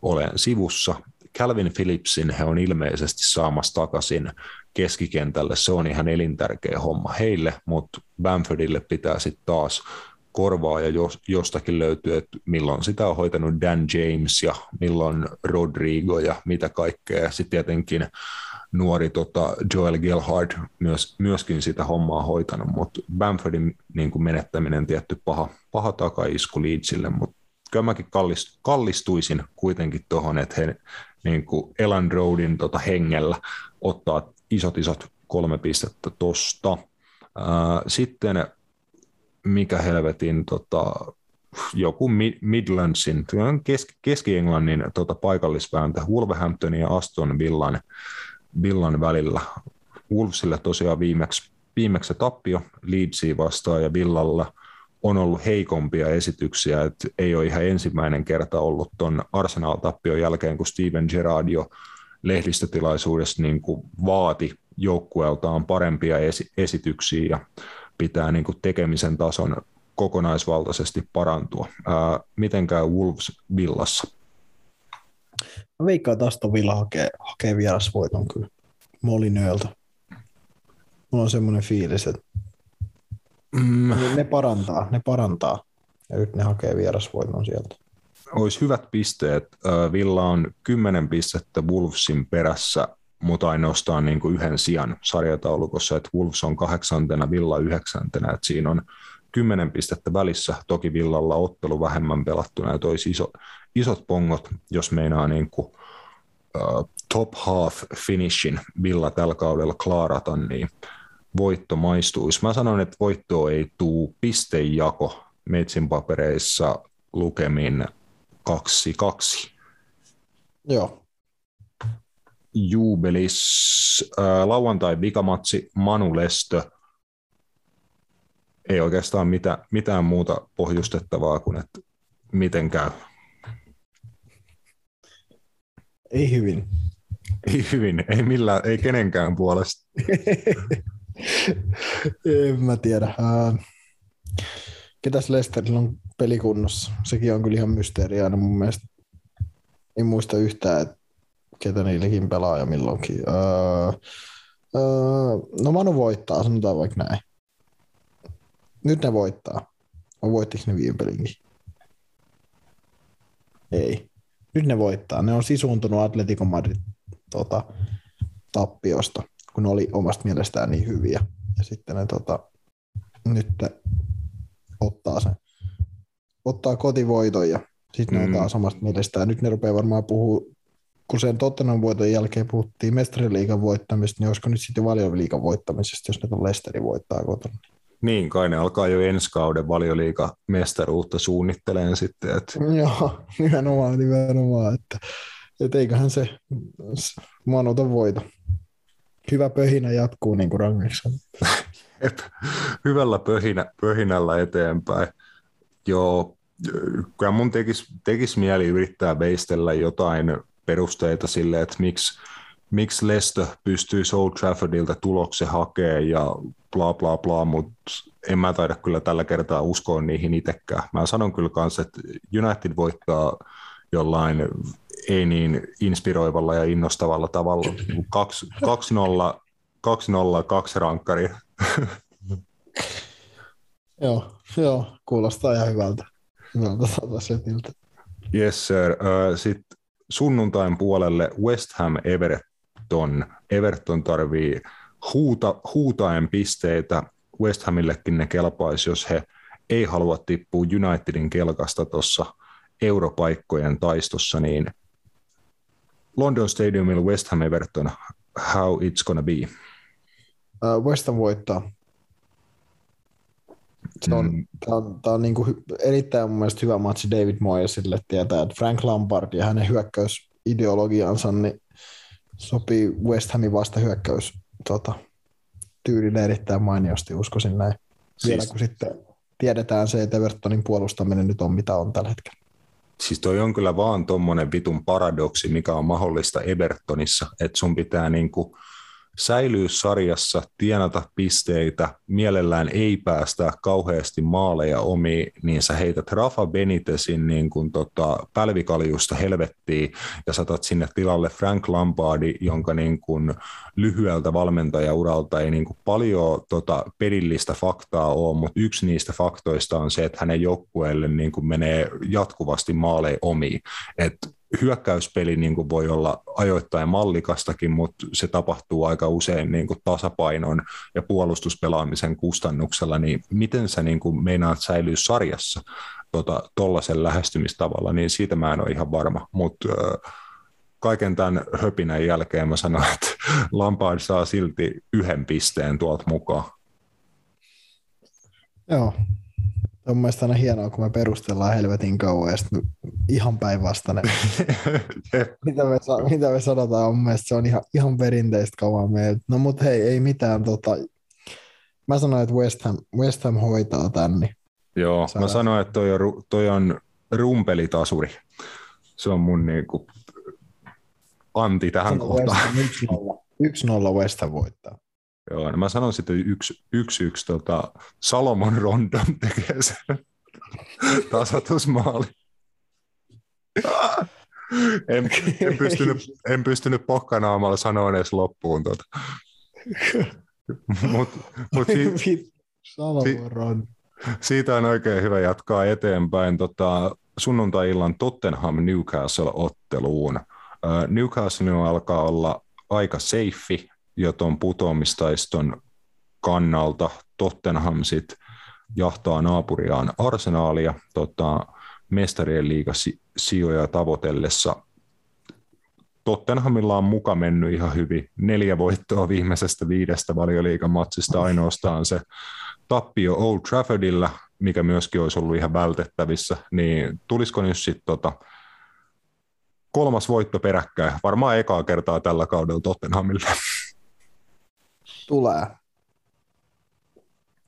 olemaan sivussa. Calvin Phillipsin he on ilmeisesti saamassa takaisin keskikentälle. Se on ihan elintärkeä homma heille, mutta Bamfordille pitää sitten taas korvaa ja jos, jostakin löytyy, että milloin sitä on hoitanut Dan James ja milloin Rodrigo ja mitä kaikkea. Sitten tietenkin nuori tota Joel Gelhard myös, myöskin sitä hommaa hoitanut, mutta Bamfordin niin kuin menettäminen tietty paha, paha takaisku Leedsille, mutta kyllä mäkin kallist, kallistuisin kuitenkin tuohon, että he niin kuin Elan Roadin tota hengellä ottaa isot isot kolme pistettä tosta. Sitten mikä helvetin tota, joku Midlandsin, Keski-Englannin tota, paikallisvääntö Wolverhamptonin ja Aston Villan, Villan välillä. Wolvesille tosiaan viimeksi, viimeksi tappio Leedsiin vastaan ja Villalla on ollut heikompia esityksiä, että ei ole ihan ensimmäinen kerta ollut tuon Arsenal-tappion jälkeen, kun Steven Gerrard lehdistötilaisuudessa niin kuin vaati joukkueeltaan parempia esi- esityksiä pitää niin kuin tekemisen tason kokonaisvaltaisesti parantua. Ää, miten käy Wolves Villassa? Mä veikkaan, että Aston Villa hakee, hakee vierasvoiton kyllä Molinööltä. Mulla on semmoinen fiilis, että Mm, Ne, parantaa, ne parantaa. Ja nyt ne hakee vierasvoiton sieltä. olisi hyvät pisteet. Villa on 10 pistettä Wolvesin perässä, mutta ainoastaan niin kuin yhden sijan sarjataulukossa, että Wolves on kahdeksantena, Villa yhdeksäntenä, että siinä on 10 pistettä välissä. Toki Villalla ottelu vähemmän pelattuna, että olisi iso, isot pongot, jos meinaa niin kuin, uh, top half finishin Villa tällä kaudella klaarata, niin voitto maistuisi. Mä sanon, että voitto ei tuu pistejako Metsin papereissa lukemin 2-2. Joo. Jubelis, ää, lauantai vikamatsi Manu Lestö. Ei oikeastaan mitään, mitään muuta pohjustettavaa kuin, että miten käy. Ei hyvin. Ei hyvin, ei millään, ei kenenkään puolesta. en mä tiedä. Ketäs Lesterillä on pelikunnossa? Sekin on kyllä ihan mysteeri aina mun mielestä. En muista yhtään, että ketä niilläkin pelaa ja milloinkin. Ää, ää, no Manu voittaa, sanotaan vaikka näin. Nyt ne voittaa. Vai voittiko ne viime pelinkin? Ei. Nyt ne voittaa. Ne on sisuuntunut Atletico Madrid tota, tappiosta, kun ne oli omasta mielestään niin hyviä. Ja sitten ne tota, nyt ne ottaa sen ottaa kotivoiton ja sitten ne Mm. on taas omasta mielestään. Nyt ne rupeaa varmaan puhua, kun sen Tottenham voiton jälkeen puhuttiin mestariliigan voittamista, niin olisiko nyt sitten valioliigan voittamisesta, jos ne on Lesteri voittaa kotona. Niin, kai ne alkaa jo ensi kauden valioliiga mestaruutta suunnitteleen sitten, että Joo, nimenomaan, nimenomaan, että, että eiköhän se, Manuton voito. Hyvä pöhinä jatkuu niin kuin Rangnickson. Hyvällä pöhinä, pöhinällä eteenpäin. Joo, kyllä mun tekisi tekis mieli yrittää veistellä jotain perusteita sille, että miksi, miksi Lestö pystyy Old Traffordilta tuloksen hakemaan ja bla bla bla, mutta en mä taida kyllä tällä kertaa uskoa niihin itsekään. Mä sanon kyllä kanssa, että United voittaa jollain ei niin inspiroivalla ja innostavalla tavalla. 2-0, 2-0, kaksi rankkaria. Joo, joo, kuulostaa ihan hyvältä. Hyvältä setiltä. Yes sir. Sitten sunnuntain puolelle West Ham Everton. Everton tarvii huuta, huutaen pisteitä. West Hamillekin ne kelpaisi, jos he ei halua tippua Unitedin kelkasta tuossa europaikkojen taistossa, niin London Stadiumilla West Ham Everton, how it's gonna be. Uh, West Ham voittaa. Se on, Mm. Tämä on, tää on niinku hy- erittäin mun mielestä hyvä matsi David Moyesille. Tietää, että Frank Lampard ja hänen hyökkäysideologiansa niin sopii West Hamin vastahyökkäys tota, tyylille erittäin mainiosti, uskoisin näin. Vielä Siis- kun sitten tiedetään se, että Evertonin puolustaminen nyt on mitä on tällä hetkellä. Siis toi on kyllä vaan tommonen vitun paradoksi, mikä on mahdollista Evertonissa, että sun pitää niinku säilyä sarjassa, tienata pisteitä, mielellään ei päästä kauheasti maaleja omiin, niin sä heität Rafa Benitezin niin kuin tota, pälvikaljusta helvettiin ja satat sinne tilalle Frank Lampardi, jonka niin kuin lyhyeltä valmentajauralta ei niin kuin paljon tota, pelillistä faktaa ole, mutta yksi niistä faktoista on se, että hänen joukkueelle niin kuin menee jatkuvasti maaleja omiin. Et hyökkäyspeli niin kuin voi olla ajoittain mallikastakin, mutta se tapahtuu aika usein niin kuin tasapainon ja puolustuspelaamisen kustannuksella, niin miten sä niin kuin meinaat säilyä sarjassa tuollaisen tota, lähestymistavalla, niin siitä mä en ole ihan varma, mutta kaiken tämän höpinän jälkeen mä sanon, että Lampard saa silti yhden pisteen tuolta mukaan. Joo. On mielestäni aina hienoa, kun me perustellaan helvetin kauan ja sitten ihan päinvastainen. mitä, me, mitä me sanotaan, on mielestä se on ihan, ihan perinteistä kauan meiltä. No mut hei, ei mitään. Tota, mä sanoin, että West Ham, West Ham hoitaa tän, niin Joo, mä Saadaan. sanoin, että toi on, toi on rumpelitasuri. Se on mun niinku anti tähän Sano kohtaan. Ham 1-0. 1-0 West Ham voittaa. Joo, no mä sanon sitten yksi, yksi, yksi tota, Salomon Rondon tekee sen tasoitusmaali. En, en, pystynyt, en pystynyt pokkanaamalla sanoa edes loppuun. Tota. Mut, mut si, Salomon Siitä on oikein hyvä jatkaa eteenpäin tota, sunnuntai-illan Tottenham Newcastle-otteluun. Newcastle alkaa olla aika seifi jo tuon putoamistaiston kannalta. Tottenham sit jahtaa naapuriaan arsenaalia tota, mestarien liigasijoja tavoitellessa. Tottenhamilla on muka mennyt ihan hyvin. Neljä voittoa viimeisestä viidestä valioliigamatsista ainoastaan se tappio Old Traffordilla, mikä myöskin olisi ollut ihan vältettävissä, niin tulisiko nyt sitten tota, kolmas voitto peräkkäin, varmaan ekaa kertaa tällä kaudella Tottenhamille. Tulee.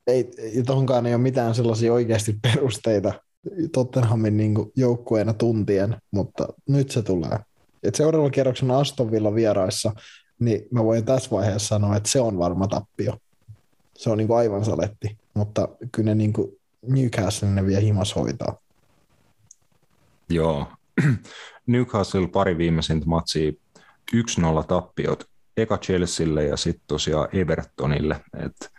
Ei, tuohonkaan ei ole mitään sellaisia oikeasti perusteita Tottenhamin niin joukkueena tuntien, mutta nyt se tulee. Et seuraavalla kierroksella Aston Villa vieraissa, niin mä voin tässä vaiheessa sanoa, että se on varma tappio. Se on niin kuin aivan saletti, mutta kyllä ne niin kuin Newcastle ne vielä himas hoitaa. Joo. Newcastle pari viimeisintä matsia 1-0 tappiot. Eka Chelsealle ja sitten tosiaan Evertonille. Et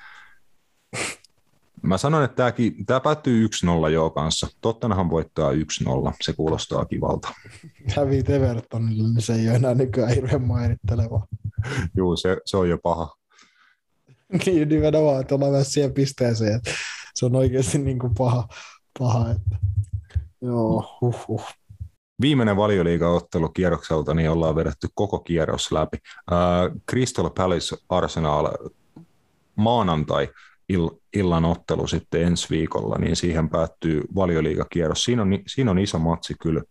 Mä sanon, että tämäkin, tämä päättyy 1-0 joo kanssa. Tottenham voittaa 1-0. Se kuulostaa kivalta. Hävit Evertonille, niin se ei ole enää nykyään hirveän mainitteleva. Joo, se, se on jo paha. niin, nimenomaan, että ollaan myös siihen pisteeseen, että se on oikeasti niin kuin paha, paha että... Joo, huh, huh. Viimeinen valioliigaottelu kierrokselta, niin ollaan vedetty koko kierros läpi. Uh, Crystal Palace Arsenal maanantai ill- illan ottelu sitten ensi viikolla, niin siihen päättyy valioliigakierros. Siinä on, siinä on iso matsi kyllä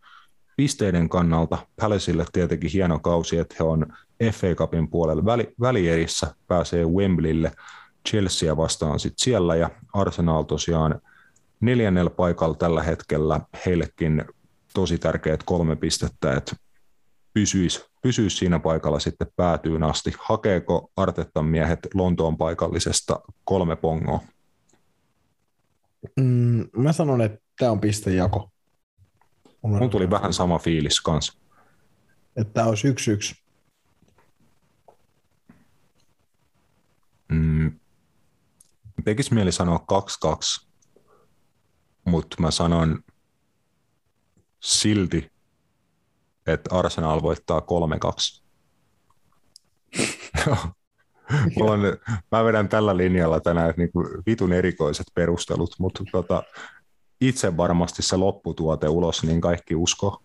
pisteiden kannalta. Palaceille tietenkin hieno kausi, että he on FA Cupin puolella väli, välierissä, pääsee Wembleylle Chelsea vastaan sitten siellä ja Arsenal tosiaan neljännellä paikalla tällä hetkellä heillekin tosi tärkeät kolme pistettä, että pysyisi, pysyisi siinä paikalla sitten päätyyn asti. Hakeeko Artettan miehet Lontoon paikallisesta kolme pongoa? Mm, mä sanon, että tämä on pistejako. Mun tuli vähän sama fiilis kanssa. Että tämä olisi yksi yksi. Mm, tekisi mieli sanoa 2-2, mutta mä sanon silti, että Arsenal voittaa 3-2. on, mä vedän tällä linjalla tänään että niinku vitun erikoiset perustelut, mutta tota, itse varmasti se lopputuote ulos, niin kaikki usko.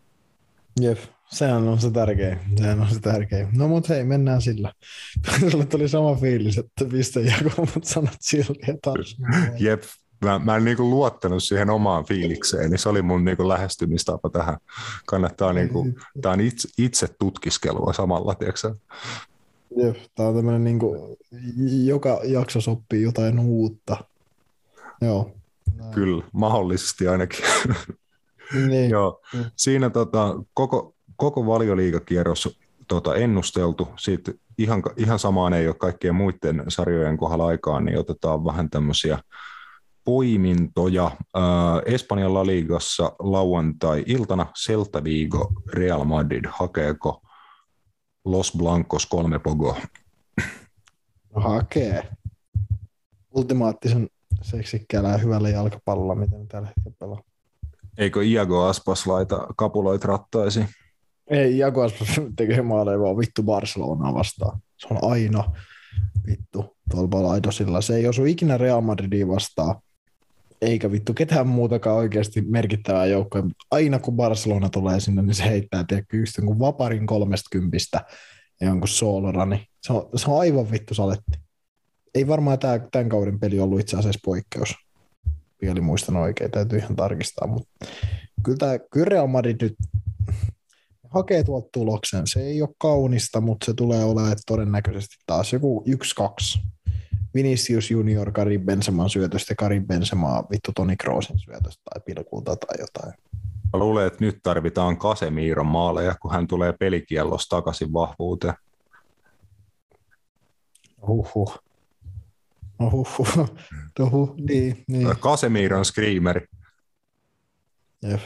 Jep, sehän on se tärkein. Sehän on se tärkein. No mut hei, mennään sillä. Sulle tuli sama fiilis, että pistejako, mutta sanot silti, että Jep, mä, mä en niinku luottanut siihen omaan fiilikseen, niin se oli mun niinku lähestymistapa tähän. Kannattaa, niinku, tää on itse, itse tutkiskelua samalla, tiedätkö Jep, tää on tämmönen niinku, joka jakso sopii jotain uutta. Joo. Näin. Kyllä, mahdollisesti ainakin. Niin. Joo. Siinä tota, koko, koko valioliigakierros tota, ennusteltu. Siitä ihan, ihan samaan ei ole kaikkien muiden sarjojen kohdalla aikaan, niin otetaan vähän tämmöisiä poimintoja. Äh, Espanjan La Ligassa lauantai-iltana Celta Vigo Real Madrid. Hakeeko Los Blancos kolme pogoa? No hakee. Ultimaattisen seksikkäällä ja hyvällä jalkapallolla, miten tällä hetkellä pelaa. Eikö Iago Aspas laita kapuloit rattaisi? Ei, Iago Aspas tekee maaleja vaan vittu Barcelonaa vastaan. Se on aina vittu tuolla laidosilla. Se ei osu ikinä Real Madridia vastaan, eikä vittu ketään muutakaan oikeasti merkittävää joukkoa. Aina kun Barcelona tulee sinne, niin se heittää tiedätkö, just jonkun vaparin kolmesta kympistä ja jonkun soolorani. Se on, se on aivan vittu saletti. Ei varmaan tämä, tämän kauden peli ollut itse asiassa poikkeus. Mikäli muistan oikein, täytyy ihan tarkistaa. Mutta kyllä, tämä, kyllä Madrid nyt hakee tuolta tuloksen. Se ei ole kaunista, mutta se tulee olemaan todennäköisesti taas joku 1-2. Vinicius Junior Karim Benseman syötöstä, Karim Benzema vittu Toni Kroosin syötöstä tai pilkulta tai jotain. Mä luulen, että nyt tarvitaan Kasemiiron maaleja, kun hän tulee pelikiellosta takaisin vahvuuteen. Huhhuh. No huhhuh. No huh, niin, niin. Kasemiiron screameri. Jep.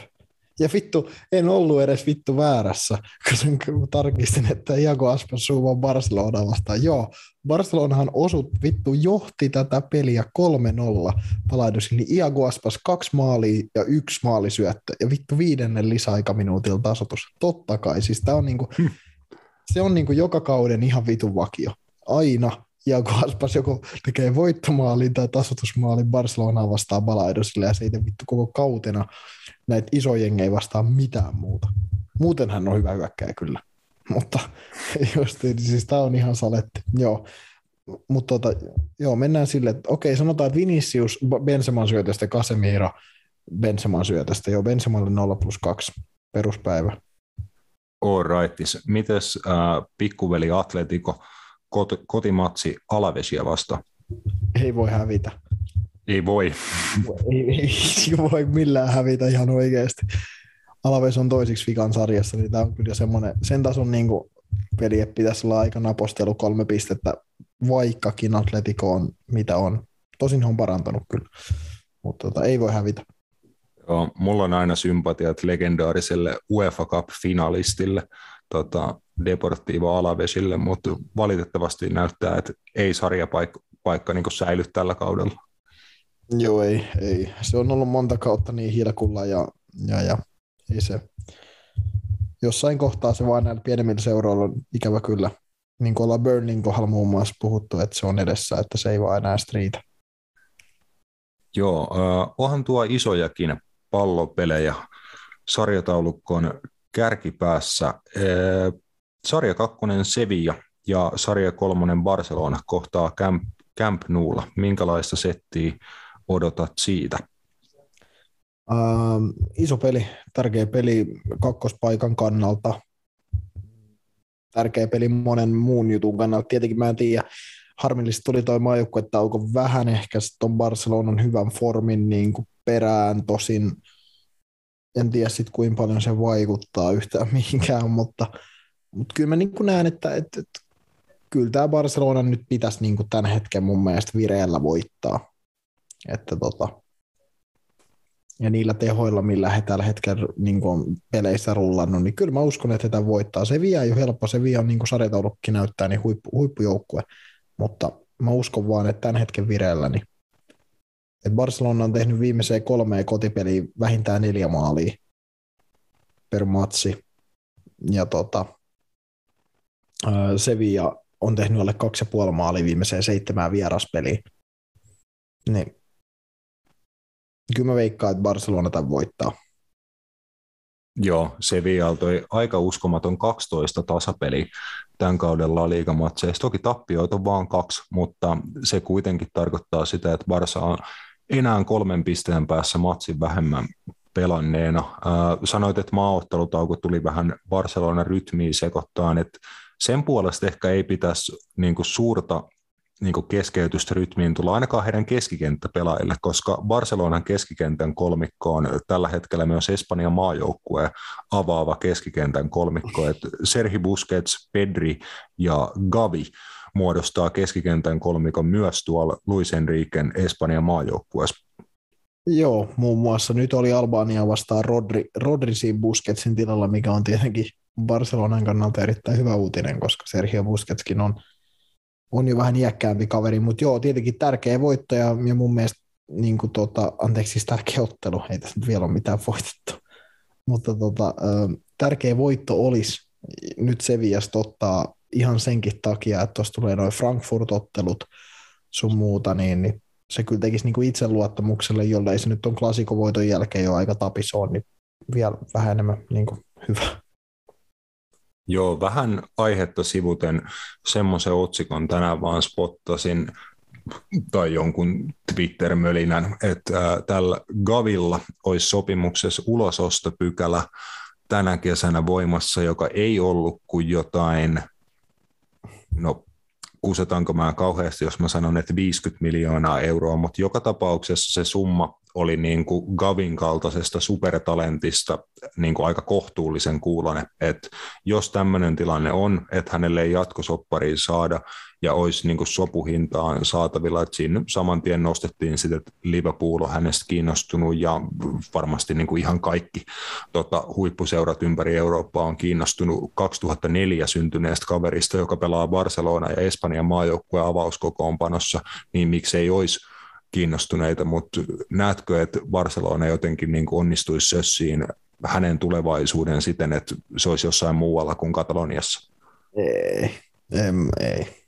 Ja vittu, en ollut edes vittu väärässä, kun tarkistin, että Iago Aspas suuva Barcelona vastaan. Joo, Barcelonahan osut vittu johti tätä peliä 3-0 palaudusin, niin Iago Aspas kaksi maalia ja yksi maalisyöttö ja vittu viidennen lisäaikaminuutilla tasotus. Totta kai, siis tää on niinku, hmm. se on niinku joka kauden ihan vitun vakio. Aina ja kun Aspas joku tekee voittomaalin tai tasotusmaalin Barcelonaa vastaan Balaidosille ja se ei vittu koko kautena näitä jengejä vastaan mitään muuta. Muuten hän on hyvä hyökkäjä kyllä. Mutta just, siis tämä on ihan saletti. Joo. Mutta tota, joo, mennään sille, että okei, sanotaan, että Vinicius Benseman syötöstä, Casemiro Benseman syötöstä. Joo, Benzemalle 0 plus 2 peruspäivä. All right. Mites äh, pikkuveli Atletico kot, kotimatsi Alavesia vasta? Ei voi hävitä. Ei voi. ei, ei, ei voi millään hävitä ihan oikeasti. Alaves on toisiksi vikan sarjassa, niin tämä on kyllä semmoinen, sen tason niin kuin peli, että pitäisi olla aika napostelu kolme pistettä, vaikkakin Atletico on mitä on. Tosin on parantanut kyllä, mutta tota, ei voi hävitä. Joo, mulla on aina sympatiat legendaariselle UEFA Cup-finalistille, tota, Deportivo Alavesille, mutta valitettavasti näyttää, että ei sarjapaikka paikka niin säily tällä kaudella. Joo, ei, ei. Se on ollut monta kautta niin hilkulla ja, ja, ja ei se. Jossain kohtaa se vaan näillä pienemmillä seuroilla on ikävä kyllä. Niin kuin ollaan Burning kohdalla muun muassa puhuttu, että se on edessä, että se ei vaan enää riitä. Joo, onhan tuo isojakin pallopelejä sarjataulukkoon kärkipäässä. Äh, sarja kakkonen Sevilla ja sarja kolmonen Barcelona kohtaa Camp, Camp Noulla. Minkälaista settiä odotat siitä? Uh, iso peli, tärkeä peli kakkospaikan kannalta. Tärkeä peli monen muun jutun kannalta. Tietenkin mä en tiedä, harmillisesti tuli toi onko vähän ehkä tuon Barcelonan hyvän formin niin kuin perään, tosin en tiedä sitten kuinka paljon se vaikuttaa yhtään mihinkään, mutta, mutta kyllä mä niin kuin näen, että, että, että kyllä tämä Barcelona nyt pitäisi niin kuin tämän hetken mun mielestä vireellä voittaa. Että tota, ja niillä tehoilla, millä he tällä hetkellä niin kuin peleissä rullannut, niin kyllä mä uskon, että he tämän voittaa. Se vie jo helppo, se vie on niin kuin sarjataulukki näyttää, niin huippu, huippujoukkue, mutta mä uskon vaan, että tämän hetken vireellä, niin että Barcelona on tehnyt viimeiseen kolmeen kotipeliin vähintään neljä maalia per matsi, ja tota, Sevilla on tehnyt alle kaksi ja puoli maalia viimeiseen seitsemään vieraspeliin. Niin Kyllä mä veikkaan, että Barcelona tämän voittaa. Joo, Sevilla toi aika uskomaton 12 tasapeli tämän kauden La Liga-matseissa. Toki tappioita on vain kaksi, mutta se kuitenkin tarkoittaa sitä, että Barça on enää kolmen pisteen päässä matsin vähemmän pelanneena. Sanoit, että maaottelutauko tuli vähän Barcelonan rytmiin sekoittaan, että sen puolesta ehkä ei pitäisi niin kuin suurta niin keskeytystä rytmiin tulla ainakaan heidän keskikenttäpelaajille, koska Barcelonan keskikentän kolmikko on tällä hetkellä myös Espanjan maajoukkueen avaava keskikentän kolmikko, että Sergi Busquets, Pedri ja Gavi muodostaa keskikentän kolmikon myös tuolla Luis Enriquen Espanjan maajoukkueessa. Joo, muun muassa nyt oli Albania vastaan Rodri, Rodri siinä Busquetsin tilalla, mikä on tietenkin Barcelonan kannalta erittäin hyvä uutinen, koska Sergio Busquetskin on – on jo vähän iäkkäämpi kaveri, mutta joo, tietenkin tärkeä voitto ja, mun mielestä niin kuin tota, anteeksi, siis tärkeä ottelu, ei tässä nyt vielä ole mitään voitettu, mutta tota, tärkeä voitto olisi nyt Sevillasta ottaa ihan senkin takia, että tuossa tulee noin Frankfurt-ottelut sun muuta, niin, niin se kyllä tekisi niin kuin itseluottamukselle, jollei se nyt on klasikovoiton jälkeen jo aika tapisoon, niin vielä vähän enemmän niin kuin hyvä. Joo, vähän aihetta sivuten semmoisen otsikon tänään vaan spottasin tai jonkun Twitter-mölinän, että tällä Gavilla olisi sopimuksessa ulosostopykälä tänä kesänä voimassa, joka ei ollut kuin jotain, no kusetaanko mä kauheasti, jos mä sanon, että 50 miljoonaa euroa, mutta joka tapauksessa se summa oli niin kuin Gavin kaltaisesta supertalentista niin kuin aika kohtuullisen kuulonen, että jos tämmöinen tilanne on, että hänelle ei jatkosoppariin saada ja olisi niin kuin sopuhintaan saatavilla, että siinä saman tien nostettiin sitä, että Liverpool on hänestä kiinnostunut ja varmasti niin kuin ihan kaikki tota, huippuseurat ympäri Eurooppaa on kiinnostunut 2004 syntyneestä kaverista, joka pelaa Barcelona ja Espanjan maajoukkueen avauskokoonpanossa, niin miksei olisi kiinnostuneita, mutta näetkö, että Barcelona jotenkin niin kuin onnistuisi sössiin hänen tulevaisuuden siten, että se olisi jossain muualla kuin Kataloniassa? Ei, en, ei.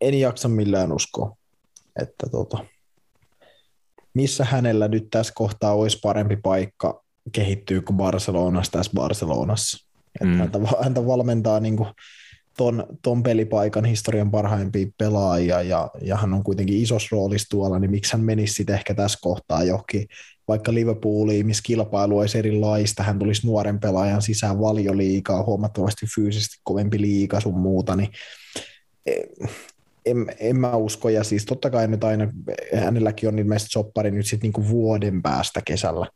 En jaksa millään uskoa, että tota, missä hänellä nyt tässä kohtaa olisi parempi paikka kehittyy kuin Barcelonassa tässä Barcelonassa. Että mm. häntä, häntä valmentaa niin kuin ton, ton pelipaikan historian parhaimpia pelaajia ja, ja hän on kuitenkin isossa roolissa tuolla, niin miksi hän menisi sitten ehkä tässä kohtaa johonkin vaikka Liverpooliin, missä kilpailu olisi erilaista, hän tulisi nuoren pelaajan sisään valioliikaa, huomattavasti fyysisesti kovempi liiga sun muuta, niin en, en mä usko, ja siis totta kai nyt aina, hänelläkin on ilmeisesti soppari nyt sitten niinku vuoden päästä kesällä,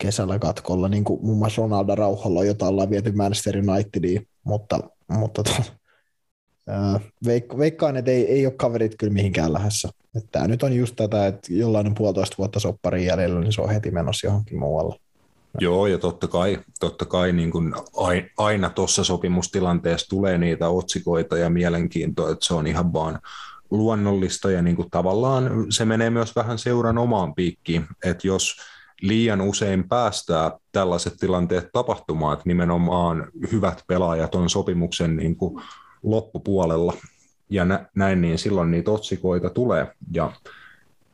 kesällä katkolla, niin kuin muun muassa Ronaldo Rauhalla, jota ollaan viety Manchester Unitediin, mutta, mutta to, ää, veik, veikkaan, että ei, ei ole kaverit kyllä mihinkään lähdössä. Tämä nyt on just tätä, että jollain puolitoista vuotta sopparin jäljellä, niin se on heti menossa johonkin muualle. Joo, ja totta kai, totta kai niin kuin aina tuossa sopimustilanteessa tulee niitä otsikoita ja mielenkiintoa, että se on ihan vaan luonnollista ja niin kuin tavallaan se menee myös vähän seuran omaan piikkiin, että jos liian usein päästää tällaiset tilanteet tapahtumaan, että nimenomaan hyvät pelaajat on sopimuksen niin kuin loppupuolella ja näin, niin silloin niitä otsikoita tulee ja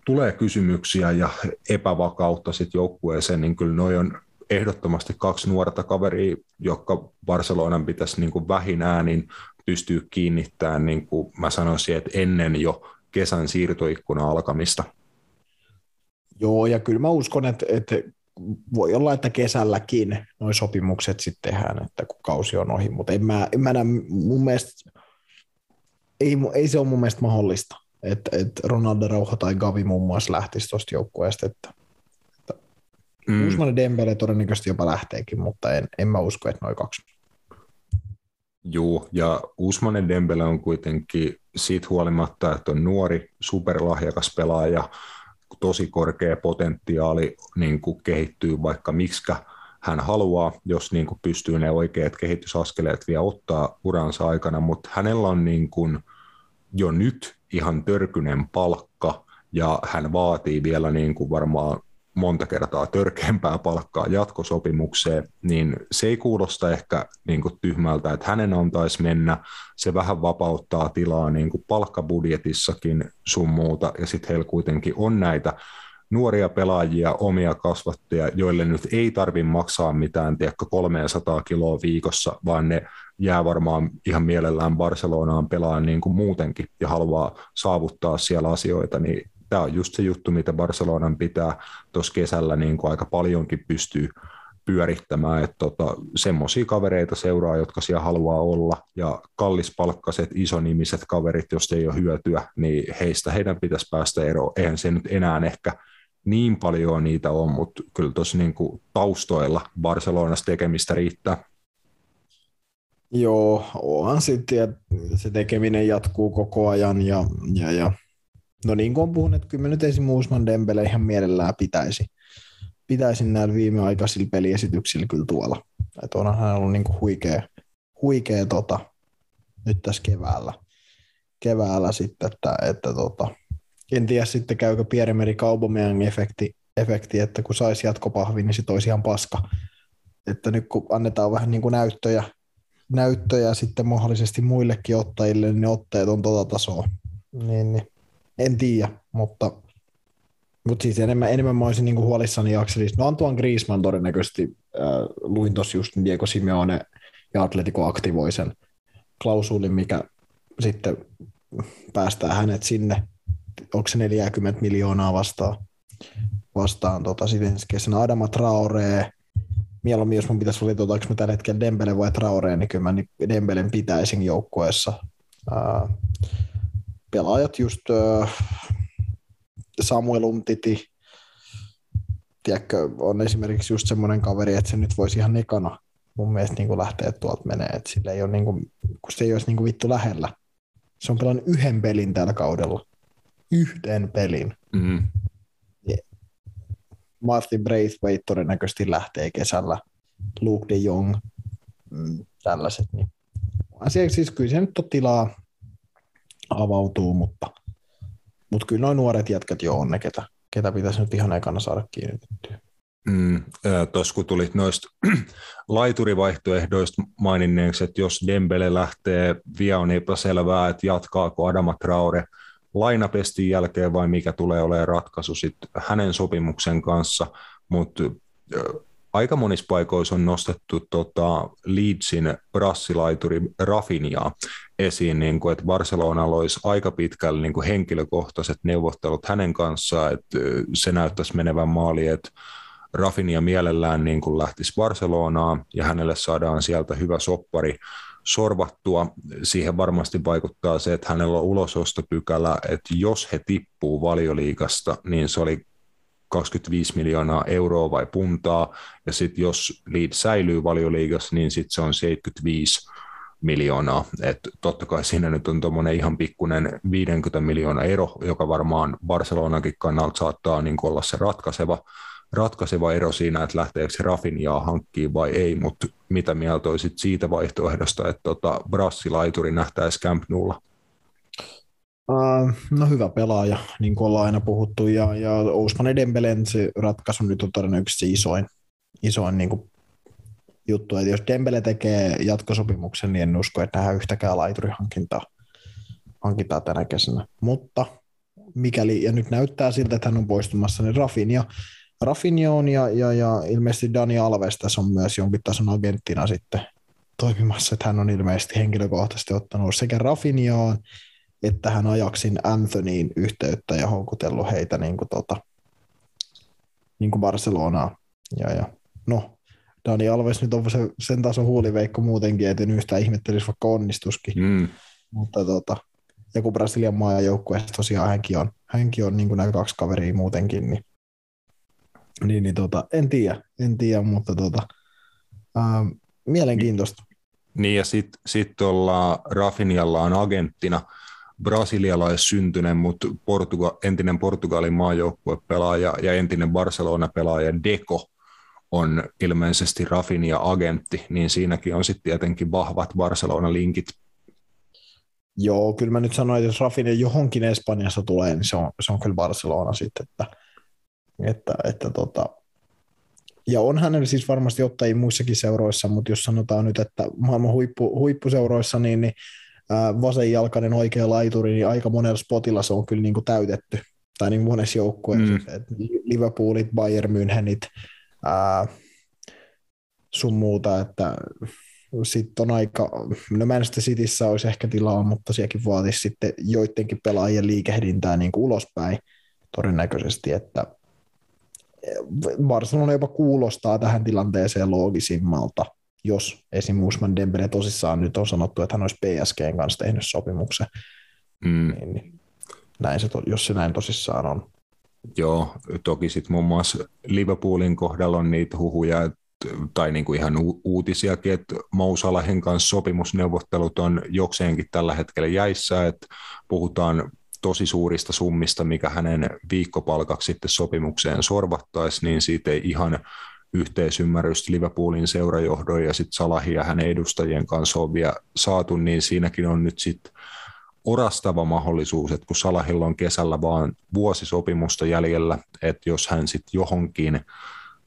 tulee kysymyksiä ja epävakautta sitten joukkueeseen, niin kyllä noi on ehdottomasti kaksi nuorta kaveria, jotka Barcelonan pitäisi niin kuin vähin äänin pystyä kiinnittämään, niin kuin mä sanoisin, että ennen jo kesän siirtoikkuna alkamista. Joo, ja kyllä mä uskon, että, että voi olla, että kesälläkin nuo sopimukset sitten tehdään, että kun kausi on ohi, mutta en mä, en mä näe, mun mielestä, ei, ei se ole mun mielestä mahdollista, että, että Ronaldo Rauha tai Gavi muun muassa lähtisi tuosta joukkueesta, että Mm. Usman Dembele todennäköisesti jopa lähteekin, mutta en, en mä usko, että noin kaksi. Joo, ja Usmanen Dembele on kuitenkin siitä huolimatta, että on nuori, superlahjakas pelaaja, tosi korkea potentiaali niin kuin kehittyy vaikka miksikä hän haluaa, jos niin kuin pystyy ne oikeat kehitysaskeleet vielä ottaa uransa aikana, mutta hänellä on niin kuin jo nyt ihan törkynen palkka, ja hän vaatii vielä niin kuin varmaan monta kertaa törkeämpää palkkaa jatkosopimukseen, niin se ei kuulosta ehkä niin kuin tyhmältä, että hänen antaisi mennä. Se vähän vapauttaa tilaa niin kuin palkkabudjetissakin sun muuta, ja sitten heillä kuitenkin on näitä nuoria pelaajia, omia kasvattajia, joille nyt ei tarvi maksaa mitään, tiedätkö, 300 kiloa viikossa, vaan ne jää varmaan ihan mielellään Barcelonaan pelaamaan niin kuin muutenkin ja haluaa saavuttaa siellä asioita, niin tämä on just se juttu, mitä Barcelonan pitää tuossa kesällä niin kuin aika paljonkin pystyy pyörittämään, että tota, semmoisia kavereita seuraa, jotka siellä haluaa olla, ja kallispalkkaiset, isonimiset kaverit, jos ei ole hyötyä, niin heistä heidän pitäisi päästä eroon. Eihän se nyt enää ehkä niin paljon niitä on, mutta kyllä tuossa niin taustoilla Barcelonassa tekemistä riittää. Joo, onhan sitten, se tekeminen jatkuu koko ajan, ja, ja, ja No niin kuin on puhunut, että kyllä nyt esim. Uusman Dembele ihan mielellään pitäisi, pitäisi näillä viimeaikaisilla peliesityksillä kyllä tuolla. Että onhan hän ollut niin kuin huikea, huikea tota, nyt tässä keväällä, keväällä sitten, että, että tota, en tiedä sitten käykö Pierre-Meri efekti, efekti, että kun saisi jatkopahvi, niin se olisi ihan paska. Että nyt kun annetaan vähän niin kuin näyttöjä, näyttöjä sitten mahdollisesti muillekin ottajille, niin otteet on tota tasoa. Niin, niin en tiedä, mutta, mutta siis enemmän, enemmän mä olisin niinku huolissani Akselista. No Antoine Griezmann todennäköisesti, äh, luin tuossa just Diego Simeone ja Atletico aktivoi sen klausuulin, mikä sitten päästää hänet sinne, onko se 40 miljoonaa vastaan, vastaan tota, sitten kesänä Adama Traore, mieluummin jos mun pitäisi valita, onko mä tällä hetkellä Dembele vai Traore, niin kyllä mä Dembelen pitäisin joukkueessa. Uh, pelaajat just Samuel Umtiti, tiedätkö, on esimerkiksi just semmoinen kaveri, että se nyt voisi ihan ekana mun mielestä niin kuin lähteä tuolta menee, että sille ei ole niin kuin, kun se ei olisi niin kuin vittu lähellä. Se on pelannut yhden pelin tällä kaudella. Yhden pelin. Mm. Martin Braithwaite todennäköisesti lähtee kesällä. Luke de Jong, mm, tällaiset. Niin. Asia, siis kyllä se nyt on tilaa avautuu, mutta, mutta kyllä noin nuoret jätkät jo on ne, ketä, ketä pitäisi nyt ihan ekana saada kiinnitettyä. Mm, Tuossa kun tulit noista laiturivaihtoehdoista maininneeksi, että jos Dembele lähtee, vielä on epäselvää, että jatkaako Adama Traore lainapestin jälkeen vai mikä tulee olemaan ratkaisu sitten hänen sopimuksen kanssa, mutta aika monissa paikoissa on nostettu tota Leedsin brassilaituri Rafinia esiin, niin kuin, että Barcelona olisi aika pitkälle niin kuin henkilökohtaiset neuvottelut hänen kanssaan, että se näyttäisi menevän maali, että Rafinia mielellään niin kuin lähtisi Barcelonaan ja hänelle saadaan sieltä hyvä soppari sorvattua. Siihen varmasti vaikuttaa se, että hänellä on ulosostopykälä, että jos he tippuu valioliikasta, niin se oli 25 miljoonaa euroa vai puntaa, ja sitten jos Leeds säilyy valioliigassa, niin sitten se on 75 miljoonaa. Et totta kai siinä nyt on tuommoinen ihan pikkuinen 50 miljoonaa ero, joka varmaan Barcelonakin kannalta saattaa niin olla se ratkaiseva, ratkaiseva ero siinä, että lähteekö se Rafinjaa hankkiin vai ei, mutta mitä mieltä olisit siitä vaihtoehdosta, että tota, Brassilaituri nähtäisi Camp Nulla? Uh, no hyvä pelaaja, niin kuin ollaan aina puhuttu, ja, ja Ousmane Dembelen se ratkaisu nyt on todennäköisesti isoin, isoin niin kuin juttu, että jos Dembele tekee jatkosopimuksen, niin en usko, että nähdään yhtäkään laiturihankintaa hankintaa tänä kesänä. Mutta mikäli, ja nyt näyttää siltä, että hän on poistumassa, niin Rafinha, Rafinha on ja, ja, ja ilmeisesti Dani Alves tässä on myös jonkin tason agenttina sitten toimimassa, että hän on ilmeisesti henkilökohtaisesti ottanut sekä Rafinhaan että hän ajaksin Anthonyin yhteyttä ja houkutellut heitä niin kuin, tota, niin kuin Barcelonaa. Ja, ja, no, Dani Alves nyt on se, sen tason huuliveikko muutenkin, että en yhtään ihmettelisi vaikka onnistuskin. Mm. Mutta tota, ja kun Brasilian maajoukkueessa tosiaan hänkin on, hänkin on niin kuin nämä kaksi kaveria muutenkin, niin, niin, niin tota, en tiedä, en tiedä, mutta tota, ää, mielenkiintoista. Niin ja sitten sit ollaan Rafinjalla on agenttina brasilialaissyntyinen, mutta Portuga, entinen Portugalin maajoukkuepelaaja ja entinen Barcelona-pelaaja Deco on ilmeisesti Rafinha agentti, niin siinäkin on sitten tietenkin vahvat Barcelona-linkit. Joo, kyllä mä nyt sanoin, että jos Rafinha johonkin Espanjassa tulee, niin se on, se on kyllä Barcelona sitten, että, että, että tota, ja on hänellä siis varmasti ottajia muissakin seuroissa, mutta jos sanotaan nyt, että maailman huippu, huippuseuroissa, niin, niin vasenjalkainen oikea laituri, niin aika monella spotilla se on kyllä niin kuin täytetty. Tai niin monessa joukkueessa. Mm. Liverpoolit, Bayern Münchenit, ää, sun muuta, että sitten on aika, no Manchester Cityssä olisi ehkä tilaa, mutta sielläkin vaatisi sitten joidenkin pelaajien liikehdintää niin kuin ulospäin todennäköisesti, että Barcelona jopa kuulostaa tähän tilanteeseen loogisimmalta – jos esim. Usman Dembele tosissaan nyt on sanottu, että hän olisi PSGn kanssa tehnyt sopimuksen, mm. niin, niin näin se, jos se näin tosissaan on. Joo, toki sitten muun muassa Liverpoolin kohdalla on niitä huhuja, tai niin kuin ihan uutisiakin, että Mousalahen kanssa sopimusneuvottelut on jokseenkin tällä hetkellä jäissä, että puhutaan tosi suurista summista, mikä hänen viikkopalkaksi sitten sopimukseen sorvattaisi, niin siitä ei ihan yhteisymmärrystä Liverpoolin seurajohdon ja sitten Salahin ja hänen edustajien kanssa on vielä saatu, niin siinäkin on nyt sitten orastava mahdollisuus, että kun Salahilla on kesällä vaan vuosisopimusta jäljellä, että jos hän sitten johonkin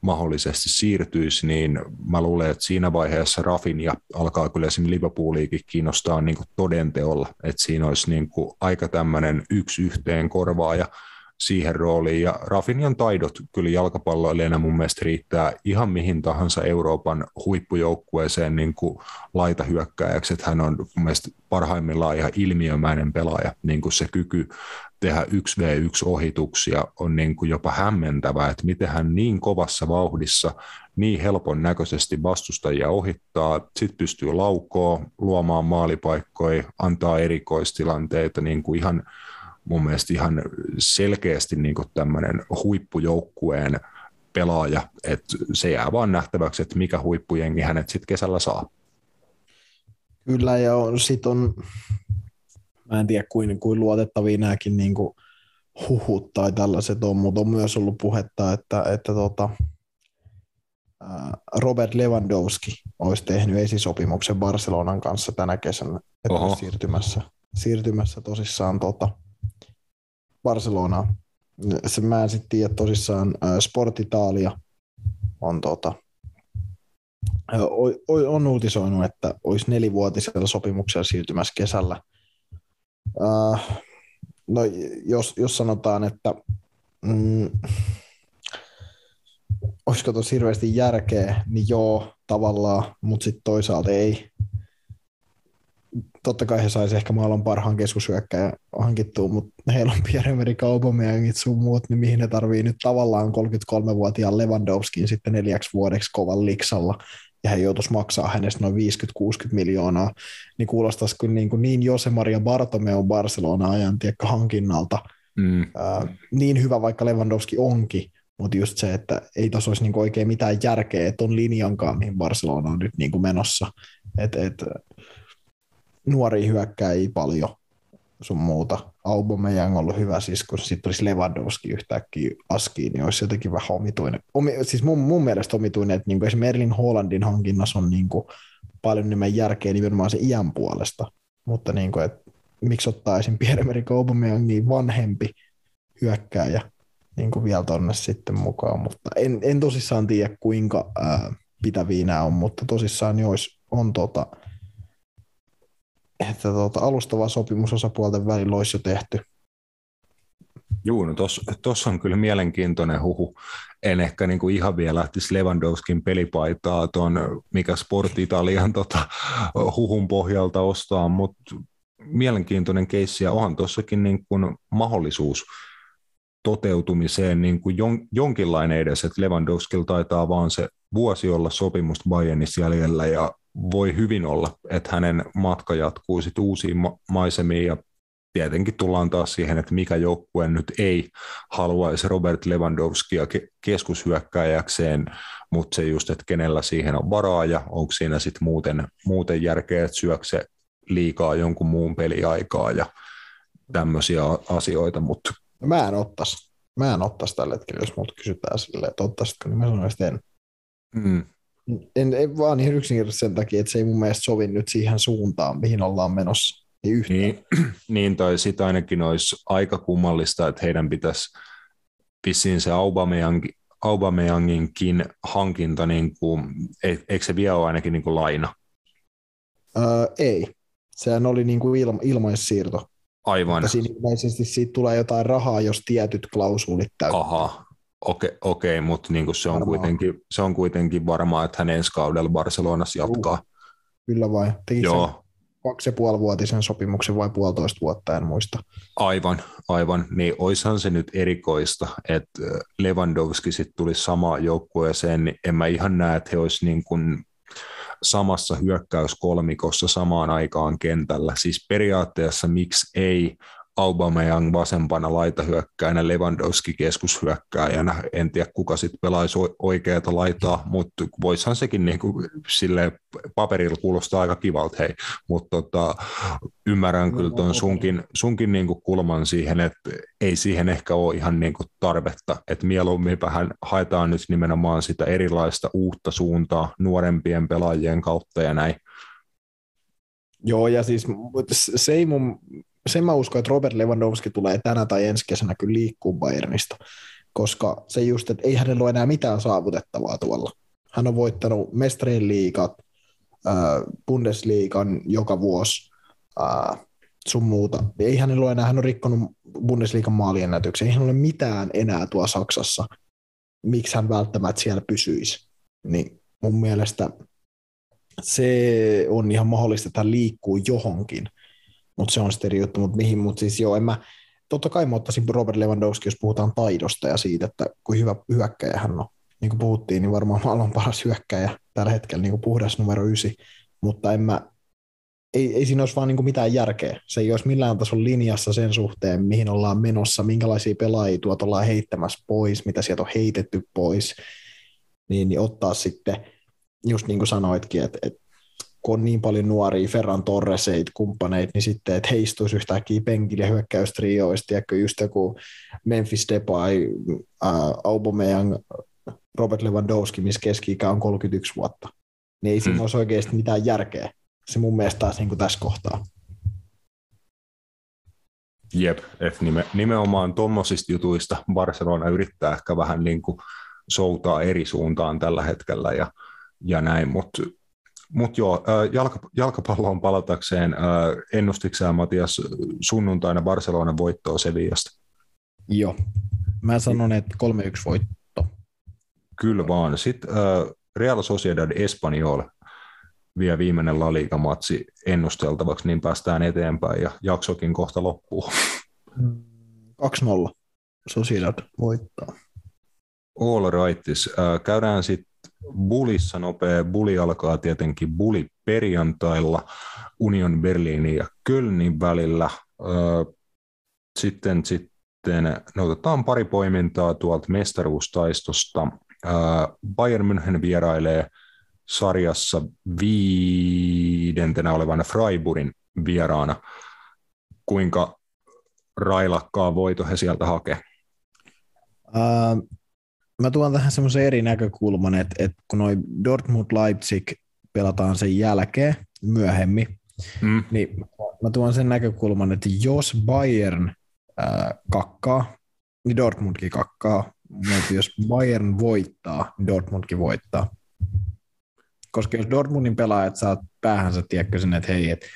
mahdollisesti siirtyisi, niin mä luulen, että siinä vaiheessa Rafin ja alkaa kyllä esimerkiksi Liverpooliikin kiinnostaa niin todenteolla, että siinä olisi niin aika tämmöinen yksi yhteen korvaaja siihen rooliin. Ja Rafinhan taidot kyllä jalkapalloilijana mun mielestä riittää ihan mihin tahansa Euroopan huippujoukkueeseen niin kuin laitahyökkääjäksi, että hän on mun mielestä parhaimmillaan ihan ilmiömäinen pelaaja, niin kuin se kyky tehdä 1v1-ohituksia on niin kuin jopa hämmentävää, että miten hän niin kovassa vauhdissa niin helpon näköisesti vastustajia ohittaa, sitten pystyy laukoon, luomaan maalipaikkoja, antaa erikoistilanteita niin kuin ihan mun mielestä ihan selkeästi niin tämmöinen huippujoukkueen pelaaja. Et se jää vaan nähtäväksi, että mikä huippujengi hänet sitten kesällä saa. Kyllä, ja sitten on, mä en tiedä kuin, kuin luotettavia nämäkin niin kuin huhut tai tällaiset on, mutta on myös ollut puhetta, että, että tota, Robert Lewandowski olisi tehnyt esisopimuksen Barcelonan kanssa tänä kesänä, että siirtymässä, siirtymässä tosissaan tota Barcelonaan. Se mä en sitten tiedä tosissaan Sport Italia on, tota, on uutisoinut, että olisi nelivuotisella sopimuksella siirtymässä kesällä. No, jos, jos sanotaan, että mm, olisiko tuossa hirveästi järkeä, niin joo, tavallaan, mutta sitten toisaalta ei. Totta kai he saisi ehkä maailman parhaan keskushyökkäjän hankittua, mutta heillä on Pierre-Emerick Aubameyangit sun muut, niin mihin ne tarvii nyt tavallaan 33-vuotiaan Lewandowskin sitten neljäksi vuodeksi kovan liksalla, ja he joutuisi maksaa hänestä noin 50-60 miljoonaa, niin kuulostaisi kyllä niin, kuin niin Jose Maria Bartomeu Barcelona ajan tiekka hankinnalta, mm. äh, niin hyvä vaikka Lewandowski onkin, mutta just se, että ei tuossa olisi niinku oikein mitään järkeä on linjankaan, mihin Barcelona on nyt niinku menossa. Et, et, nuori hyökkääjiä paljon sun muuta. Aubameyang on ollut hyvä, siis kun sitten olisi Lewandowski yhtäkkiä askiin, niin olisi jotenkin vähän omituinen. Omi, siis mun, mun mielestä omituinen, että niinku esimerkiksi Merlin Hollandin hankinnassa on niinku paljon enemmän järkeä nimenomaan se iän puolesta. Mutta niinku, et, miksi ottaa esim. Pierre-Emerick Aubameyangin vanhempi hyökkääjä, niin kuin vielä tonne sitten mukaan, mutta en, en tosissaan tiedä kuinka ää, pitäviä nämä on, mutta tosissaan jos on tota, että tota, alustava sopimus osapuolten välillä olisi jo tehty. Joo, no tuossa on kyllä mielenkiintoinen huhu. En ehkä niinku ihan vielä lähtisi Lewandowskin pelipaitaa tuon, mikä Sport Italian tota, huhun pohjalta ostaa, mutta mielenkiintoinen keissi ja onhan tuossakin niin mahdollisuus toteutumiseen niin kuin jon, jonkinlainen edes, että Lewandowskilla taitaa vaan se vuosi olla sopimusta Bayernissa jäljellä ja voi hyvin olla, että hänen matka jatkuu sitten uusiin ma- maisemiin ja tietenkin tullaan taas siihen, että mikä joukkue nyt ei haluaisi Robert Lewandowskia ke- keskushyökkäjäkseen, mutta se just, että kenellä siihen on varaa ja onko siinä sitten muuten, muuten järkeä, että syökse liikaa jonkun muun peliaikaa ja tämmöisiä asioita, mutta mä en ottais. Mä en ottais tällä hetkellä, jos multa kysytään silleen, että ottaisitko, niin mä sanoisin, että en. Mm. En, en vaan ihan yksinkertaisesti sen takia, että se ei mun mielestä sovi nyt siihen suuntaan, mihin ollaan menossa. Ei yhtään. Niin, niin tai sitten ainakin olisi aika kummallista, että heidän pitäisi vissiin se Aubameyang, Aubameyanginkin hankinta, niin kuin, eikö se vielä ole ainakin niin kuin laina? Öö, ei. Sehän oli niin kuin ilma, ilmaissiirto. Aivan. Mutta siinä ilmeisesti siitä tulee jotain rahaa, jos tietyt klausuulit täyttää. Aha, okei, okay, okay, mutta niin se, on kuitenkin, se on kuitenkin varmaa, että hän ensi kaudella Barcelonassa jatkaa. Kyllä vai? Teki Joo. kaksi ja puoli vuotisen sopimuksen vai puolitoista vuotta, en muista. Aivan, aivan. Niin oishan se nyt erikoista, että Lewandowski sitten tuli samaan joukkueeseen, niin en mä ihan näe, että he olisivat niin kuin samassa hyökkäyskolmikossa samaan aikaan kentällä. Siis periaatteessa miksi ei Aubameyang vasempana laitahyökkäjänä, Lewandowski keskushyökkäjänä. En tiedä, kuka sitten pelaisi oikeata laitaa, mutta voisihan sekin niin kuin, sille paperilla kuulostaa aika kivalta, hei. Mutta tota, ymmärrän kyllä tuon sunkin, sunkin niin kuin kulman siihen, että ei siihen ehkä ole ihan niin kuin tarvetta, että mieluummin vähän haetaan nyt nimenomaan sitä erilaista uutta suuntaa nuorempien pelaajien kautta ja näin. Joo, ja siis se ei mun sen mä uskon, että Robert Lewandowski tulee tänä tai ensi kesänä kyllä liikkuu Bayernista, koska se just, että ei hänellä ole enää mitään saavutettavaa tuolla. Hän on voittanut mestarien liigat, äh, Bundesliigan joka vuosi, äh, sun muuta. Ei hänellä ole enää, hän on rikkonut Bundesliigan maaliennätyksen, ei hänellä ole mitään enää tuo Saksassa, miksi hän välttämättä siellä pysyisi. Niin mun mielestä se on ihan mahdollista, että hän liikkuu johonkin mutta se on sitten eri juttu, mutta mihin, mutta siis joo, en mä, totta kai mä ottaisin Robert Lewandowski, jos puhutaan taidosta ja siitä, että kuin hyvä hyökkäjä hän on. Niin kuin puhuttiin, niin varmaan maailman paras hyökkäjä tällä hetkellä, niin kuin puhdas numero ysi, mutta en mä, ei, ei siinä olisi vaan niin kuin mitään järkeä. Se ei olisi millään tasolla linjassa sen suhteen, mihin ollaan menossa, minkälaisia pelaajia tuot ollaan heittämässä pois, mitä sieltä on heitetty pois, niin, niin ottaa sitten, just niin kuin sanoitkin, että, että kun on niin paljon nuoria Ferran Torreseit, kumppaneita, niin sitten, että heistuisi yhtäkkiä penkille hyökkäystrioista, tiedätkö, just joku Memphis Depay, äh, Aubameyang, Robert Lewandowski, missä keski on 31 vuotta. Niin ei siinä mm. olisi oikeasti mitään järkeä. Se mun mielestä taas niin kuin tässä kohtaa. Jep, että nime, nimenomaan tuommoisista jutuista Barcelona yrittää ehkä vähän niin kuin soutaa eri suuntaan tällä hetkellä ja, ja näin, mutta mutta joo, jalka, jalkapalloon palatakseen, ennustiksää Matias sunnuntaina Barcelona voittoa Sevillasta? Joo, mä sanon, että 3-1 voitto. Kyllä vaan. Sitten Real Sociedad Espanyol vielä viimeinen La Liga-matsi ennusteltavaksi, niin päästään eteenpäin ja jaksokin kohta loppuu. 2-0. Sociedad voittaa. All rightis. Käydään sitten Bulissa nopea. Buli alkaa tietenkin Buli perjantailla Union Berliinin ja Kölnin välillä. Sitten, sitten no, otetaan pari poimintaa tuolta mestaruustaistosta. Bayern München vierailee sarjassa viidentenä olevan Freiburgin vieraana. Kuinka railakkaa voito he sieltä hakee? Mä tuon tähän semmoisen eri näkökulman, että, että kun noin Dortmund-Leipzig pelataan sen jälkeen myöhemmin, mm. niin mä tuon sen näkökulman, että jos Bayern äh, kakkaa, niin Dortmundkin kakkaa, mutta jos Bayern voittaa, niin Dortmundkin voittaa. Koska jos Dortmundin pelaajat saa päähänsä, tiedätkö sen, että hei, että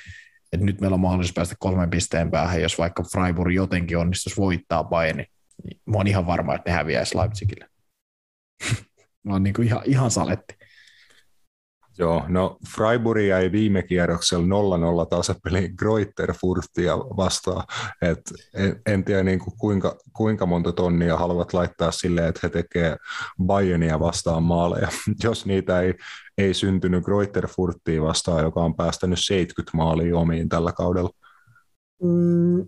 että nyt meillä on mahdollisuus päästä kolmen pisteen päähän, jos vaikka Freiburg jotenkin onnistuisi voittaa Bayernin, niin mä oon ihan varma, että ne häviäisi Leipzigille. Mä oon niin kuin ihan, ihan saletti. Joo, no Freiburg jäi viime kierroksella 0-0 tasapeliin Greuterfurtia vastaan. Et en, en tiedä niin kuin kuinka, kuinka monta tonnia haluavat laittaa sille, että he tekevät Bayernia vastaan maaleja. Jos niitä ei, ei syntynyt Greuterfurtia vastaan, joka on päästänyt 70 maalia omiin tällä kaudella. Mm,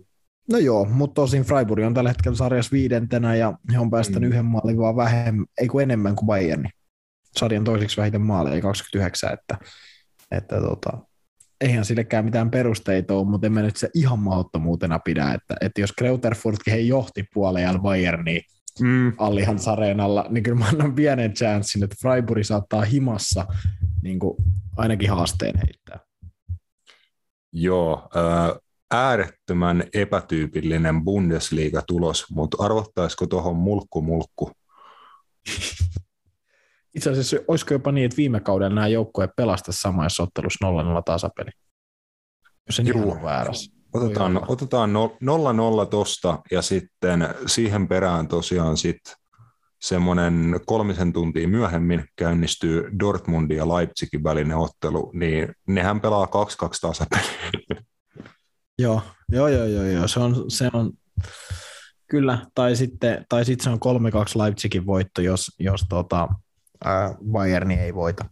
No joo, mutta tosin Freiburg on tällä hetkellä sarjassa viidentenä ja he on päästänyt mm. yhden maalin vaan vähemmän, ei kuin enemmän kuin Bayern. Sarjan toiseksi vähiten maaleja, 29, että, että tota, eihän sillekään mitään perusteita ole, mutta en mä nyt se ihan mahdottomuutena pidä, että, että jos Kreuterfurtkin he johti puolella Bayerniin mm. Allihan Areenalla, niin kyllä mä annan pienen chanssin, että Freiburg saattaa himassa niin kuin ainakin haasteen heittää. Joo, äh, äärettömän epätyypillinen Bundesliga-tulos, mutta arvottaisiko tuohon mulkku-mulkku? Itse asiassa olisiko jopa niin, että viime kaudella nämä joukkueet pelasta samassa ottelussa 0-0 tasapeli? Jos se niin on väärässä. Otetaan, otetaan 0-0 tosta ja sitten siihen perään tosiaan sitten semmoinen kolmisen tuntia myöhemmin käynnistyy Dortmundin ja Leipzigin välinen ottelu, niin nehän pelaa 2-2 tasapeliä. Joo, joo, joo, joo, joo. Se on, se on kyllä, tai sitten, tai sitten se on 3-2 Leipzigin voitto, jos, jos tota, ää, Bayerni ei voita.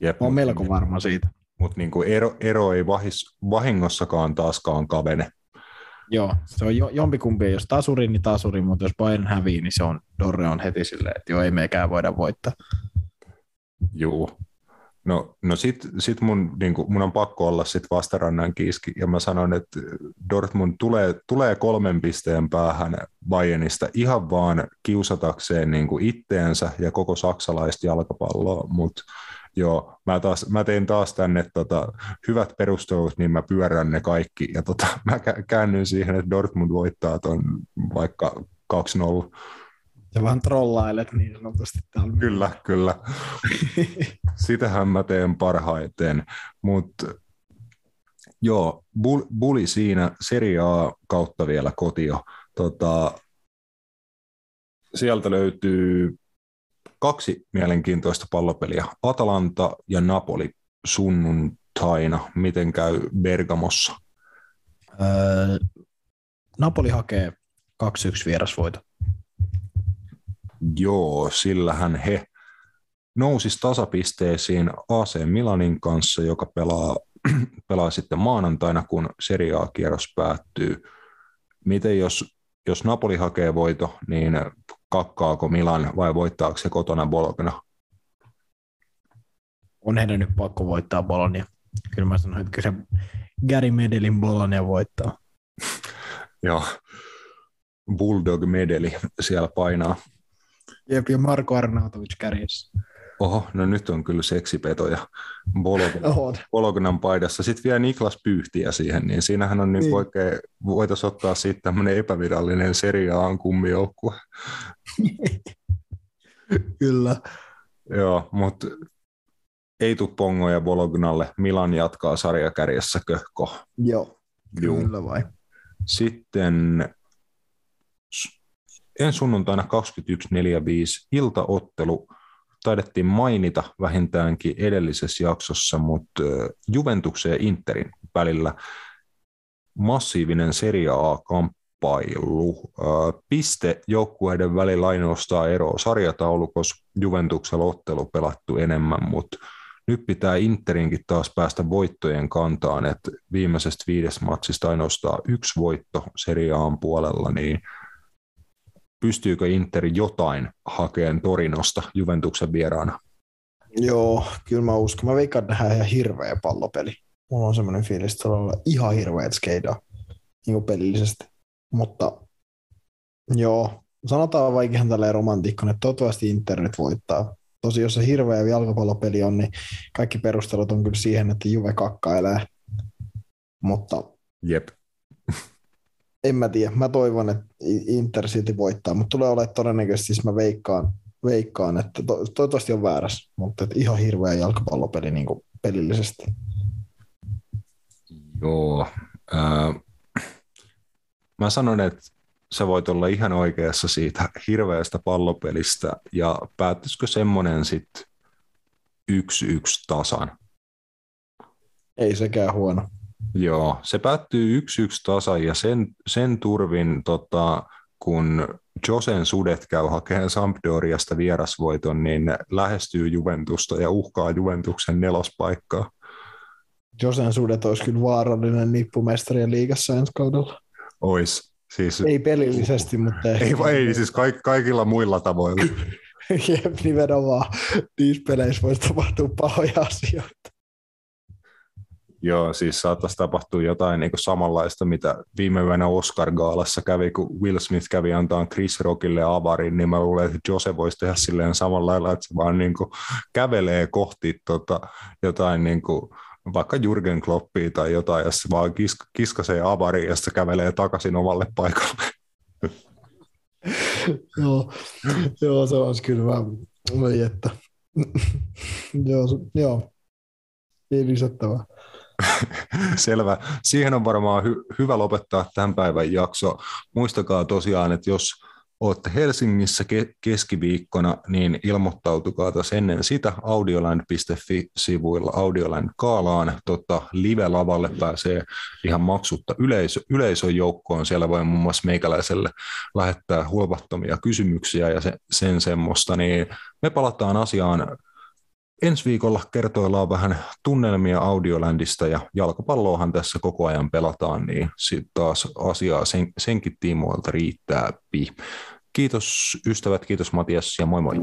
Jep, on melko niin, varma siitä. Mutta niinku ero, ero ei vahis, vahingossakaan taaskaan kavene. Joo, se on jo, jompikumpi, jos tasuri, niin tasuri, mutta jos Bayern hävii, niin se on, Dorre on heti silleen, että joo, ei meikään voida voittaa. Joo, No, no sit, sit mun, niin kuin, mun on pakko olla sit vastarannan kiiski, ja mä sanon, että Dortmund tulee, tulee kolmen pisteen päähän Bayernista ihan vaan kiusatakseen niin kuin itteensä ja koko saksalaista jalkapalloa, mutta joo, mä, taas, mä tein taas tänne tota, hyvät perustelut, niin mä pyörän ne kaikki, ja tota, mä käännyin siihen, että Dortmund voittaa ton vaikka 2-0. Sä vaan trollailet niin sanotusti täällä. Kyllä, kyllä. Sitähän mä teen parhaiten. Mutta joo, Buli siinä Serie A kautta vielä kotio. Tota, sieltä löytyy kaksi mielenkiintoista pallopeliä. Atalanta ja Napoli sunnuntaina. Miten käy Bergamossa? Öö, Napoli hakee 2-1 vierasvoito. Joo, sillähän he nousis tasapisteisiin AC Milanin kanssa, joka pelaa pelaa sitten maanantaina, kun Serie A-kierros päättyy. Miten jos, jos Napoli hakee voito, niin kakkaako Milan vai voittaako se kotona Bologna? On heidän nyt pakko voittaa Bologna. Kyllä mä sanoin, että kyllä se Gary Medelin Bologna voittaa. Joo, Bulldog-medeli siellä painaa. Jep, ja Marko Arnautovic kärjessä. Oho, no nyt on kyllä seksipetoja Bolognan, Bolognan paidassa. Sitten vielä Niklas Pyyhtiä siihen, niin siinähän on niin. Niin oikein, voitaisiin ottaa siitä tämmöinen epävirallinen seriaan kummijoukkue. kyllä. Joo, mutta ei tule pongoja Bolognalle. Milan jatkaa sarjakärjessä köhko. Joo, Juu. kyllä vai. Sitten en sunnuntaina 21.45 iltaottelu taidettiin mainita vähintäänkin edellisessä jaksossa, mutta Juventuksen ja Interin välillä massiivinen Serie A-kamppailu. Piste joukkueiden välillä ainoastaan eroa sarjataulukossa Juventuksella ottelu pelattu enemmän, mutta nyt pitää Interinkin taas päästä voittojen kantaan, että viimeisestä viides matsista ainoastaan yksi voitto Serie A:n puolella, niin pystyykö Inter jotain hakeen Torinosta Juventuksen vieraana? Joo, kyllä mä uskon. Mä veikkaan, että nähdään ihan hirveä pallopeli. Mulla on semmoinen fiilis, että on ihan hirveät skeidaa niin pelillisesti. Mutta joo, sanotaan vaikka tälleen romantiikkona, että toivottavasti Inter nyt voittaa. Tosi jos se hirveä jalkapallopeli on, niin kaikki perustelut on kyllä siihen, että Juve kakkailee. Mutta Jep en mä tiedä. Mä toivon, että Inter City voittaa, mutta tulee olemaan todennäköisesti, siis mä veikkaan, veikkaan että to, toivottavasti on väärässä, mutta että ihan hirveä jalkapallopeli niin kuin pelillisesti. Joo. Äh, mä sanon, että sä voit olla ihan oikeassa siitä hirveästä pallopelistä, ja päättyisikö semmoinen sitten yksi yksi tasan? Ei sekään huono. Joo, se päättyy yksi yksi tasa ja sen, sen turvin, tota, kun Josen sudet käy hakemaan Sampdoriasta vierasvoiton, niin lähestyy Juventusta ja uhkaa Juventuksen nelospaikkaa. Josen sudet olisi kyllä vaarallinen nippumestarien liigassa ensi kaudella. Ois. Siis, ei pelillisesti, mutta Ei, ei siis kaik, kaikilla muilla tavoilla. Jep, nimenomaan. Niissä peleissä voisi tapahtua pahoja asioita. Joo, siis saattaisi tapahtua jotain niin samanlaista, mitä viime yönä Oscar-gaalassa kävi, kun Will Smith kävi antaa Chris Rockille avarin, niin mä luulen, että Jose voisi tehdä silleen samalla lailla, että se vaan niin kuin kävelee kohti tota, jotain niin kuin, vaikka Jurgen Kloppia tai jotain, ja se vaan kisk- kiskasee avariin ja se kävelee takaisin omalle paikalle. joo, joo, se olisi kyllä vähän, että. joo, joo, ei lisättävää. Selvä. Siihen on varmaan hy- hyvä lopettaa tämän päivän jakso. Muistakaa tosiaan, että jos olette Helsingissä ke- keskiviikkona, niin ilmoittautukaa taas ennen sitä audioland.fi-sivuilla Audioland Kaalaan. Tota, live-lavalle pääsee ihan maksutta yleisö, yleisön joukkoon. Siellä voi muun muassa meikäläiselle lähettää hulvattomia kysymyksiä ja se, sen semmoista. Niin me palataan asiaan Ensi viikolla kertoillaan vähän tunnelmia Audiolandista ja jalkapalloahan tässä koko ajan pelataan, niin sitten taas asiaa sen, senkin tiimoilta riittää. Kiitos ystävät, kiitos Matias ja moi moi.